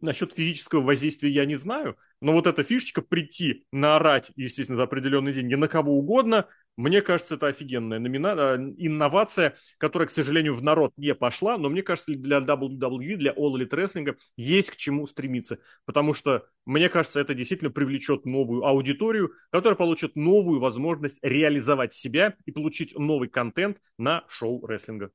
Насчет физического воздействия я не знаю, но вот эта фишечка прийти, наорать, естественно, за определенные деньги на кого угодно, мне кажется, это офигенная номина... Э, инновация, которая, к сожалению, в народ не пошла, но мне кажется, для WWE, для All Elite Wrestling есть к чему стремиться, потому что, мне кажется, это действительно привлечет новую аудиторию, которая получит новую возможность реализовать себя и получить новый контент на шоу рестлинга.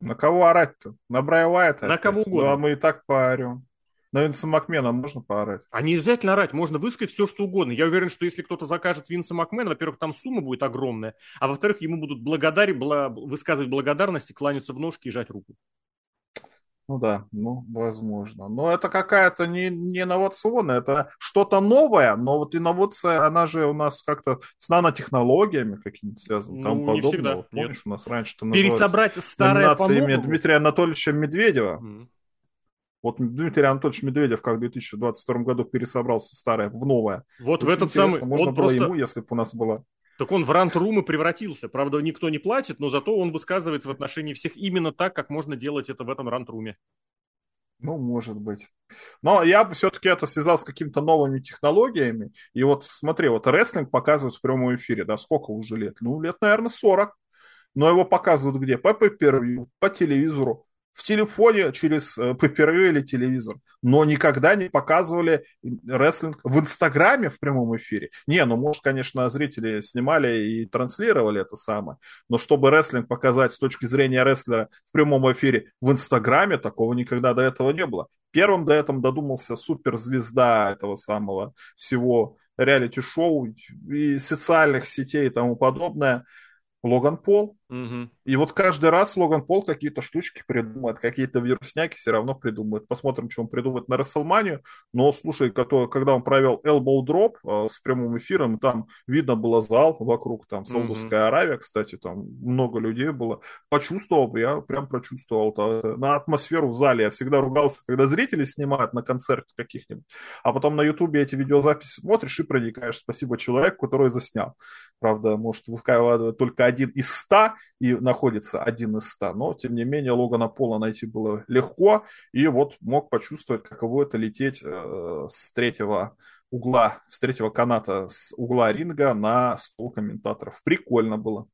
На кого орать-то? На Брайа Уайта? На кого угодно. Ну, а мы и так поорем. На Винса Макмена можно поорать? А не обязательно орать, можно высказать все, что угодно. Я уверен, что если кто-то закажет Винса Макмена, во-первых, там сумма будет огромная, а во-вторых, ему будут благодарить, бла... высказывать благодарность, кланяться в ножки и жать руку. Ну да, ну, возможно. Но это какая-то не, не инновационная, это что-то новое, но вот инновация, она же у нас как-то с нанотехнологиями какими-то связана, ну, тому подобное. Всегда. Вот, помнишь, Нет. у нас раньше это Пересобрать старое по Дмитрия Анатольевича Медведева. Mm. Вот Дмитрий Анатольевич Медведев, как в 2022 году пересобрался старое в новое. Вот Очень в этот самый... Можно он было просто... ему, если бы у нас была... Так он в рант-румы превратился. Правда, никто не платит, но зато он высказывается в отношении всех именно так, как можно делать это в этом рант-руме. Ну, может быть. Но я бы все-таки это связал с какими-то новыми технологиями. И вот смотри, вот рестлинг показывают в прямом эфире, да, сколько уже лет? Ну, лет, наверное, 40. Но его показывают где? По pay по телевизору в телефоне через э, пейпервью или телевизор, но никогда не показывали рестлинг в Инстаграме в прямом эфире. Не, ну, может, конечно, зрители снимали и транслировали это самое, но чтобы рестлинг показать с точки зрения рестлера в прямом эфире в Инстаграме, такого никогда до этого не было. Первым до этого додумался суперзвезда этого самого всего реалити-шоу и социальных сетей и тому подобное – Логан Пол. Угу. И вот каждый раз Логан Пол какие-то штучки придумывает, какие-то вирусняки все равно придумывает. Посмотрим, что он придумает на Расселманию. Но, слушай, когда он провел Elbow Drop э, с прямым эфиром, там видно было зал вокруг, там Саудовская mm-hmm. Аравия, кстати, там много людей было. Почувствовал, я прям прочувствовал -то, на атмосферу в зале. Я всегда ругался, когда зрители снимают на концерте каких-нибудь, а потом на Ютубе эти видеозаписи смотришь и проникаешь. Спасибо человеку, который заснял. Правда, может, выкладывать только один из ста, и находится один из ста. Но, тем не менее, Логана Пола найти было легко, и вот мог почувствовать, каково это лететь э, с третьего угла, с третьего каната, с угла ринга на стол комментаторов. Прикольно было.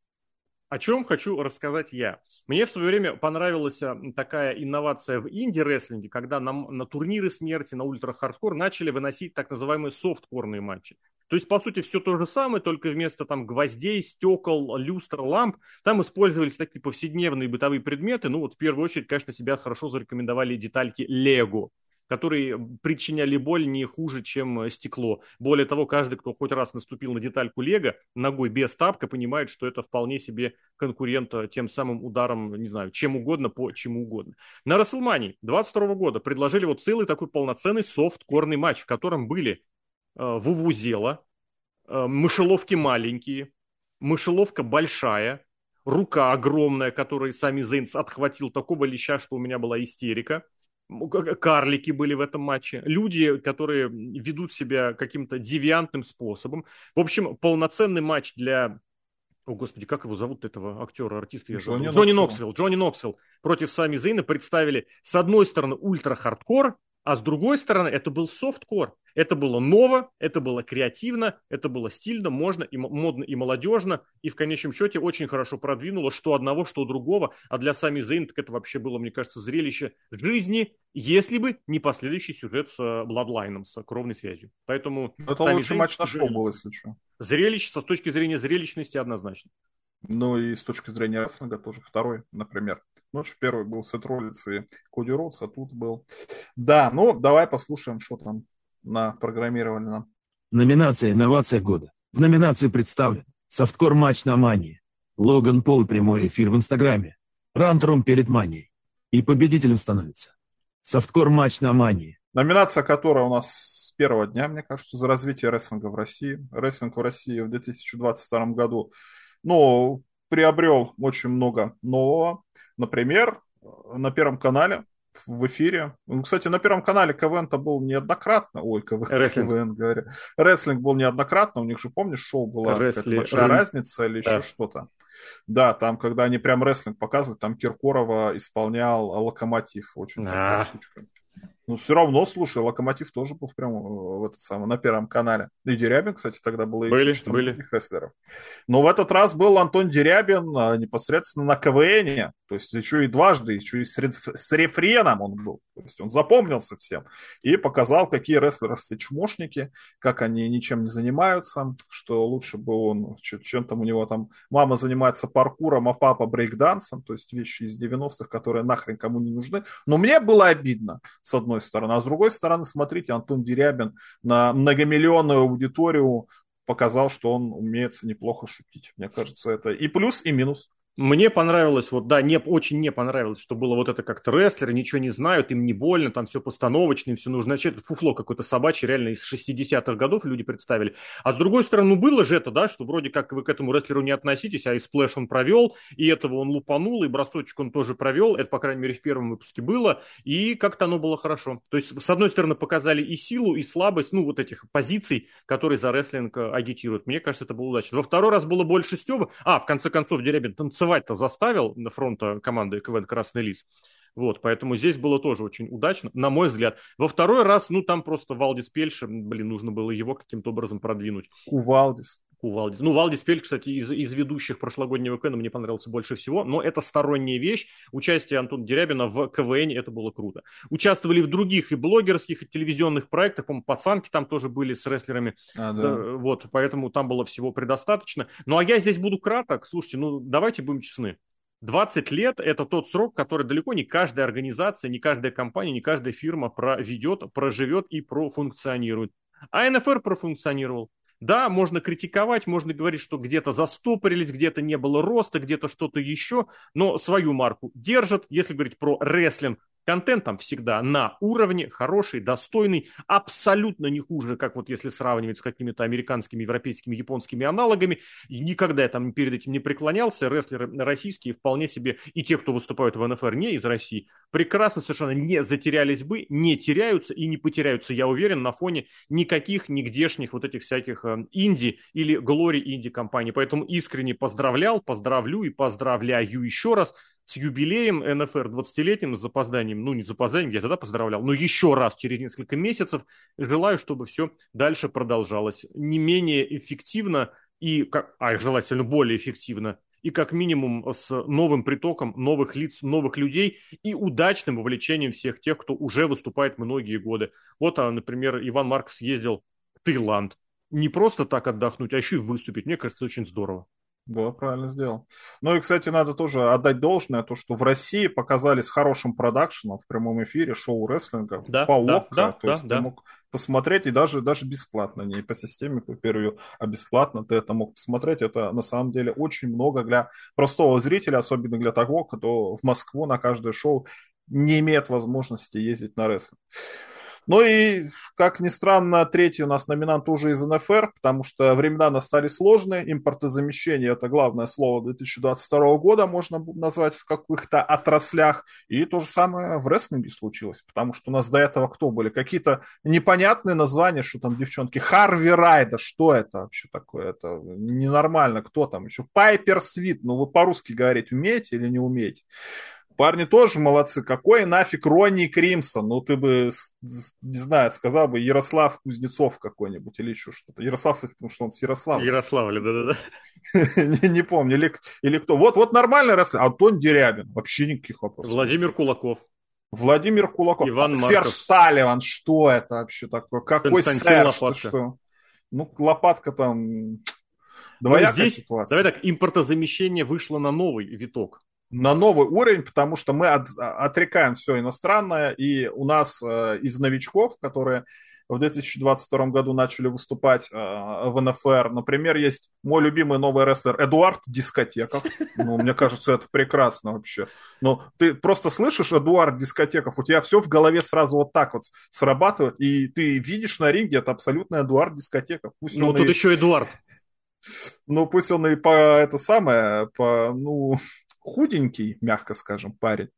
О чем хочу рассказать я. Мне в свое время понравилась такая инновация в инди-рестлинге, когда на, на турниры смерти, на ультра-хардкор начали выносить так называемые софткорные матчи. То есть, по сути, все то же самое, только вместо там гвоздей, стекол, люстр, ламп, там использовались такие повседневные бытовые предметы. Ну вот в первую очередь, конечно, себя хорошо зарекомендовали детальки Лего которые причиняли боль не хуже, чем э, стекло. Более того, каждый, кто хоть раз наступил на детальку Лего ногой без тапка, понимает, что это вполне себе конкурент э, тем самым ударом, не знаю, чем угодно по чему угодно. На Расселмании 22 года предложили вот целый такой полноценный софт-корный матч, в котором были вувузела, э, мышеловки маленькие, мышеловка большая, рука огромная, которой сами Зейнс отхватил такого леща, что у меня была истерика – карлики были в этом матче, люди, которые ведут себя каким-то девиантным способом. В общем, полноценный матч для о, господи, как его зовут, этого актера, артиста? Я Джонни, Джонни Ноксвилл. Джонни Ноксвилл против Сами Зейна представили, с одной стороны, ультра-хардкор, а с другой стороны, это был софткор. Это было ново, это было креативно, это было стильно, можно и модно и молодежно. И в конечном счете очень хорошо продвинуло что одного, что другого. А для Сами Зейн так это вообще было, мне кажется, зрелище жизни, если бы не последующий сюжет с Бладлайном, с кровной связью. Поэтому... Это Сами лучший Зейн, матч на шоу был, если что. Зрелище с точки зрения зрелищности однозначно. Ну и с точки зрения рестлинга тоже второй, например. Ну, что первый был Сет Роллинс и Коди Роудс, а тут был... Да, ну, давай послушаем, что там на программировали нам. Номинация «Инновация года». В номинации представлен Софткор матч на Мании. Логан Пол прямой эфир в Инстаграме. Рантрум перед Манией. И победителем становится Софткор матч на Мании. Номинация, которая у нас с первого дня, мне кажется, за развитие рестлинга в России. Рестлинг в России в 2022 году ну, приобрел очень много нового. Например, на Первом канале в эфире. Ну, кстати, на Первом канале КВН-то был неоднократно. Ой, КВН, Рестлинг. КВН говорю. Рестлинг был неоднократно. У них же, помнишь, шоу была Рестлинг. большая разница или да. еще что-то. Да, там, когда они прям рестлинг показывали, там Киркорова исполнял Локомотив. Очень а. такая штучка. Ну, все равно, слушай, Локомотив тоже был прям э, в этот самый, на Первом канале. И Дерябин, кстати, тогда был. И были, были. Рестлеров. Но в этот раз был Антон Дерябин а, непосредственно на КВНе. То есть еще и дважды, еще и с, реф... с рефреном он был. То есть он запомнился всем. И показал, какие рестлеры все чмошники, как они ничем не занимаются, что лучше бы он, чем там у него там мама занимается паркуром, а папа брейкдансом. То есть вещи из 90-х, которые нахрен кому не нужны. Но мне было обидно, с одной одной стороны. А с другой стороны, смотрите, Антон Дерябин на многомиллионную аудиторию показал, что он умеет неплохо шутить. Мне кажется, это и плюс, и минус. Мне понравилось, вот да, не, очень не понравилось, что было вот это как-то рестлеры, ничего не знают, им не больно, там все постановочно, им все нужно. Значит, фуфло какое-то собачье, реально из 60-х годов люди представили. А с другой стороны, ну было же это, да, что вроде как вы к этому рестлеру не относитесь, а и сплэш он провел, и этого он лупанул, и бросочек он тоже провел, это, по крайней мере, в первом выпуске было, и как-то оно было хорошо. То есть, с одной стороны, показали и силу, и слабость, ну, вот этих позиций, которые за рестлинг агитируют. Мне кажется, это было удачно. Во второй раз было больше стеба. А, в конце концов, Дерябин танцевал танцевать-то заставил на фронта команды КВН «Красный лис». Вот, поэтому здесь было тоже очень удачно, на мой взгляд. Во второй раз, ну, там просто Валдис Пельша, блин, нужно было его каким-то образом продвинуть. Кувалдис. Кувалдис. Ну, Валдис Пель, кстати, из, из ведущих прошлогоднего КВН мне понравился больше всего, но это сторонняя вещь. Участие Антона Дерябина в КВН, это было круто. Участвовали в других и блогерских, и телевизионных проектах, по пацанки там тоже были с рестлерами. А, да. Вот, поэтому там было всего предостаточно. Ну, а я здесь буду краток. Слушайте, ну, давайте будем честны. 20 лет – это тот срок, который далеко не каждая организация, не каждая компания, не каждая фирма проведет, проживет и профункционирует. А НФР профункционировал. Да, можно критиковать, можно говорить, что где-то застопорились, где-то не было роста, где-то что-то еще, но свою марку держат. Если говорить про рестлинг, Контент там всегда на уровне, хороший, достойный, абсолютно не хуже, как вот если сравнивать с какими-то американскими, европейскими, японскими аналогами. И никогда я там перед этим не преклонялся. Рестлеры российские вполне себе, и те, кто выступают в НФР не из России, прекрасно совершенно не затерялись бы, не теряются и не потеряются, я уверен, на фоне никаких нигдешних вот этих всяких э, инди или глори инди компаний. Поэтому искренне поздравлял, поздравлю и поздравляю еще раз с юбилеем НФР 20-летним, с запозданием, ну не с запозданием, я тогда поздравлял, но еще раз через несколько месяцев желаю, чтобы все дальше продолжалось не менее эффективно и, как, а желательно более эффективно, и как минимум с новым притоком новых лиц, новых людей и удачным вовлечением всех тех, кто уже выступает многие годы. Вот, а, например, Иван Маркс ездил в Таиланд. Не просто так отдохнуть, а еще и выступить. Мне кажется, очень здорово. Да, правильно сделал. Ну и, кстати, надо тоже отдать должное, то, что в России показали с хорошим продакшеном в прямом эфире шоу рестлинга да, по ОККО, да, то да, есть да, ты мог посмотреть и даже, даже бесплатно, не по системе по первую, а бесплатно ты это мог посмотреть. Это на самом деле очень много для простого зрителя, особенно для того, кто в Москву на каждое шоу не имеет возможности ездить на рестлинг. Ну и, как ни странно, третий у нас номинант тоже из НФР, потому что времена настали сложные, импортозамещение – это главное слово 2022 года, можно назвать в каких-то отраслях, и то же самое в рестлинге случилось, потому что у нас до этого кто были? Какие-то непонятные названия, что там девчонки, Харви Райда, что это вообще такое? Это ненормально, кто там еще? Пайпер Свит, ну вы по-русски говорить умеете или не умеете? Парни тоже молодцы. Какой нафиг Ронни Кримсон? Ну, ты бы, не знаю, сказал бы Ярослав Кузнецов какой-нибудь или еще что-то. Ярослав, кстати, потому что он с Ярославля. Ярославля, да-да-да. [LAUGHS] не, помню. Или, или кто. Вот, вот нормальный Ярослав. Антон Дерябин. Вообще никаких вопросов. Владимир Кулаков. Владимир Кулаков. Иван Серж Марков. Салливан. Что это вообще такое? Какой Серж? Что? Ну, лопатка там... Двоякая здесь, ситуация. Давай так, импортозамещение вышло на новый виток на новый уровень, потому что мы от, отрекаем все иностранное, и у нас э, из новичков, которые в 2022 году начали выступать э, в НФР. Например, есть мой любимый новый рестлер Эдуард Дискотеков. Ну, мне кажется, это прекрасно вообще. Но ты просто слышишь Эдуард Дискотеков, у тебя все в голове сразу вот так вот срабатывает, и ты видишь на ринге, это абсолютно Эдуард Дискотеков. Пусть ну, тут и... еще Эдуард. Ну, пусть он и по это самое, по, ну, худенький, мягко скажем, парень,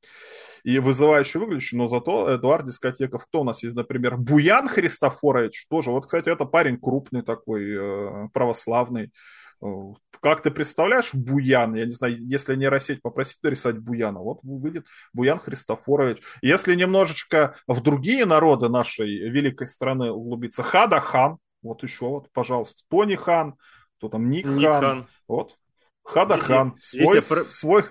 и вызывающе выглядящий, но зато Эдуард Дискотеков, кто у нас есть, например, Буян Христофорович, тоже, вот, кстати, это парень крупный такой, э, православный, э, как ты представляешь Буян, я не знаю, если не нейросеть попросить нарисовать Буяна, вот выйдет Буян Христофорович. Если немножечко в другие народы нашей великой страны углубиться, Хада Хан, вот еще вот, пожалуйста, Тони Хан, кто там, Ник, Ник Хан, Хан, вот, Хадахан. Свой, про... свой,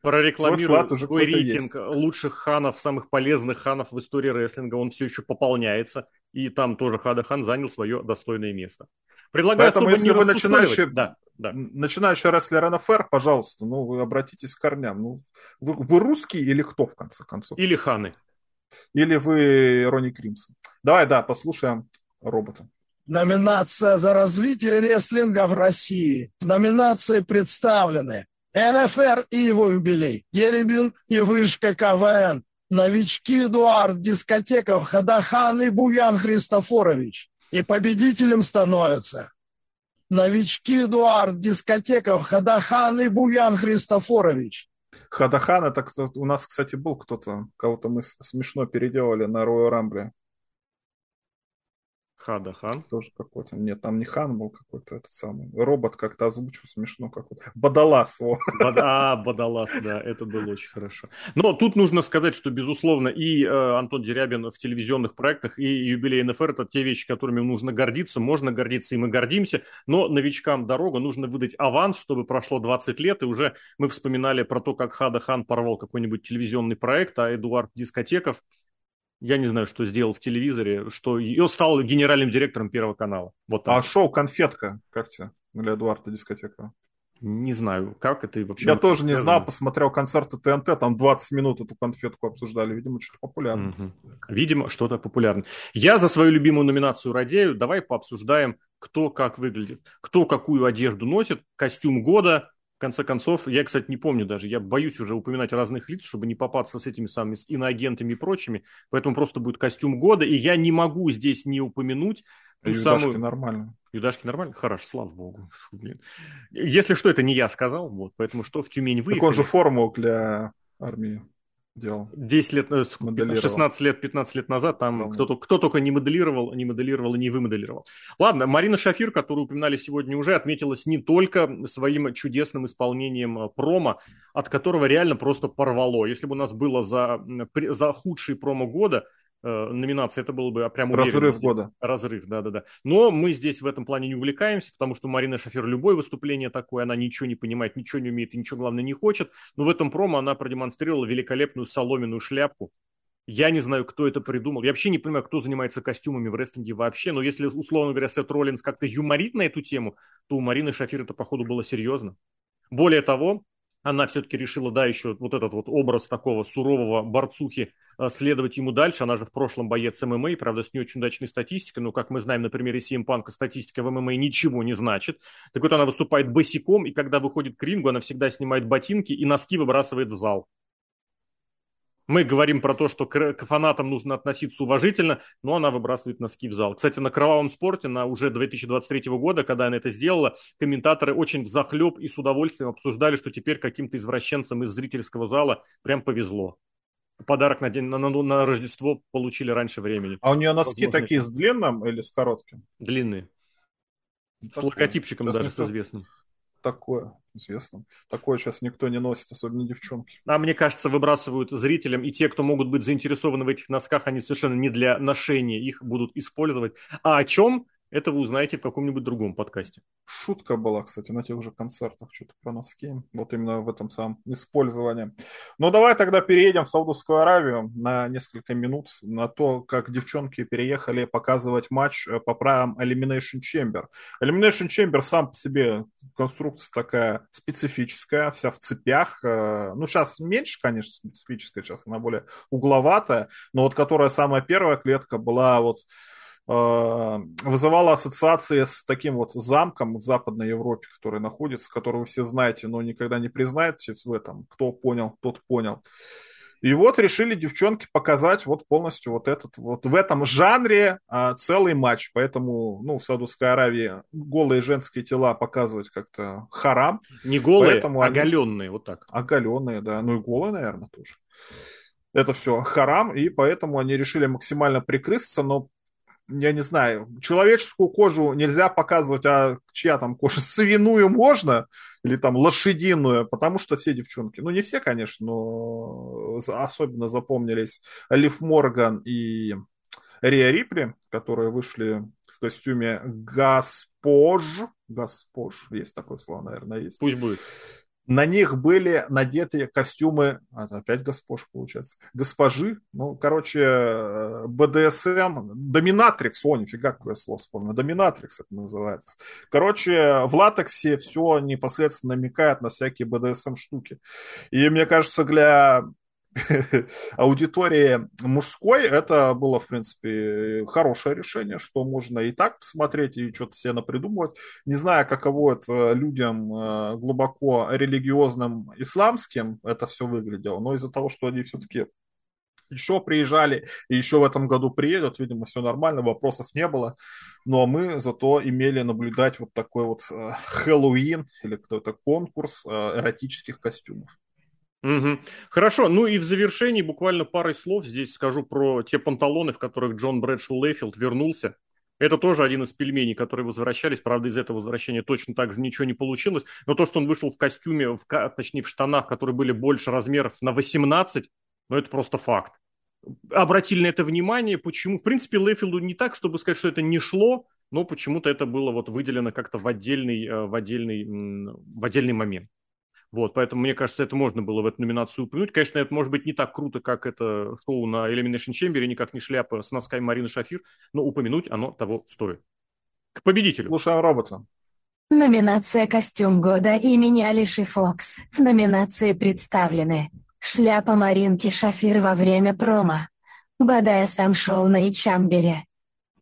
прорекламирую свой, свой рейтинг есть. лучших ханов, самых полезных ханов в истории рестлинга, он все еще пополняется, и там тоже Хадахан занял свое достойное место. Предлагаю Поэтому, если вы начинающий, да, да. начинающий рестлер НФР, пожалуйста, ну, вы обратитесь к корням. Ну, вы, вы русский или кто, в конце концов? Или ханы. Или вы Ронни Кримсон. Давай, да, послушаем робота. Номинация за развитие рестлинга в России. В номинации представлены НФР и его юбилей, Деребин и Вышка КВН, новички Эдуард Дискотеков, Хадахан и Буян Христофорович. И победителем становятся новички Эдуард Дискотеков, Хадахан и Буян Христофорович. Хадахан, это кто у нас, кстати, был кто-то, кого-то мы смешно переделали на Роя Рамбле. Хада Хан. Тоже какой-то. Нет, там не Хан был какой-то этот самый. Робот как-то озвучил смешно какой-то. Бадалас. О. Бад... А, Бадалас, да, это было очень хорошо. Но тут нужно сказать, что, безусловно, и э, Антон Дерябин в телевизионных проектах, и юбилей НФР – это те вещи, которыми нужно гордиться, можно гордиться, и мы гордимся. Но новичкам дорога, нужно выдать аванс, чтобы прошло 20 лет, и уже мы вспоминали про то, как Хада Хан порвал какой-нибудь телевизионный проект, а Эдуард Дискотеков – я не знаю, что сделал в телевизоре, что он стал генеральным директором Первого канала. Вот так. А шоу «Конфетка» как тебе для Эдуарда Дискотека? Не знаю, как это и вообще... Я тоже не знал, посмотрел концерты ТНТ, там 20 минут эту конфетку обсуждали. Видимо, что-то популярно. Угу. Видимо, что-то популярно. Я за свою любимую номинацию радею. Давай пообсуждаем, кто как выглядит. Кто какую одежду носит. Костюм года, в конце концов, я, кстати, не помню даже, я боюсь уже упоминать разных лиц, чтобы не попасться с этими самыми с иноагентами и прочими, поэтому просто будет костюм года, и я не могу здесь не упомянуть ту Юдашки самую... нормально. Юдашки нормально? Хорошо, слава богу. Блин. Если что, это не я сказал, вот, поэтому что в Тюмень вы. Так он же форму для армии делал. 10 лет, 16 э, лет, 15 лет назад там кто, кто только не моделировал, не моделировал и не вымоделировал. Ладно, Марина Шафир, которую упоминали сегодня уже, отметилась не только своим чудесным исполнением э, промо, от которого реально просто порвало. Если бы у нас было за, за худший промо года, номинации, это было бы прям Разрыв уверен. года. Разрыв, да-да-да. Но мы здесь в этом плане не увлекаемся, потому что Марина Шафер любое выступление такое, она ничего не понимает, ничего не умеет и ничего, главное, не хочет. Но в этом промо она продемонстрировала великолепную соломенную шляпку. Я не знаю, кто это придумал. Я вообще не понимаю, кто занимается костюмами в рестлинге вообще. Но если, условно говоря, Сет Роллинс как-то юморит на эту тему, то у Марины Шафир это, походу, было серьезно. Более того, она все-таки решила, да, еще вот этот вот образ такого сурового борцухи э, следовать ему дальше. Она же в прошлом боец ММА, правда, с не очень удачной статистикой, но, как мы знаем на примере CM Punk, статистика в ММА ничего не значит. Так вот, она выступает босиком, и когда выходит к рингу, она всегда снимает ботинки и носки выбрасывает в зал. Мы говорим про то, что к, фанатам нужно относиться уважительно, но она выбрасывает носки в зал. Кстати, на кровавом спорте, на уже 2023 года, когда она это сделала, комментаторы очень захлеб и с удовольствием обсуждали, что теперь каким-то извращенцам из зрительского зала прям повезло. Подарок на, день, на, на, на Рождество получили раньше времени. А у нее носки Возможно, такие с длинным или с коротким? Длинные. С логотипчиком Сейчас даже, с известным такое, известно. Такое сейчас никто не носит, особенно девчонки. А мне кажется, выбрасывают зрителям, и те, кто могут быть заинтересованы в этих носках, они совершенно не для ношения их будут использовать. А о чем? Это вы узнаете в каком-нибудь другом подкасте. Шутка была, кстати, на тех же концертах, что-то про носки. Вот именно в этом самом использовании. Но давай тогда переедем в Саудовскую Аравию на несколько минут на то, как девчонки переехали показывать матч э, по правилам Elimination Chamber. Elimination Chamber сам по себе конструкция такая специфическая, вся в цепях. Э, ну, сейчас меньше, конечно, специфическая, сейчас она более угловатая, но вот которая самая первая клетка была вот Э, вызывало ассоциации с таким вот замком в Западной Европе, который находится, который вы все знаете, но никогда не признаетесь в этом. Кто понял, тот понял. И вот решили девчонки показать вот полностью вот этот, вот в этом жанре а, целый матч. Поэтому, ну, в Саудовской Аравии голые женские тела показывать как-то харам. Не голые, Поэтому оголенные, они... вот так. Оголенные, да. Ну и голые, наверное, тоже. Это все харам, и поэтому они решили максимально прикрыться, но я не знаю, человеческую кожу нельзя показывать, а чья там кожа, [LAUGHS] свиную можно, или там лошадиную, потому что все девчонки, ну не все, конечно, но особенно запомнились Лив Морган и Риа Рипли, которые вышли в костюме Госпож, Госпож, есть такое слово, наверное, есть. Пусть будет. На них были надеты костюмы, а, опять госпож получается, госпожи, ну, короче, э, БДСМ, доминатрикс, о, нифига, какое слово вспомнил, доминатрикс это называется. Короче, в латексе все непосредственно намекает на всякие БДСМ штуки. И мне кажется, для [LAUGHS] аудитории мужской это было, в принципе, хорошее решение, что можно и так посмотреть и что-то себе напридумывать. Не знаю, каково это людям э, глубоко религиозным исламским это все выглядело, но из-за того, что они все-таки еще приезжали и еще в этом году приедут, видимо, все нормально, вопросов не было. Но мы зато имели наблюдать вот такой вот э, Хэллоуин или кто-то конкурс э, эротических костюмов. Угу. Хорошо, ну и в завершении буквально парой слов здесь скажу про те панталоны, в которых Джон Брэдшоу Лейфилд вернулся Это тоже один из пельменей, которые возвращались. Правда, из этого возвращения точно так же ничего не получилось. Но то, что он вышел в костюме, в, точнее в штанах, которые были больше размеров на 18, ну это просто факт. Обратили на это внимание. Почему? В принципе, Лейфилду не так, чтобы сказать, что это не шло, но почему-то это было вот выделено как-то в отдельный, э, в отдельный, в отдельный момент. Вот, поэтому, мне кажется, это можно было в эту номинацию упомянуть. Конечно, это может быть не так круто, как это шоу на Elimination Chamber, никак не шляпа с носками Марины Шафир, но упомянуть оно того стоит. К победителю. Слушаем робота. Номинация «Костюм года» имени Алиши Фокс. В номинации представлены шляпа Маринки Шафир во время промо, БДСМ шоу на Ичамбере,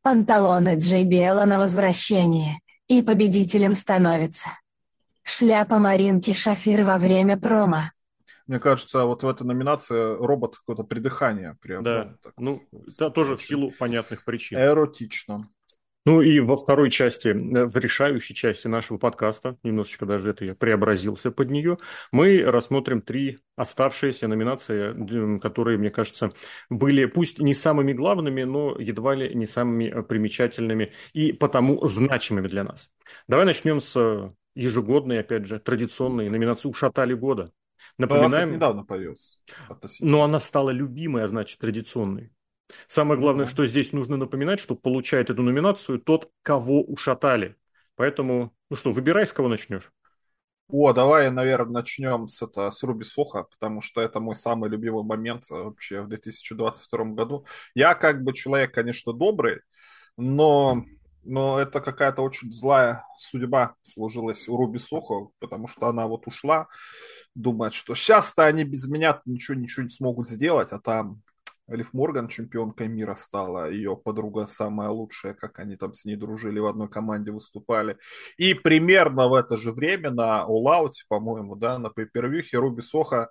панталоны Джей Бела на возвращение, и победителем становится Шляпа Маринки Шафир во время промо. Мне кажется, вот в этой номинации робот какое-то придыхание приобрел. Да, так, ну, это тоже в силу понятных причин. Эротично. Ну и во второй части, э, в решающей части нашего подкаста, немножечко даже это я преобразился под нее, мы рассмотрим три оставшиеся номинации, которые, мне кажется, были пусть не самыми главными, но едва ли не самыми э, примечательными и потому значимыми для нас. Давай начнем с ежегодной, опять же, традиционной номинации «Ушатали года». Напоминаем... Она, недавно появилась. Но она стала любимой, а значит, традиционной. Самое главное, mm-hmm. что здесь нужно напоминать, что получает эту номинацию тот, кого ушатали. Поэтому, ну что, выбирай, с кого начнешь. О, давай, наверное, начнем с, это, с Руби Соха, потому что это мой самый любимый момент э, вообще в 2022 году. Я как бы человек, конечно, добрый, но но это какая-то очень злая судьба сложилась у Руби Сохо, потому что она вот ушла, думает, что сейчас-то они без меня ничего, ничего не смогут сделать, а там Элиф Морган чемпионкой мира стала, ее подруга самая лучшая, как они там с ней дружили, в одной команде выступали. И примерно в это же время на Out, по-моему, да, на Pay-Per-View Руби Соха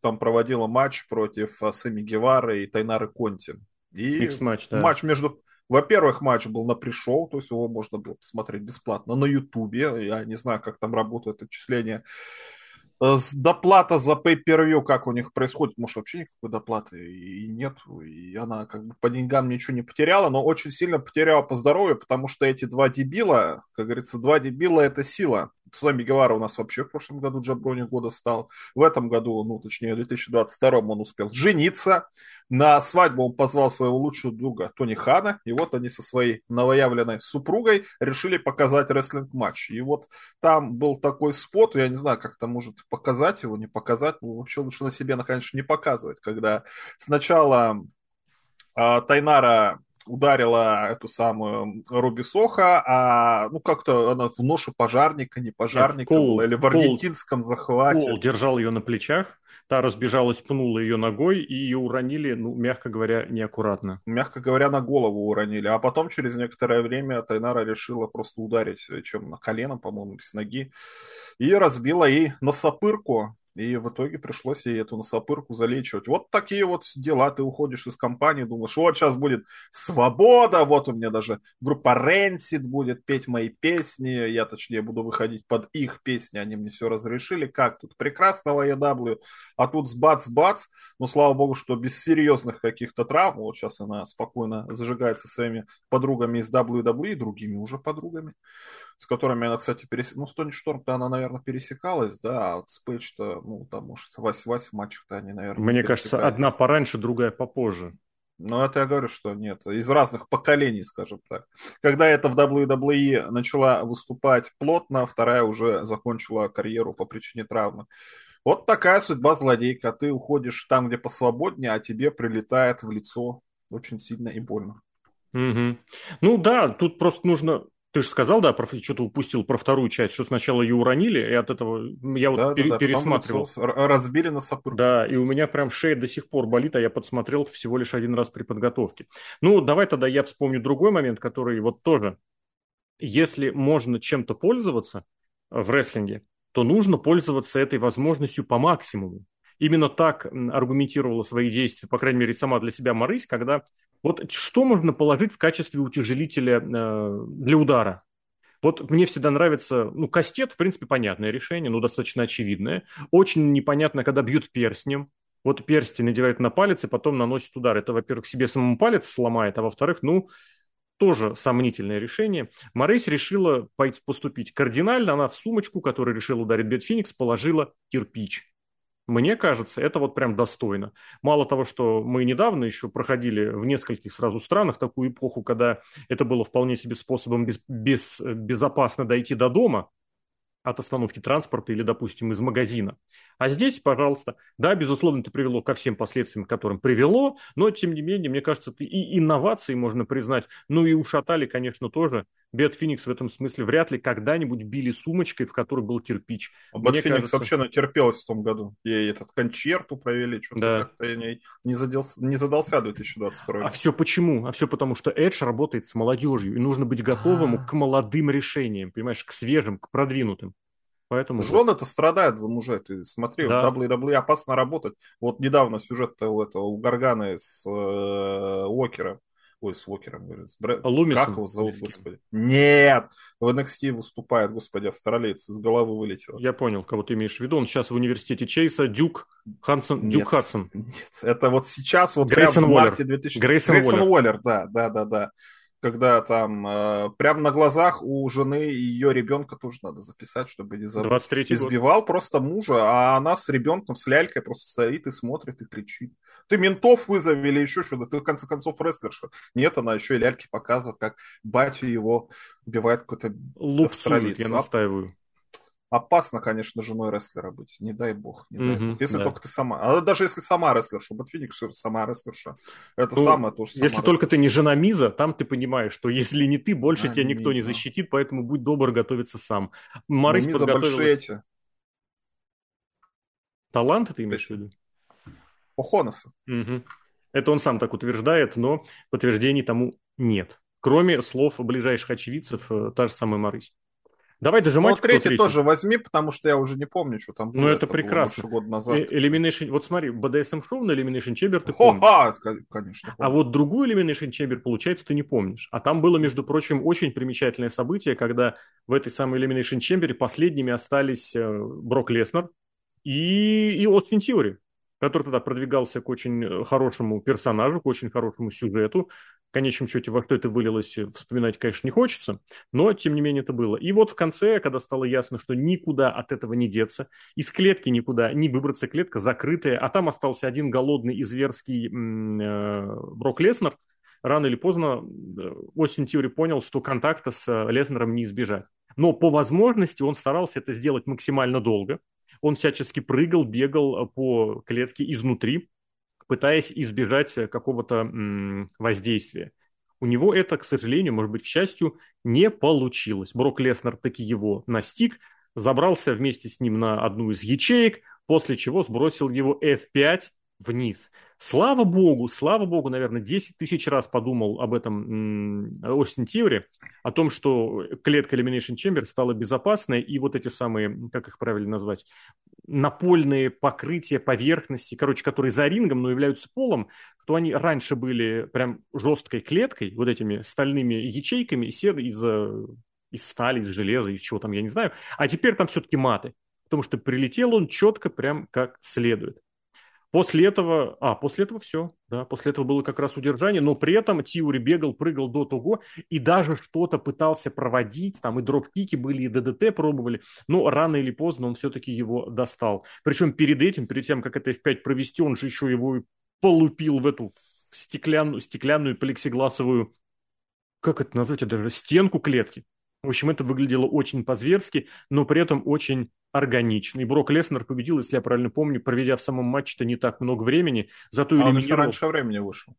там проводила матч против Сами Гевары и Тайнары Конти. И матч, да. матч между во-первых, матч был на пришел, то есть его можно было посмотреть бесплатно на Ютубе. Я не знаю, как там работает отчисление. Э, доплата за pay-per-view, как у них происходит, может, вообще никакой доплаты и нет. И она как бы по деньгам ничего не потеряла, но очень сильно потеряла по здоровью, потому что эти два дебила, как говорится, два дебила – это сила. Слами Гевара у нас вообще в прошлом году Джаброни года стал. В этом году, ну, точнее, в 2022 он успел жениться. На свадьбу он позвал своего лучшего друга Тони Хана. И вот они со своей новоявленной супругой решили показать рестлинг-матч. И вот там был такой спот, я не знаю, как это может показать его, не показать. Ну, вообще лучше на себе, конечно, не показывать. Когда сначала а, Тайнара ударила эту самую Руби Соха, а ну как-то она в ношу пожарника, не пожарника Кол, была, или в аргентинском захвате. Кол держал ее на плечах, та разбежалась, пнула ее ногой, и ее уронили, ну, мягко говоря, неаккуратно. Мягко говоря, на голову уронили. А потом, через некоторое время, Тайнара решила просто ударить, чем на колено, по-моему, с ноги, и разбила ей носопырку, и в итоге пришлось ей эту носопырку залечивать. Вот такие вот дела. Ты уходишь из компании, думаешь, вот сейчас будет свобода, вот у меня даже группа Rancid будет петь мои песни, я точнее буду выходить под их песни, они мне все разрешили. Как тут? Прекрасного EW. А тут с бац-бац. Но слава богу, что без серьезных каких-то травм. Вот сейчас она спокойно зажигается своими подругами из WWE и другими уже подругами с которыми она, кстати, пересекалась. Ну, с Тони Шторм-то она, наверное, пересекалась, да, а вот с Пейдж-то, ну, там, может, Вась-Вась в матчах-то они, наверное, Мне кажется, одна пораньше, другая попозже. Ну, это я говорю, что нет. Из разных поколений, скажем так. Когда это в WWE начала выступать плотно, вторая уже закончила карьеру по причине травмы. Вот такая судьба злодейка. Ты уходишь там, где посвободнее, а тебе прилетает в лицо очень сильно и больно. Угу. Ну да, тут просто нужно ты же сказал, да, про, что-то упустил про вторую часть, что сначала ее уронили, и от этого я вот да, пер, да, пересматривал. разбили на сапыр. Да, и у меня прям шея до сих пор болит, а я подсмотрел всего лишь один раз при подготовке. Ну, давай тогда я вспомню другой момент, который вот тоже, если можно чем-то пользоваться в рестлинге, то нужно пользоваться этой возможностью по максимуму. Именно так аргументировала свои действия, по крайней мере, сама для себя Марысь, когда вот что можно положить в качестве утяжелителя э, для удара? Вот мне всегда нравится, ну, кастет, в принципе, понятное решение, ну, достаточно очевидное. Очень непонятно, когда бьют перстнем. Вот перстень надевают на палец и потом наносят удар. Это, во-первых, себе самому палец сломает, а во-вторых, ну, тоже сомнительное решение. Морейс решила поступить кардинально. Она в сумочку, которую решила ударить Бет Феникс, положила кирпич. Мне кажется, это вот прям достойно. Мало того, что мы недавно еще проходили в нескольких сразу странах такую эпоху, когда это было вполне себе способом без, без, безопасно дойти до дома, от остановки транспорта или, допустим, из магазина. А здесь, пожалуйста, да, безусловно, это привело ко всем последствиям, которым привело, но, тем не менее, мне кажется, и инновации можно признать, ну и ушатали, конечно, тоже. Бет Феникс в этом смысле вряд ли когда-нибудь били сумочкой, в которой был кирпич. А Бет Феникс кажется... вообще натерпелась в том году. Ей этот кончерту провели, что-то да. как-то я не, не, задался, не задался 2022 А все почему? А все потому, что Эдж работает с молодежью, и нужно быть готовым А-а-а. к молодым решениям, понимаешь, к свежим, к продвинутым. Поэтому Жены это страдают за мужей. Ты смотри, да. в WWE опасно работать. Вот недавно сюжет у этого у Гарганы с э, Уокером. Ой, с Уокером, говорю. С Брэд... Лумисом. Как его зовут, господи? Нет! В NXT выступает, господи, австралиец. Из головы вылетел. Я понял, кого ты имеешь в виду. Он сейчас в университете Чейса. Дюк Хансон. Нет, Дюк Хадсон. Нет, это вот сейчас, вот Грейсон прямо в марте 2000... Грейсон, Грейсон Уоллер. Уоллер. Да, да, да, да когда там э, прямо на глазах у жены и ее ребенка тоже надо записать, чтобы не забыть. 23 Избивал год. просто мужа, а она с ребенком, с лялькой просто стоит и смотрит и кричит. Ты ментов вызови или еще что-то, ты в конце концов рестлерша. Нет, она еще и ляльки показывает, как батю его убивает какой-то австралиец. я настаиваю опасно, конечно, женой рестлера быть. Не дай бог. Не дай бог. Если да. только ты сама. А даже если сама рестлерша, Феникс сама рестлерша. Это ну, самое тоже Если рестлерша. только ты не жена Миза, там ты понимаешь, что если не ты, больше а, тебя никто Миза. не защитит, поэтому будь добр готовиться сам. Марис ну, подготовилась... большие эти. Таланты ты имеешь в виду? Охоноса. Угу. Это он сам так утверждает, но подтверждений тому нет. Кроме слов ближайших очевидцев, э, та же самая Марысь. Давай дожимать. Ну, третий, третий тоже возьми, потому что я уже не помню, что там. Ну, это, это прекрасно. Год назад. Э, Elimination... Вот смотри, BDSM шоу на Elimination Chamber ты помнишь. Ха, конечно. Помню. А вот другую Elimination Chamber, получается, ты не помнишь. А там было, между прочим, очень примечательное событие, когда в этой самой Elimination Chamber последними остались э, Брок Леснер и, и Остин Тиори который тогда продвигался к очень э, хорошему персонажу, к очень хорошему сюжету. В конечном счете, во что это вылилось, э, вспоминать, конечно, не хочется, но, тем не менее, это было. И вот в конце, когда стало ясно, что никуда от этого не деться, из клетки никуда не выбраться, клетка закрытая, а там остался один голодный и зверский э, Брок Леснер, рано или поздно Осин Тьюри понял, что контакта с Леснером не избежать. Но по возможности он старался это сделать максимально долго, он всячески прыгал, бегал э, по клетке изнутри, пытаясь избежать э, какого-то воздействия. У него это, к сожалению, может быть, к счастью, не получилось. Брок Леснер таки его настиг, забрался вместе с ним на одну из ячеек, после чего сбросил его F5 вниз. Слава богу, слава богу, наверное, 10 тысяч раз подумал об этом Остин Тиори, о том, что клетка Elimination Chamber стала безопасной, и вот эти самые, как их правильно назвать, напольные покрытия поверхности, короче, которые за рингом, но являются полом, что они раньше были прям жесткой клеткой, вот этими стальными ячейками из, из, из стали, из железа, из чего там, я не знаю, а теперь там все-таки маты, потому что прилетел он четко прям как следует. После этого, а, после этого все, да, после этого было как раз удержание, но при этом Тиури бегал, прыгал до того и даже что-то пытался проводить, там и дропкики были, и ДДТ пробовали, но рано или поздно он все-таки его достал. Причем перед этим, перед тем, как это F5 провести, он же еще его полупил в эту стеклянную, стеклянную плексигласовую, как это назвать, даже стенку клетки. В общем, это выглядело очень по-зверски, но при этом очень органично. И Брок Леснер победил, если я правильно помню, проведя в самом матче-то не так много времени, зато а элиминировал... он еще раньше времени вышел.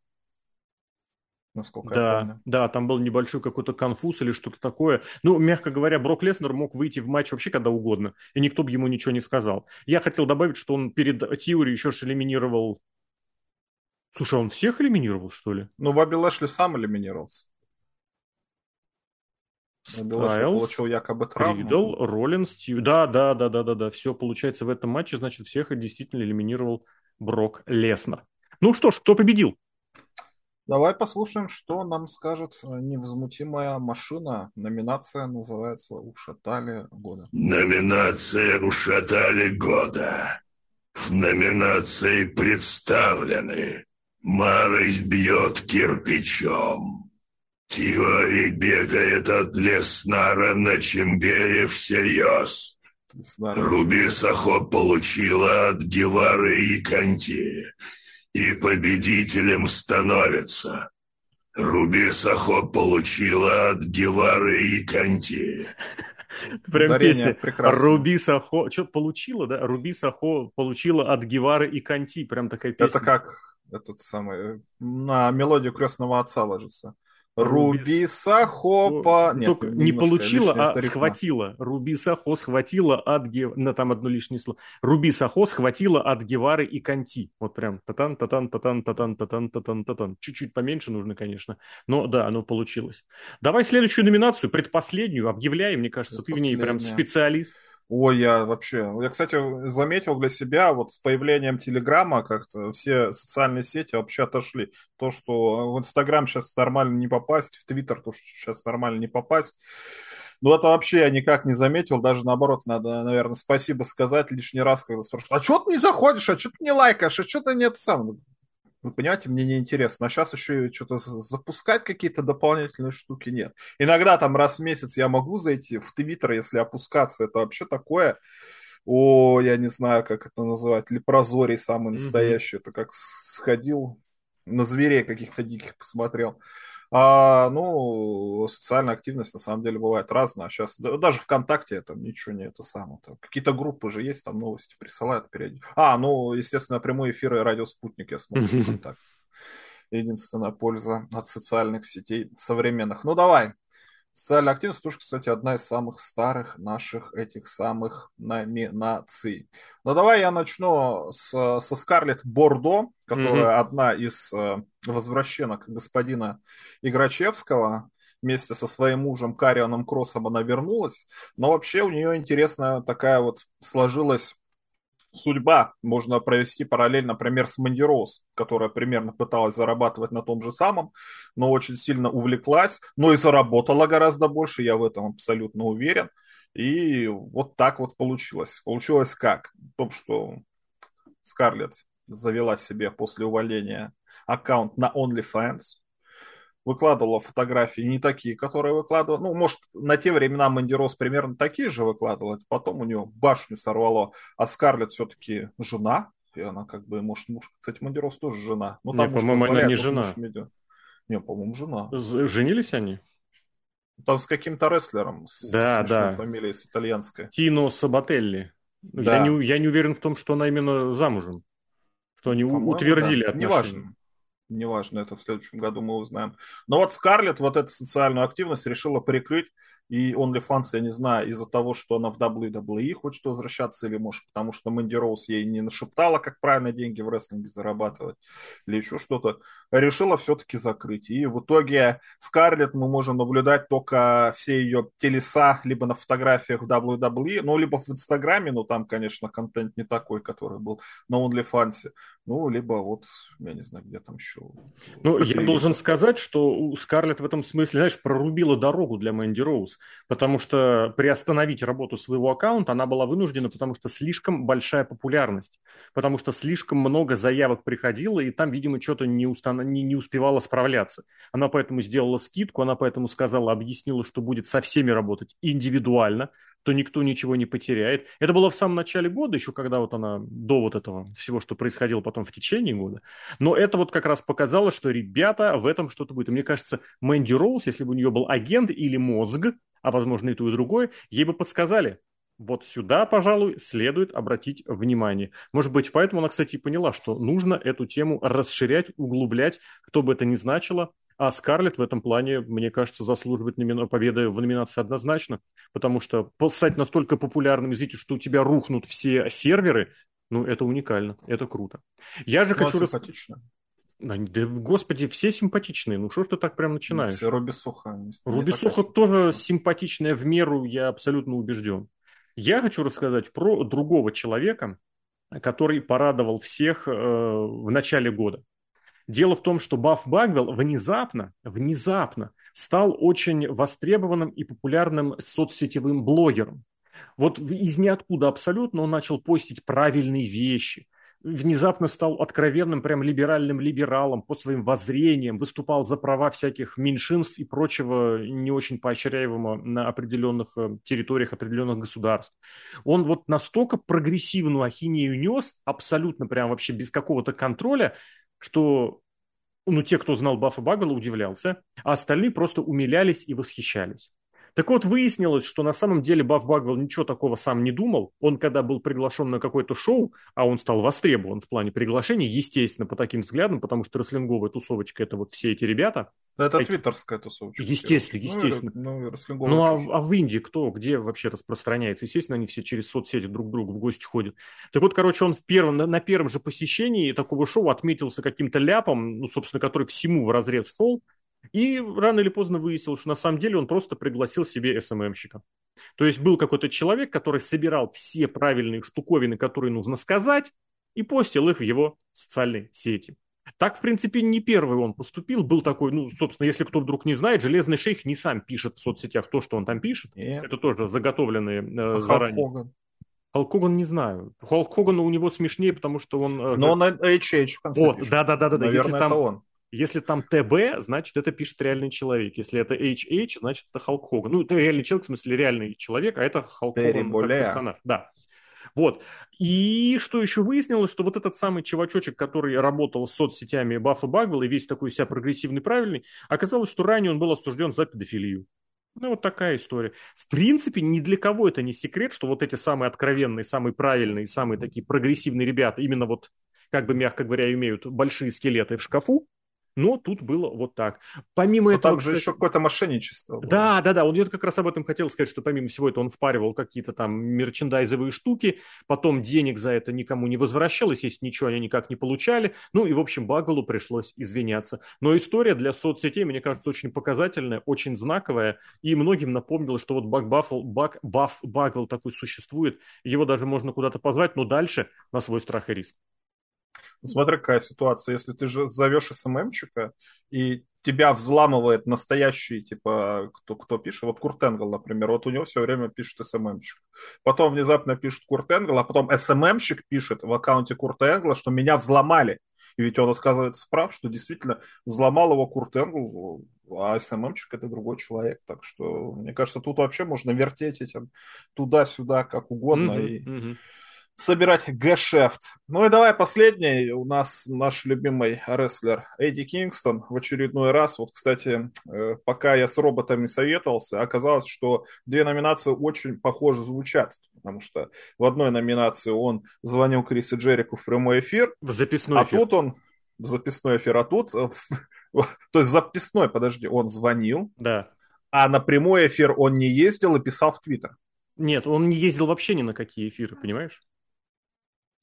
Насколько да, я помню. Да, там был небольшой какой-то конфуз или что-то такое. Ну, мягко говоря, Брок Леснер мог выйти в матч вообще когда угодно, и никто бы ему ничего не сказал. Я хотел добавить, что он перед Тиури еще ж элиминировал... Слушай, а он всех элиминировал, что ли? Ну, Бобби Лэшли сам элиминировался. Стайлз, получил якобы травму. Ридл, Роллинс, Тью. Да, да, да, да, да, да. Все получается в этом матче, значит, всех действительно элиминировал Брок Леснер. Ну что ж, кто победил? Давай послушаем, что нам скажет невозмутимая машина. Номинация называется «Ушатали года». Номинация «Ушатали года». В номинации представлены «Марысь бьет кирпичом», Тиори бегает от Леснара на Чембере всерьез. Руби Сахо получила от Гевары и Канти. И победителем становится. Руби Сахо получила от Гевары и Канти. Прям Ударение песня. Руби Сахо. Что получила, да? Руби Сахо получила от Гевары и Канти. Прям такая песня. Это как этот самый, на мелодию крестного отца ложится. Руби Сахопа. Нет, Только не получила, а тарифма. схватила. Руби Сахо схватила от Гев... На там одно лишнее слово. Руби Сахо схватила от Гевары и Канти. Вот прям татан, татан, татан, татан, татан, татан, татан. Чуть-чуть поменьше нужно, конечно. Но да, оно получилось. Давай следующую номинацию, предпоследнюю, объявляем. Мне кажется, ты в ней прям специалист. Ой, я вообще... Я, кстати, заметил для себя, вот с появлением Телеграма как-то все социальные сети вообще отошли. То, что в Инстаграм сейчас нормально не попасть, в Твиттер то, что сейчас нормально не попасть. Ну, это вообще я никак не заметил. Даже наоборот, надо, наверное, спасибо сказать лишний раз, когда спрашивают, а что ты не заходишь, а что ты не лайкаешь, а что ты нет сам? Вы понимаете, мне неинтересно. А сейчас еще и что-то запускать какие-то дополнительные штуки нет. Иногда там раз в месяц я могу зайти в Твиттер, если опускаться. Это вообще такое... О, я не знаю, как это называть. Лепрозорий самый настоящий. Это как сходил на зверей каких-то диких посмотрел. А, ну, социальная активность на самом деле бывает разная. Сейчас даже ВКонтакте там ничего не это самое. Там какие-то группы же есть, там новости присылают периодически. А, ну, естественно, прямые эфиры Радио Спутник я смотрю [LAUGHS] ВКонтакте. Единственная польза от социальных сетей современных. Ну, давай. Социальная активность тоже, кстати, одна из самых старых наших этих самых номинаций. Ну, давай я начну с, со Скарлетт Бордо, которая Мгм. одна из э, возвращенок господина Играчевского. Вместе со своим мужем Карионом Кроссом она вернулась. Но вообще у нее интересная такая вот сложилась судьба можно провести параллель, например, с Мэнди Роуз, которая примерно пыталась зарабатывать на том же самом, но очень сильно увлеклась, но и заработала гораздо больше, я в этом абсолютно уверен. И вот так вот получилось. Получилось как? В том, что Скарлетт завела себе после увольнения аккаунт на OnlyFans, выкладывала фотографии не такие, которые выкладывала. Ну, может, на те времена Мэнди Росс примерно такие же выкладывала. Потом у нее башню сорвало. А Скарлетт все-таки жена. И она как бы, может, муж. Кстати, Мэнди Росс тоже жена. Ну, там по-моему, она не жена. Не, по-моему, жена. Женились они? Там с каким-то рестлером. С Да, да. фамилией, с итальянской. Тино Сабателли. Да. Я, не, я не уверен в том, что она именно замужем. Что они утвердили да. отношения. Неважно. Неважно, это в следующем году мы узнаем. Но вот Скарлетт вот эту социальную активность решила прикрыть. И OnlyFans, я не знаю, из-за того, что она в WWE хочет возвращаться, или, может, потому что Мэнди Роуз ей не нашептала, как правильно деньги в рестлинге зарабатывать, или еще что-то, решила все-таки закрыть. И в итоге Скарлетт мы можем наблюдать только все ее телеса либо на фотографиях в WWE, ну, либо в Инстаграме, но там, конечно, контент не такой, который был на OnlyFans. Ну, либо вот, я не знаю, где там еще. Ну, я Какие должен есть. сказать, что у Скарлетт в этом смысле, знаешь, прорубила дорогу для Мэнди Роуз, потому что приостановить работу своего аккаунта она была вынуждена, потому что слишком большая популярность, потому что слишком много заявок приходило, и там, видимо, что-то не, устан... не, не успевала справляться. Она поэтому сделала скидку, она поэтому сказала, объяснила, что будет со всеми работать индивидуально, то никто ничего не потеряет. Это было в самом начале года, еще когда вот она до вот этого всего, что происходило потом в течение года. Но это вот как раз показало, что ребята в этом что-то будет. И мне кажется, Мэнди Роуз, если бы у нее был агент или мозг, а возможно и то, и другое, ей бы подсказали. Вот сюда, пожалуй, следует обратить внимание. Может быть, поэтому она, кстати, и поняла, что нужно эту тему расширять, углублять, кто бы это ни значило. А Скарлетт в этом плане, мне кажется, заслуживает номина- победы в номинации однозначно, потому что стать настолько популярным, извините, что у тебя рухнут все серверы, ну, это уникально, это круто. Я же Ну, а хочу... симпатично. Да, господи, все симпатичные. Ну, что ж ты так прям начинаешь? Все Руби не Руби Сохо тоже симпатичная в меру, я абсолютно убежден. Я хочу рассказать про другого человека, который порадовал всех э, в начале года. Дело в том, что Бафф Багвелл внезапно, внезапно стал очень востребованным и популярным соцсетевым блогером. Вот из ниоткуда абсолютно он начал постить правильные вещи, внезапно стал откровенным прям либеральным либералом по своим воззрениям, выступал за права всяких меньшинств и прочего не очень поощряемого на определенных э, территориях определенных государств. Он вот настолько прогрессивную ахинею нес, абсолютно прям вообще без какого-то контроля, что ну, те, кто знал Баффа Баггела, удивлялся, а остальные просто умилялись и восхищались. Так вот, выяснилось, что на самом деле Бафф Багвелл ничего такого сам не думал. Он, когда был приглашен на какое-то шоу, а он стал востребован в плане приглашений, естественно, по таким взглядам, потому что рестлинговая тусовочка – это вот все эти ребята. Это а... твиттерская тусовочка. Естественно, естественно. Ну, ну, ну а, а в Индии кто, где вообще распространяется? Естественно, они все через соцсети друг к другу в гости ходят. Так вот, короче, он в первом, на, на первом же посещении такого шоу отметился каким-то ляпом, ну, собственно, который всему в разрез шел, и рано или поздно выяснилось, что на самом деле он просто пригласил себе СММщика. То есть был какой-то человек, который собирал все правильные штуковины, которые нужно сказать, и постил их в его социальной сети. Так, в принципе, не первый он поступил. Был такой, ну, собственно, если кто вдруг не знает, Железный Шейх не сам пишет в соцсетях то, что он там пишет. Нет. Это тоже заготовленные э, а заранее. Хоган. Халк Хоган не знаю. Халк Хоган у него смешнее, потому что он... Э, Но он HH в конце Вот, да-да-да. да. Если там, он. Если там ТБ, значит, это пишет реальный человек. Если это HH, значит, это Халк Хоган. Ну, это реальный человек, в смысле, реальный человек, а это Халк Хоган как персонаж. Да. Вот. И что еще выяснилось, что вот этот самый чувачочек, который работал с соцсетями Баффа Багвелла и весь такой себя прогрессивный, правильный, оказалось, что ранее он был осужден за педофилию. Ну, вот такая история. В принципе, ни для кого это не секрет, что вот эти самые откровенные, самые правильные, самые такие прогрессивные ребята, именно вот, как бы мягко говоря, имеют большие скелеты в шкафу, но тут было вот так. Помимо Но этого... Там же кстати... еще какое-то мошенничество было. Да, да, да. Он я как раз об этом хотел сказать, что помимо всего этого он впаривал какие-то там мерчендайзовые штуки, потом денег за это никому не возвращалось, если ничего они никак не получали. Ну и, в общем, Баглу пришлось извиняться. Но история для соцсетей, мне кажется, очень показательная, очень знаковая, и многим напомнила, что вот Баг Баффл, Баг, Бафф Багл такой существует, его даже можно куда-то позвать, но дальше на свой страх и риск. Смотри, какая ситуация. Если ты же зовешь СММчика, и тебя взламывает настоящий, типа, кто, кто пишет, вот Курт Энгл, например, вот у него все время пишет СММщик. Потом внезапно пишет Курт Энгл, а потом СММщик пишет в аккаунте Курта Энгла, что меня взломали. И ведь он рассказывает прав, что действительно взломал его Курт Энгл, а СММчик это другой человек. Так что, мне кажется, тут вообще можно вертеть этим туда-сюда как угодно. Mm-hmm, и... mm-hmm собирать гешефт. Ну и давай последний. У нас наш любимый рестлер Эдди Кингстон в очередной раз. Вот, кстати, э, пока я с роботами советовался, оказалось, что две номинации очень похоже звучат. Потому что в одной номинации он звонил Крису Джерику в прямой эфир. В записной а эфир. А тут он... В записной эфир. А тут... [LAUGHS] То есть записной, подожди, он звонил. Да. А на прямой эфир он не ездил и писал в Твиттер. Нет, он не ездил вообще ни на какие эфиры, понимаешь?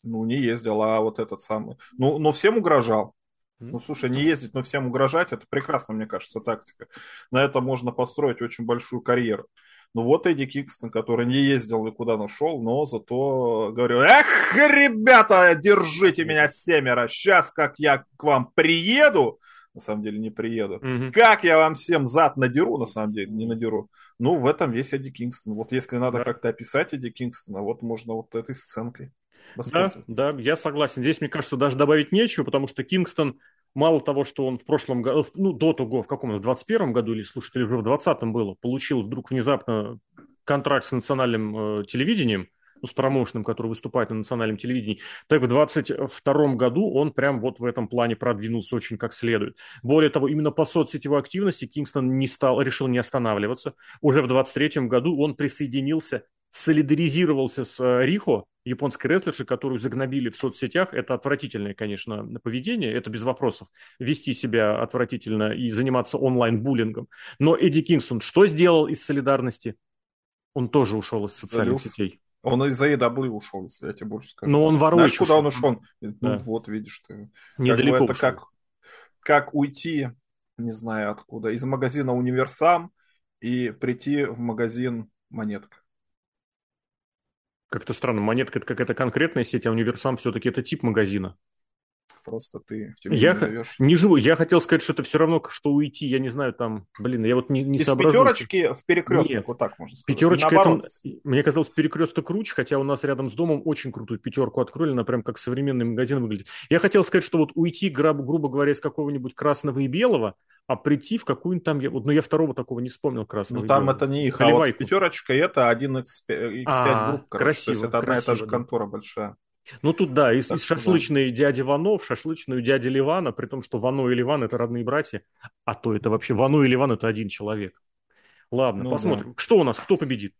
Ну, не ездил, а вот этот самый. Ну, но всем угрожал. Ну, слушай, не ездить, но всем угрожать, это прекрасно, мне кажется, тактика. На это можно построить очень большую карьеру. Ну вот Эдди Кикстон, который не ездил никуда нашел, но зато говорю, эх, ребята, держите меня семеро, сейчас как я к вам приеду, на самом деле не приеду, mm-hmm. как я вам всем зад надеру, на самом деле не надеру. Ну, в этом весь Эдди Кингстон. Вот если надо да. как-то описать Эдди Кингстона, вот можно вот этой сценкой. Да, да, я согласен. Здесь, мне кажется, даже добавить нечего, потому что Кингстон, мало того, что он в прошлом году, ну, до того, в каком-то, в 21 году, или, слушайте, или уже в 20-м было, получил вдруг внезапно контракт с национальным э, телевидением, ну, с промоушеном, который выступает на национальном телевидении, так в 22 году он прям вот в этом плане продвинулся очень как следует. Более того, именно по соцсетевой активности Кингстон не стал, решил не останавливаться. Уже в 23 году он присоединился солидаризировался с э, Рихо, японской рестлершей, которую загнобили в соцсетях. Это отвратительное, конечно, поведение, это без вопросов. Вести себя отвратительно и заниматься онлайн-буллингом. Но Эдди Кингстон что сделал из солидарности? Он тоже ушел из социальных Залез. сетей. Он из-за EW ушел, если я тебе больше скажу. Но он ворует. Знаешь, куда он ушел? Ну, да. вот, видишь ты. Недалеко как бы это как, как уйти, не знаю откуда, из магазина Универсам и прийти в магазин Монетка. Как-то странно, монетка это какая-то конкретная сеть, а универсам все-таки это тип магазина. Просто ты в тебе я не живешь. Не живу. Я хотел сказать, что это все равно, что уйти, я не знаю, там, блин, я вот не, не Из соображу. пятерочки в перекресток, Нет. вот так можно сказать. Пятерочка, это, мне казалось, перекресток круче, хотя у нас рядом с домом очень крутую пятерку открыли, она прям как современный магазин выглядит. Я хотел сказать, что вот уйти, грубо, говоря, из какого-нибудь красного и белого, а прийти в какую-нибудь там, вот, ну я второго такого не вспомнил красного. Ну там это не их, Холивайку. а вот пятерочка это 1x5, X5 а, групп, короче, красиво, то есть это одна и та же контора большая. Ну тут да, из, из шашлычной да. дяди Ванов, шашлычную дяди Ливана, при том, что Вано и Ливан это родные братья, а то это вообще Вано и Ливан это один человек. Ладно, ну, посмотрим. Да. Что у нас, кто победит?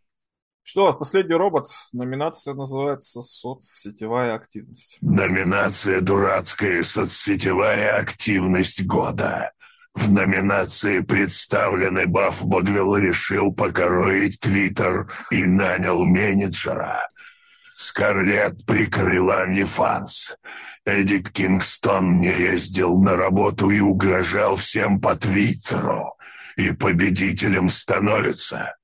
Что, последний робот. Номинация называется «Соцсетевая активность». Номинация «Дурацкая соцсетевая активность года». В номинации представленный Баф Багвилл решил покороить Твиттер и нанял менеджера – Скарлетт прикрыла OnlyFans. Эдик Кингстон не ездил на работу и угрожал всем по Твиттеру. И победителем становится.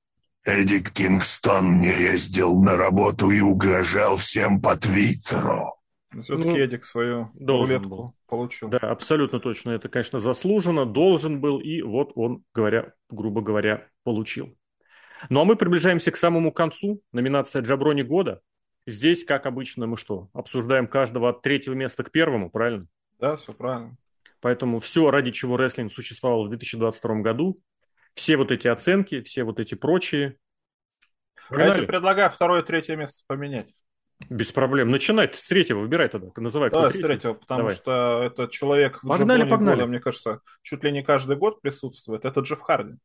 Эдик Кингстон не ездил на работу и угрожал всем по Твиттеру. Все-таки ну, Эдик свою должен был. получил. Да, абсолютно точно. Это, конечно, заслуженно, должен был, и вот он, говоря, грубо говоря, получил. Ну а мы приближаемся к самому концу. Номинация Джаброни года. Здесь, как обычно, мы что? Обсуждаем каждого от третьего места к первому, правильно? Да, все правильно. Поэтому все, ради чего рестлинг существовал в 2022 году, все вот эти оценки, все вот эти прочие. Я тебе предлагаю второе и третье место поменять. Без проблем. Начинай с третьего, выбирай тогда. Называй. Давай с третьего, потому Давай. что этот человек в погнали, погнали. года, мне кажется, чуть ли не каждый год присутствует. Это Джефф Харди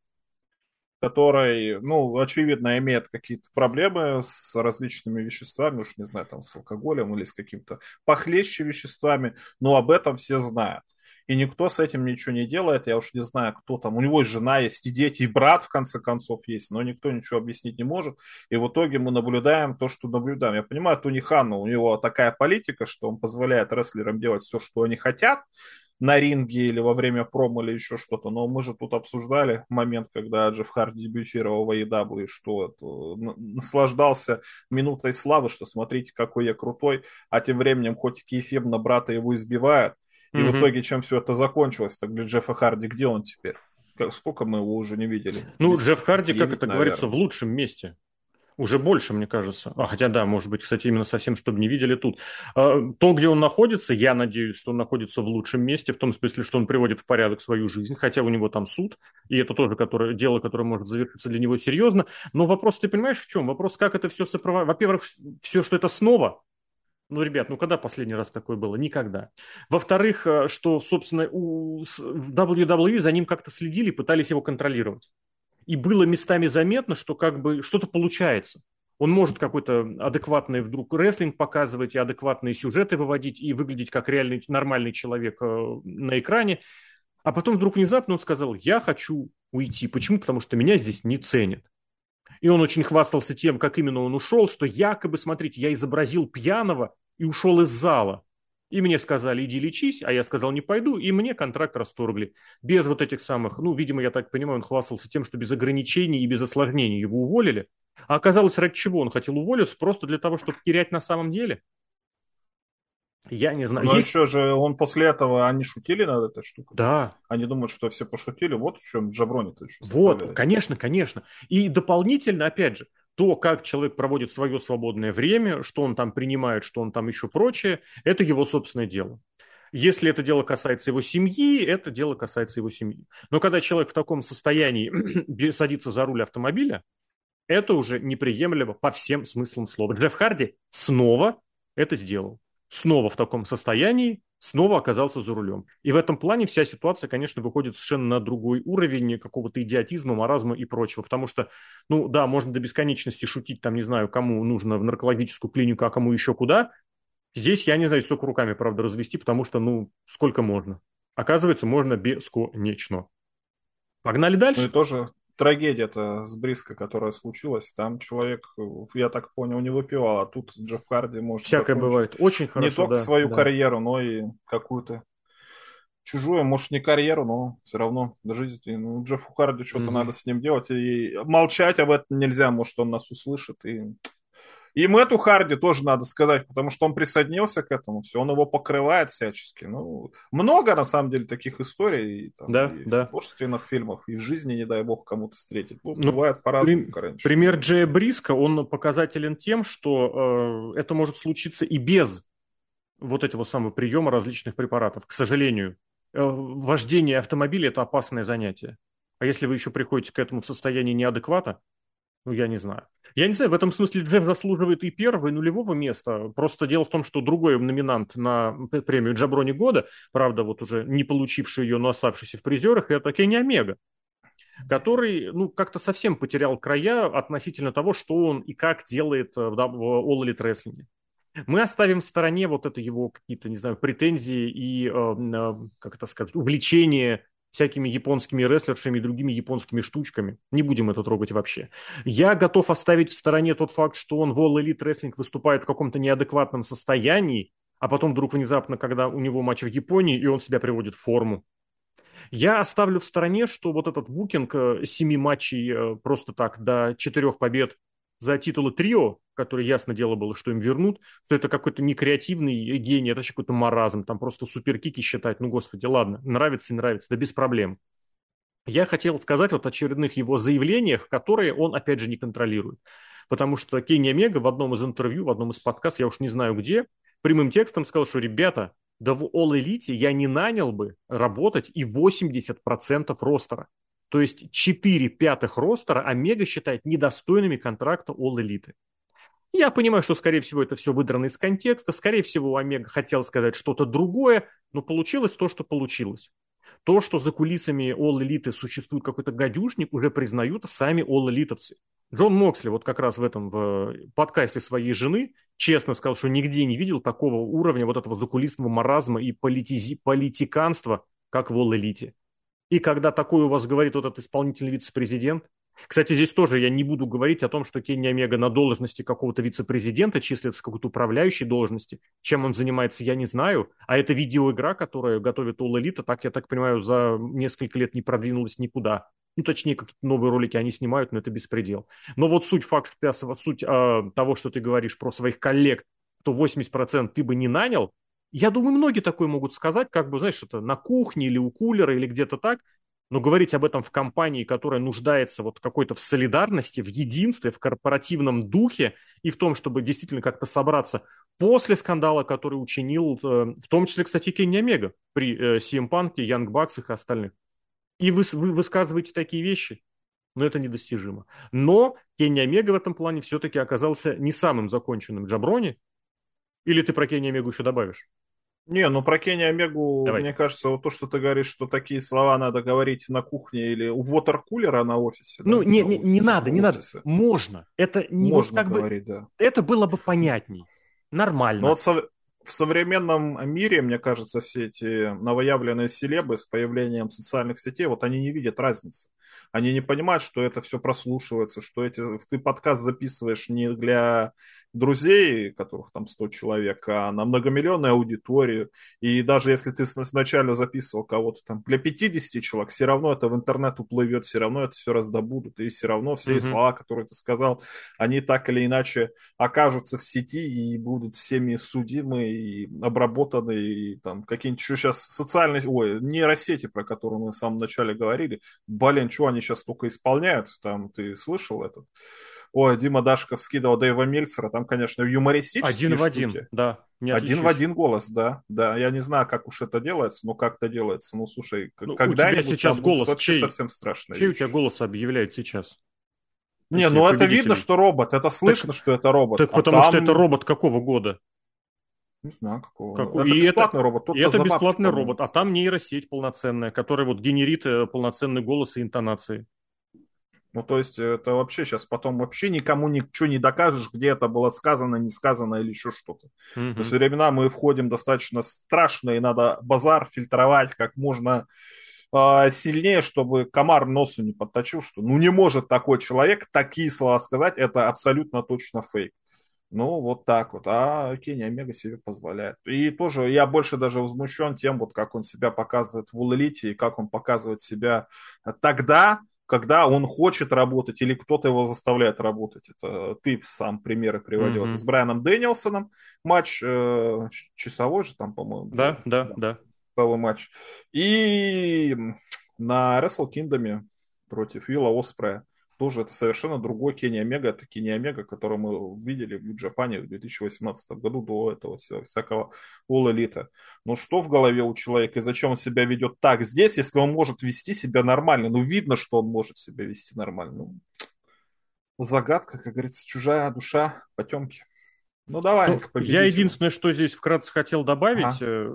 который, ну, очевидно, имеет какие-то проблемы с различными веществами, уж не знаю, там, с алкоголем или с какими-то похлеще веществами, но об этом все знают. И никто с этим ничего не делает, я уж не знаю, кто там. У него и жена есть, и дети, и брат, в конце концов, есть, но никто ничего объяснить не может. И в итоге мы наблюдаем то, что наблюдаем. Я понимаю, Тони Хану, у него такая политика, что он позволяет рестлерам делать все, что они хотят, на ринге или во время промо или еще что-то. Но мы же тут обсуждали момент, когда Джефф Харди дебютировал в AEW, что это, наслаждался минутой славы, что смотрите, какой я крутой, а тем временем хоть Кейфеб на брата его избивает, и mm-hmm. в итоге чем все это закончилось, так для Джеффа Харди где он теперь? Сколько мы его уже не видели? Ну, Джефф Харди, как это наверное. говорится, в лучшем месте. Уже больше, мне кажется. А, хотя, да, может быть, кстати, именно совсем, чтобы не видели тут. А, то, где он находится, я надеюсь, что он находится в лучшем месте, в том смысле, что он приводит в порядок свою жизнь, хотя у него там суд, и это тоже которое, дело, которое может завершиться для него серьезно. Но вопрос, ты понимаешь, в чем? Вопрос, как это все сопровождает. Во-первых, все, что это снова, ну, ребят, ну когда последний раз такое было? Никогда. Во-вторых, э, что, собственно, у WWE за ним как-то следили, пытались его контролировать и было местами заметно, что как бы что-то получается. Он может какой-то адекватный вдруг рестлинг показывать и адекватные сюжеты выводить и выглядеть как реальный нормальный человек э, на экране. А потом вдруг внезапно он сказал, я хочу уйти. Почему? Потому что меня здесь не ценят. И он очень хвастался тем, как именно он ушел, что якобы, смотрите, я изобразил пьяного и ушел из зала. И мне сказали, иди лечись, а я сказал, не пойду, и мне контракт расторгли. Без вот этих самых, ну, видимо, я так понимаю, он хвастался тем, что без ограничений и без осложнений его уволили. А оказалось, ради чего он хотел уволиться? Просто для того, чтобы терять на самом деле? Я не знаю. Но Есть... еще же он после этого, они шутили над этой штукой. Да. Они думают, что все пошутили. Вот в чем Джаброни-то еще Вот, конечно, конечно. И дополнительно, опять же, то, как человек проводит свое свободное время, что он там принимает, что он там еще прочее, это его собственное дело. Если это дело касается его семьи, это дело касается его семьи. Но когда человек в таком состоянии [CLEARS THROAT] садится за руль автомобиля, это уже неприемлемо по всем смыслам слова. Джефф Харди снова это сделал. Снова в таком состоянии, снова оказался за рулем. И в этом плане вся ситуация, конечно, выходит совершенно на другой уровень какого-то идиотизма, маразма и прочего. Потому что, ну да, можно до бесконечности шутить, там, не знаю, кому нужно в наркологическую клинику, а кому еще куда. Здесь, я не знаю, столько руками, правда, развести, потому что, ну, сколько можно. Оказывается, можно бесконечно. Погнали дальше. Ну и тоже трагедия-то с Бриско, которая случилась, там человек, я так понял, не выпивал, а тут Джефф Харди может Всякое бывает. Очень хорошо, Не только да, свою да. карьеру, но и какую-то чужую, может, не карьеру, но все равно жизнь. Ну, Джеффу Харди что-то mm-hmm. надо с ним делать. И молчать об этом нельзя, может, он нас услышит. И И Мэтту Харди тоже надо сказать, потому что он присоединился к этому, все, он его покрывает всячески. Ну, много, на самом деле, таких историй там, да, и да. в художественных фильмах, и в жизни, не дай бог, кому-то встретить. Ну, Ну, бывает по-разному, При-. Пример Джея Бриска, он показателен тем, что э, это может случиться и без вот этого самого приема различных препаратов, к сожалению. Э, вождение автомобиля – это опасное занятие. А если вы еще приходите к этому в состоянии неадеквата, ну, я не знаю. Я не знаю, в этом смысле Джефф заслуживает и первого, и нулевого места. Просто дело в том, что другой номинант на премию Джаброни года, правда, вот уже не получивший ее, но оставшийся в призерах, это Кенни Омега который, ну, как-то совсем потерял края относительно того, что он и как делает э, в, в All Elite Wrestling. Мы оставим в стороне вот это его какие-то, не знаю, претензии и, э, э, как это сказать, увлечение всякими японскими рестлершами и другими японскими штучками. Не будем это трогать вообще. Я готов оставить в стороне тот факт, что он в All Elite Wrestling выступает в каком-то неадекватном состоянии, а потом вдруг внезапно, когда у него матч в Японии, и он себя приводит в форму. Я оставлю в стороне, что вот этот букинг э, семи матчей э, просто так до четырех побед за титулы трио, которые ясно дело было, что им вернут, что это какой-то некреативный гений, это вообще какой-то маразм, там просто суперкики считать, ну господи, ладно, нравится и нравится, да без проблем. Я хотел сказать вот о очередных его заявлениях, которые он, опять же, не контролирует. Потому что Кенни Омега в одном из интервью, в одном из подкастов, я уж не знаю где, прямым текстом сказал, что, ребята, да в All Elite я не нанял бы работать и 80% ростера. То есть 4 пятых ростера Омега считает недостойными контракта All Elite. Я понимаю, что, скорее всего, это все выдрано из контекста. Скорее всего, Омега хотел сказать что-то другое, но получилось то, что получилось. То, что за кулисами All Elite существует какой-то гадюшник, уже признают сами All Eliteовцы. Джон Моксли вот как раз в этом в подкасте своей жены честно сказал, что нигде не видел такого уровня вот этого закулисного маразма и политизи- политиканства, как в All Elite. И когда такое у вас говорит вот этот исполнительный вице-президент, кстати, здесь тоже я не буду говорить о том, что Кенни Омега на должности какого-то вице-президента числится какой-то управляющей должности. Чем он занимается, я не знаю. А это видеоигра, которая готовит All Elite, так, я так понимаю, за несколько лет не продвинулась никуда. Ну, точнее, какие-то новые ролики они снимают, но это беспредел. Но вот суть факта, суть э, того, что ты говоришь про своих коллег, то 80% ты бы не нанял, я думаю, многие такое могут сказать, как бы, знаешь, это на кухне или у кулера или где-то так, но говорить об этом в компании, которая нуждается вот какой-то в солидарности, в единстве, в корпоративном духе и в том, чтобы действительно как-то собраться после скандала, который учинил, э, в том числе, кстати, Кенни Омега при э, CM Punk, Янг Баксах и остальных. И вы, вы высказываете такие вещи, но это недостижимо. Но Кенни Омега в этом плане все-таки оказался не самым законченным Джаброни. Или ты про Кенни Омегу еще добавишь? Не, ну про Кенни Омегу, Давай. мне кажется, вот то, что ты говоришь, что такие слова надо говорить на кухне или у вотеркулера на офисе. Ну, да, не, не, не офисе, надо, в не надо. Можно. Это не вот Можно бы- говорить, да. это было бы понятней. Нормально. Но вот со- в современном мире, мне кажется, все эти новоявленные селебы с появлением социальных сетей, вот они не видят разницы. Они не понимают, что это все прослушивается, что эти, ты подкаст записываешь не для друзей, которых там 100 человек, а на многомиллионную аудиторию. И даже если ты сначала записывал кого-то там для 50 человек, все равно это в интернет уплывет, все равно это все раздобудут, и все равно все Мгм. слова, которые ты сказал, они так или иначе окажутся в сети и будут всеми судимы и обработаны, и там какие-нибудь еще сейчас социальные, ой, нейросети, про которые мы в самом начале говорили, блин, что они сейчас только исполняют, там, ты слышал этот? Ой, Дима Дашков скидывал Дэйва Мельцера, там, конечно, юмористические Один в один, штуки. да. не один в один голос, да, да. Я не знаю, как уж это делается, но как это делается. Ну, слушай, Ну, у когда-нибудь сейчас голос вообще чей? совсем страшная Чей у вещь. тебя голос объявляет сейчас? Не, ну это видно, что робот. Это слышно, что это робот. Так А потому что там- это робот какого года? Не знаю, какого. Какой- Это и бесплатный это, робот. это бабки, бесплатный по-моему. робот, а там нейросеть полноценная, которая вот генерит э, полноценный голос и интонации. Ну, то есть, это вообще сейчас потом вообще никому ничего не докажешь, где это было сказано, не сказано или еще что-то. Мгм. То есть, времена мы входим достаточно страшно, и надо базар фильтровать как можно а, сильнее, чтобы комар носу не подточил, что ну не может такой человек такие слова сказать, это абсолютно точно фейк. Ну, вот так вот. А Кенни Омега себе позволяет. И тоже я больше даже возмущен тем, вот как он себя показывает в Elite и как он показывает себя тогда, когда он хочет работать или кто-то его заставляет работать. Это ты сам примеры приводил. Mm-hmm. С Брайаном Дэнилсоном матч э, часовой же там, по-моему. Да, да, да. да. матч. И на Wrestle Kingdom против Вилла Оспрея тоже это совершенно другой Кенни Омега, это Кенни Омега, который мы видели в Джапане в 2018 году до этого всякого All Elite. Ну что в голове у человека и зачем он себя ведет так здесь, если он может вести себя нормально? Ну видно, что он может себя вести нормально. Ну, загадка, как говорится, чужая душа, потемки. Ну, давай. Ну, я единственное, что здесь вкратце хотел добавить, ага.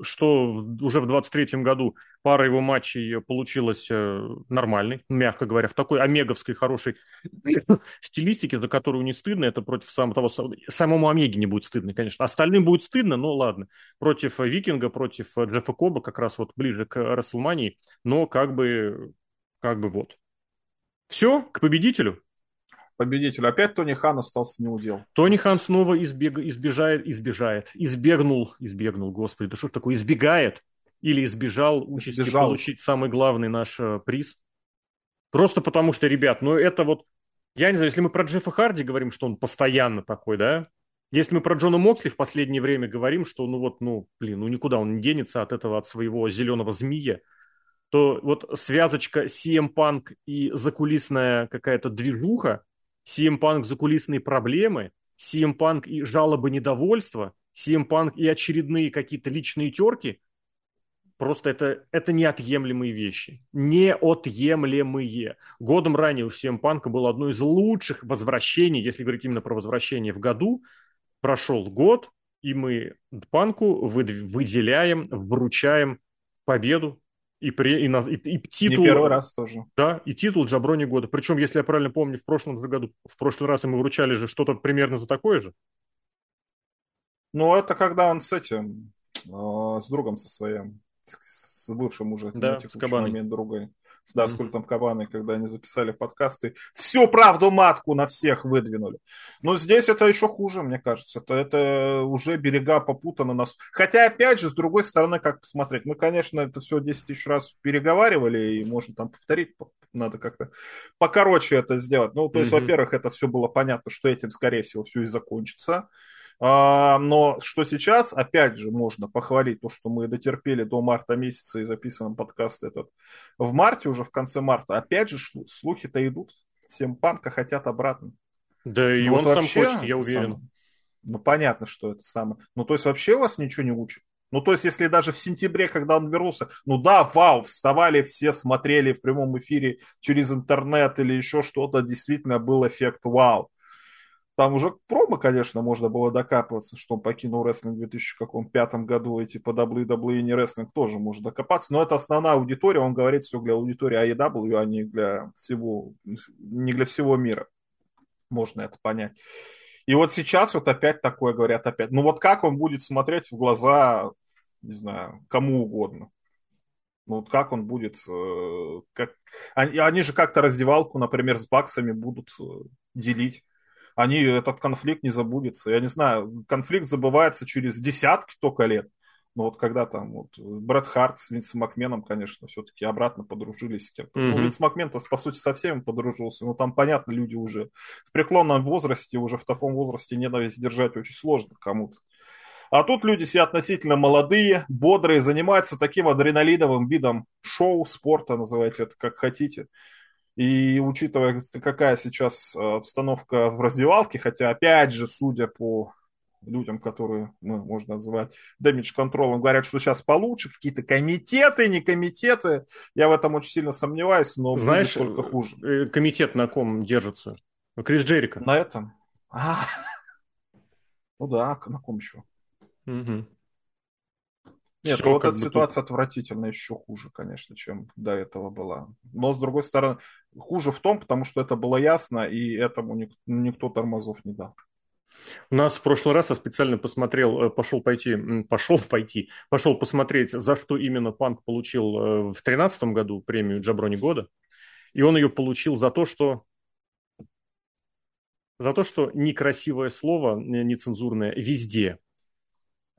что уже в 23-м году пара его матчей получилась э, нормальной, мягко говоря, в такой омеговской хорошей [LAUGHS] стилистике, за которую не стыдно, это против самого того, самому Омеге не будет стыдно, конечно. Остальным будет стыдно, но ладно. Против Викинга, против Джеффа Коба, как раз вот ближе к Расселмании, но как бы, как бы вот. Все, к победителю победителю. Опять Тони Хан остался неудел. Тони Хан снова избег, избежает, избежает, избегнул, избегнул, господи, да что такое, избегает или избежал участи избежал. получить самый главный наш э, приз. Просто потому что, ребят, ну это вот, я не знаю, если мы про Джеффа Харди говорим, что он постоянно такой, да, если мы про Джона Моксли в последнее время говорим, что ну вот, ну, блин, ну никуда он не денется от этого, от своего зеленого змея, то вот связочка CM Punk и закулисная какая-то движуха, CM Punk закулисные проблемы, Punk и жалобы недовольства, Punk и очередные какие-то личные терки, просто это, это неотъемлемые вещи. Неотъемлемые. Годом ранее у CM Punk было одно из лучших возвращений, если говорить именно про возвращение в году. Прошел год, и мы Панку выделяем, вручаем победу и, при, и, на, и, и титул... Не первый раз тоже. Да, и титул Джаброни года. Причем, если я правильно помню, в прошлом же году, в прошлый раз мы вручали же что-то примерно за такое же. Ну, это когда он с этим, э, с другом со своим, с, с бывшим уже, да, с Кабаной. другой да, с Культом Кабаной, когда они записали подкасты, всю правду матку на всех выдвинули. Но здесь это еще хуже, мне кажется. Это, это уже берега попутаны нас. Хотя, опять же, с другой стороны, как посмотреть? Мы, конечно, это все 10 тысяч раз переговаривали, и можно там повторить, надо как-то покороче это сделать. Ну, то есть, mm-hmm. во-первых, это все было понятно, что этим, скорее всего, все и закончится. А, но что сейчас, опять же, можно похвалить то, что мы дотерпели до марта месяца и записываем подкаст этот в марте, уже в конце марта. Опять же, слухи-то идут. Всем панка хотят обратно. Да и вот он вообще, сам хочет, я уверен. Сам, ну, понятно, что это самое. Ну, то есть вообще вас ничего не учат? Ну, то есть, если даже в сентябре, когда он вернулся, ну да, вау, вставали все, смотрели в прямом эфире через интернет или еще что-то, действительно был эффект вау. Там уже промо, конечно, можно было докапываться, что он покинул рестлинг в 2005 году, и типа WWE не рестлинг тоже можно докопаться, но это основная аудитория, он говорит все для аудитории AEW, а не для всего, не для всего мира. Можно это понять. И вот сейчас вот опять такое говорят опять. Ну вот как он будет смотреть в глаза, не знаю, кому угодно. Ну вот как он будет, э, как... Они, они же как-то раздевалку, например, с баксами будут э, делить они, этот конфликт не забудется. Я не знаю, конфликт забывается через десятки только лет. Но вот когда там вот Брэд Харт с Винсом Макменом, конечно, все-таки обратно подружились с кем-то. Mm-hmm. Ну, Винс Макмен-то, по сути, со всеми подружился. Ну, там, понятно, люди уже в преклонном возрасте, уже в таком возрасте ненависть держать очень сложно кому-то. А тут люди все относительно молодые, бодрые, занимаются таким адреналиновым видом шоу, спорта, называйте это как хотите. И учитывая, какая сейчас э, обстановка в раздевалке, хотя, опять же, судя по людям, которые мы, ну, можно называть damage контролом, говорят, что сейчас получше, какие-то комитеты, не комитеты. Я в этом очень сильно сомневаюсь, но Знаешь, только хуже. Э, комитет на ком держится? Крис Джерика. На этом? А, [LAUGHS] ну да, на ком еще? Угу. Нет, Все, вот эта ситуация тут... отвратительная, еще хуже, конечно, чем до этого была. Но, с другой стороны, хуже в том, потому что это было ясно, и этому ник- никто тормозов не дал. У нас в прошлый раз я специально посмотрел, э, пошел пойти, пошел пойти, пошел посмотреть, за что именно Панк получил э, в 2013 году премию Джаброни года. И он ее получил за то, что за то, что некрасивое слово, нецензурное, везде –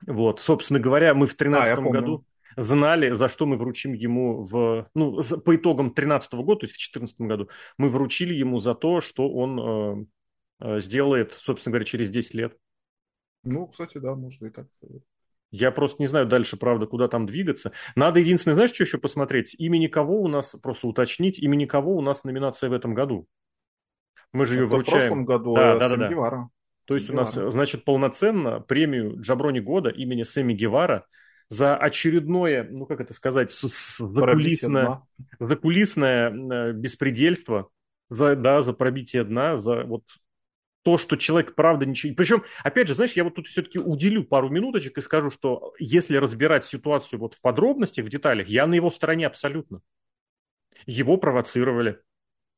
вот, собственно говоря, мы в 2013 а, году... знали, за что мы вручим ему в, ну, по итогам 2013 года, то есть в 2014 году, мы вручили ему за то, что он э, э, сделает, собственно говоря, через 10 лет. Ну, кстати, да, можно и так сказать. Я просто не знаю дальше, правда, куда там двигаться. Надо единственное, знаешь, что еще посмотреть? Имени кого у нас, просто уточнить, имени кого у нас номинация в этом году. Мы же ее Это вручаем. в прошлом году да, э, да, да, да. Гевара. То есть у нас, Гевара. значит, полноценно премию Джаброни года имени Сэмми Гевара за очередное, ну как это сказать, закулисное, закулисное э, беспредельство, за, да, за пробитие дна, за вот то, что человек правда ничего... Причем, опять же, знаешь, я вот тут все-таки уделю пару минуточек и скажу, что если разбирать ситуацию вот в подробностях, в деталях, я на его стороне абсолютно. Его провоцировали,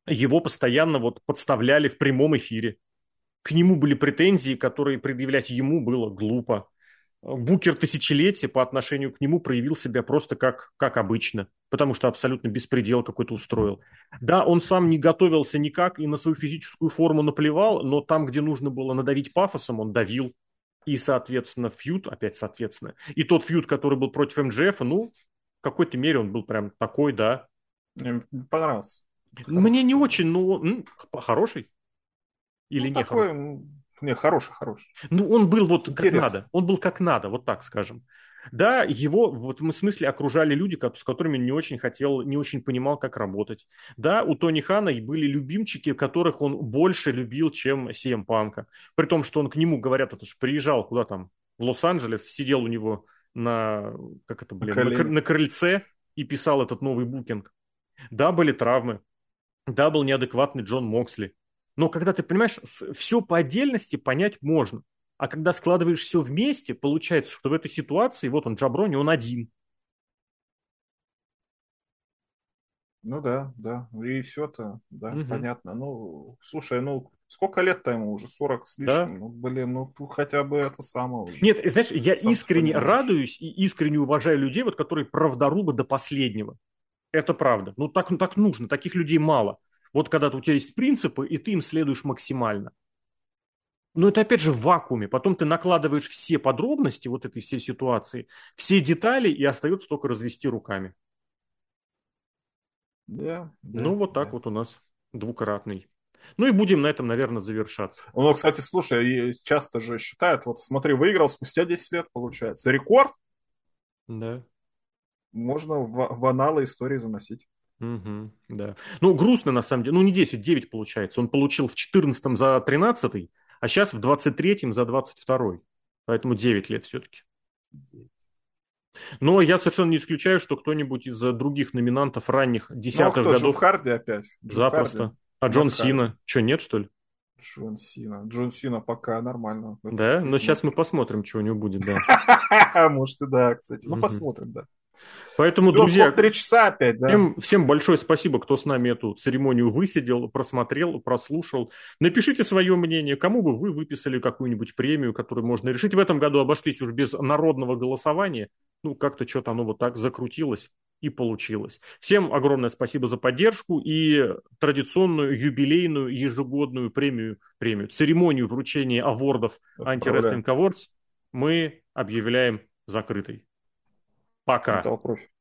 его постоянно вот подставляли в прямом эфире. К нему были претензии, которые предъявлять ему было глупо. Букер тысячелетия по отношению к нему проявил себя просто как, как обычно, потому что абсолютно беспредел какой-то устроил. Да, он сам не готовился никак и на свою физическую форму наплевал, но там, где нужно было надавить пафосом, он давил. И, соответственно, фьюд, опять соответственно, и тот фьюд, который был против МДФ, ну, в какой-то мере он был прям такой, да. Мне понравился. Мне не очень, но м, хороший. Или Ну, не такой, хороший? Не, хороший, хороший. Ну, он был вот как Интересно. надо. Он был как надо, вот так скажем. Да, его в этом смысле окружали люди, с которыми не очень хотел, не очень понимал, как работать. Да, у Тони Хана были любимчики, которых он больше любил, чем Сиэм Панка. При том, что он к нему, говорят, это же приезжал куда там, в Лос-Анджелес, сидел у него на, как это, блин, на, кр- на крыльце и писал этот новый букинг. Да, были травмы. Да, был неадекватный Джон Моксли. Но когда ты понимаешь, все по отдельности понять можно. А когда складываешь все вместе, получается, что в этой ситуации, вот он Джаброни, он один. Ну да, да. И все-то, да, Мгм. понятно. Ну, слушай, ну, сколько лет-то ему уже? 40 с Да. лишним. Ну, блин, ну, хотя бы это самое уже. Нет, знаешь, я Сам искренне понимаешь. радуюсь и искренне уважаю людей, вот, которые правдорубы до последнего. Это правда. Ну, так, ну, так нужно, таких людей мало. Вот когда у тебя есть принципы, и ты им следуешь максимально. Но это опять же в вакууме. Потом ты накладываешь все подробности вот этой всей ситуации, все детали, и остается только развести руками. Да, да, ну, вот так вот у нас двукратный. Ну и будем на этом, наверное, завершаться. Ну, кстати, слушай, часто же считают, вот смотри, выиграл спустя 10 лет, получается. Рекорд Да. можно в, в аналы истории заносить. Мгм, да. Ну, грустно на самом деле. Ну, не 10, 9 получается. Он получил в 14 за 13 а сейчас в 23 за 22 Поэтому 9 лет все-таки. Но я совершенно не исключаю, что кто-нибудь из других номинантов ранних Ну, а десятых кто, Джефф годов... Харди опять? Джефф Запросто. Харди? А Джон Джефф Харди. Сина? Что, нет, что ли? Джон Сина. Джон Сина пока нормально. Да? смысле. Но сейчас мы посмотрим, что у него будет, да. [LAUGHS] Может и да, кстати. Ну, посмотрим, да. Поэтому, Всё, друзья, три часа опять, да? Всем, всем большое спасибо, кто с нами эту церемонию высидел, просмотрел, прослушал. Напишите свое мнение, кому бы вы выписали какую-нибудь премию, которую можно решить. В этом году обошлись уж без народного голосования. Ну, как-то что-то оно вот так закрутилось и получилось. Всем огромное спасибо за поддержку и традиционную юбилейную ежегодную премию, премию церемонию вручения авордов. Anti-Wrestling Awards мы объявляем закрытой. Пока. Кровь.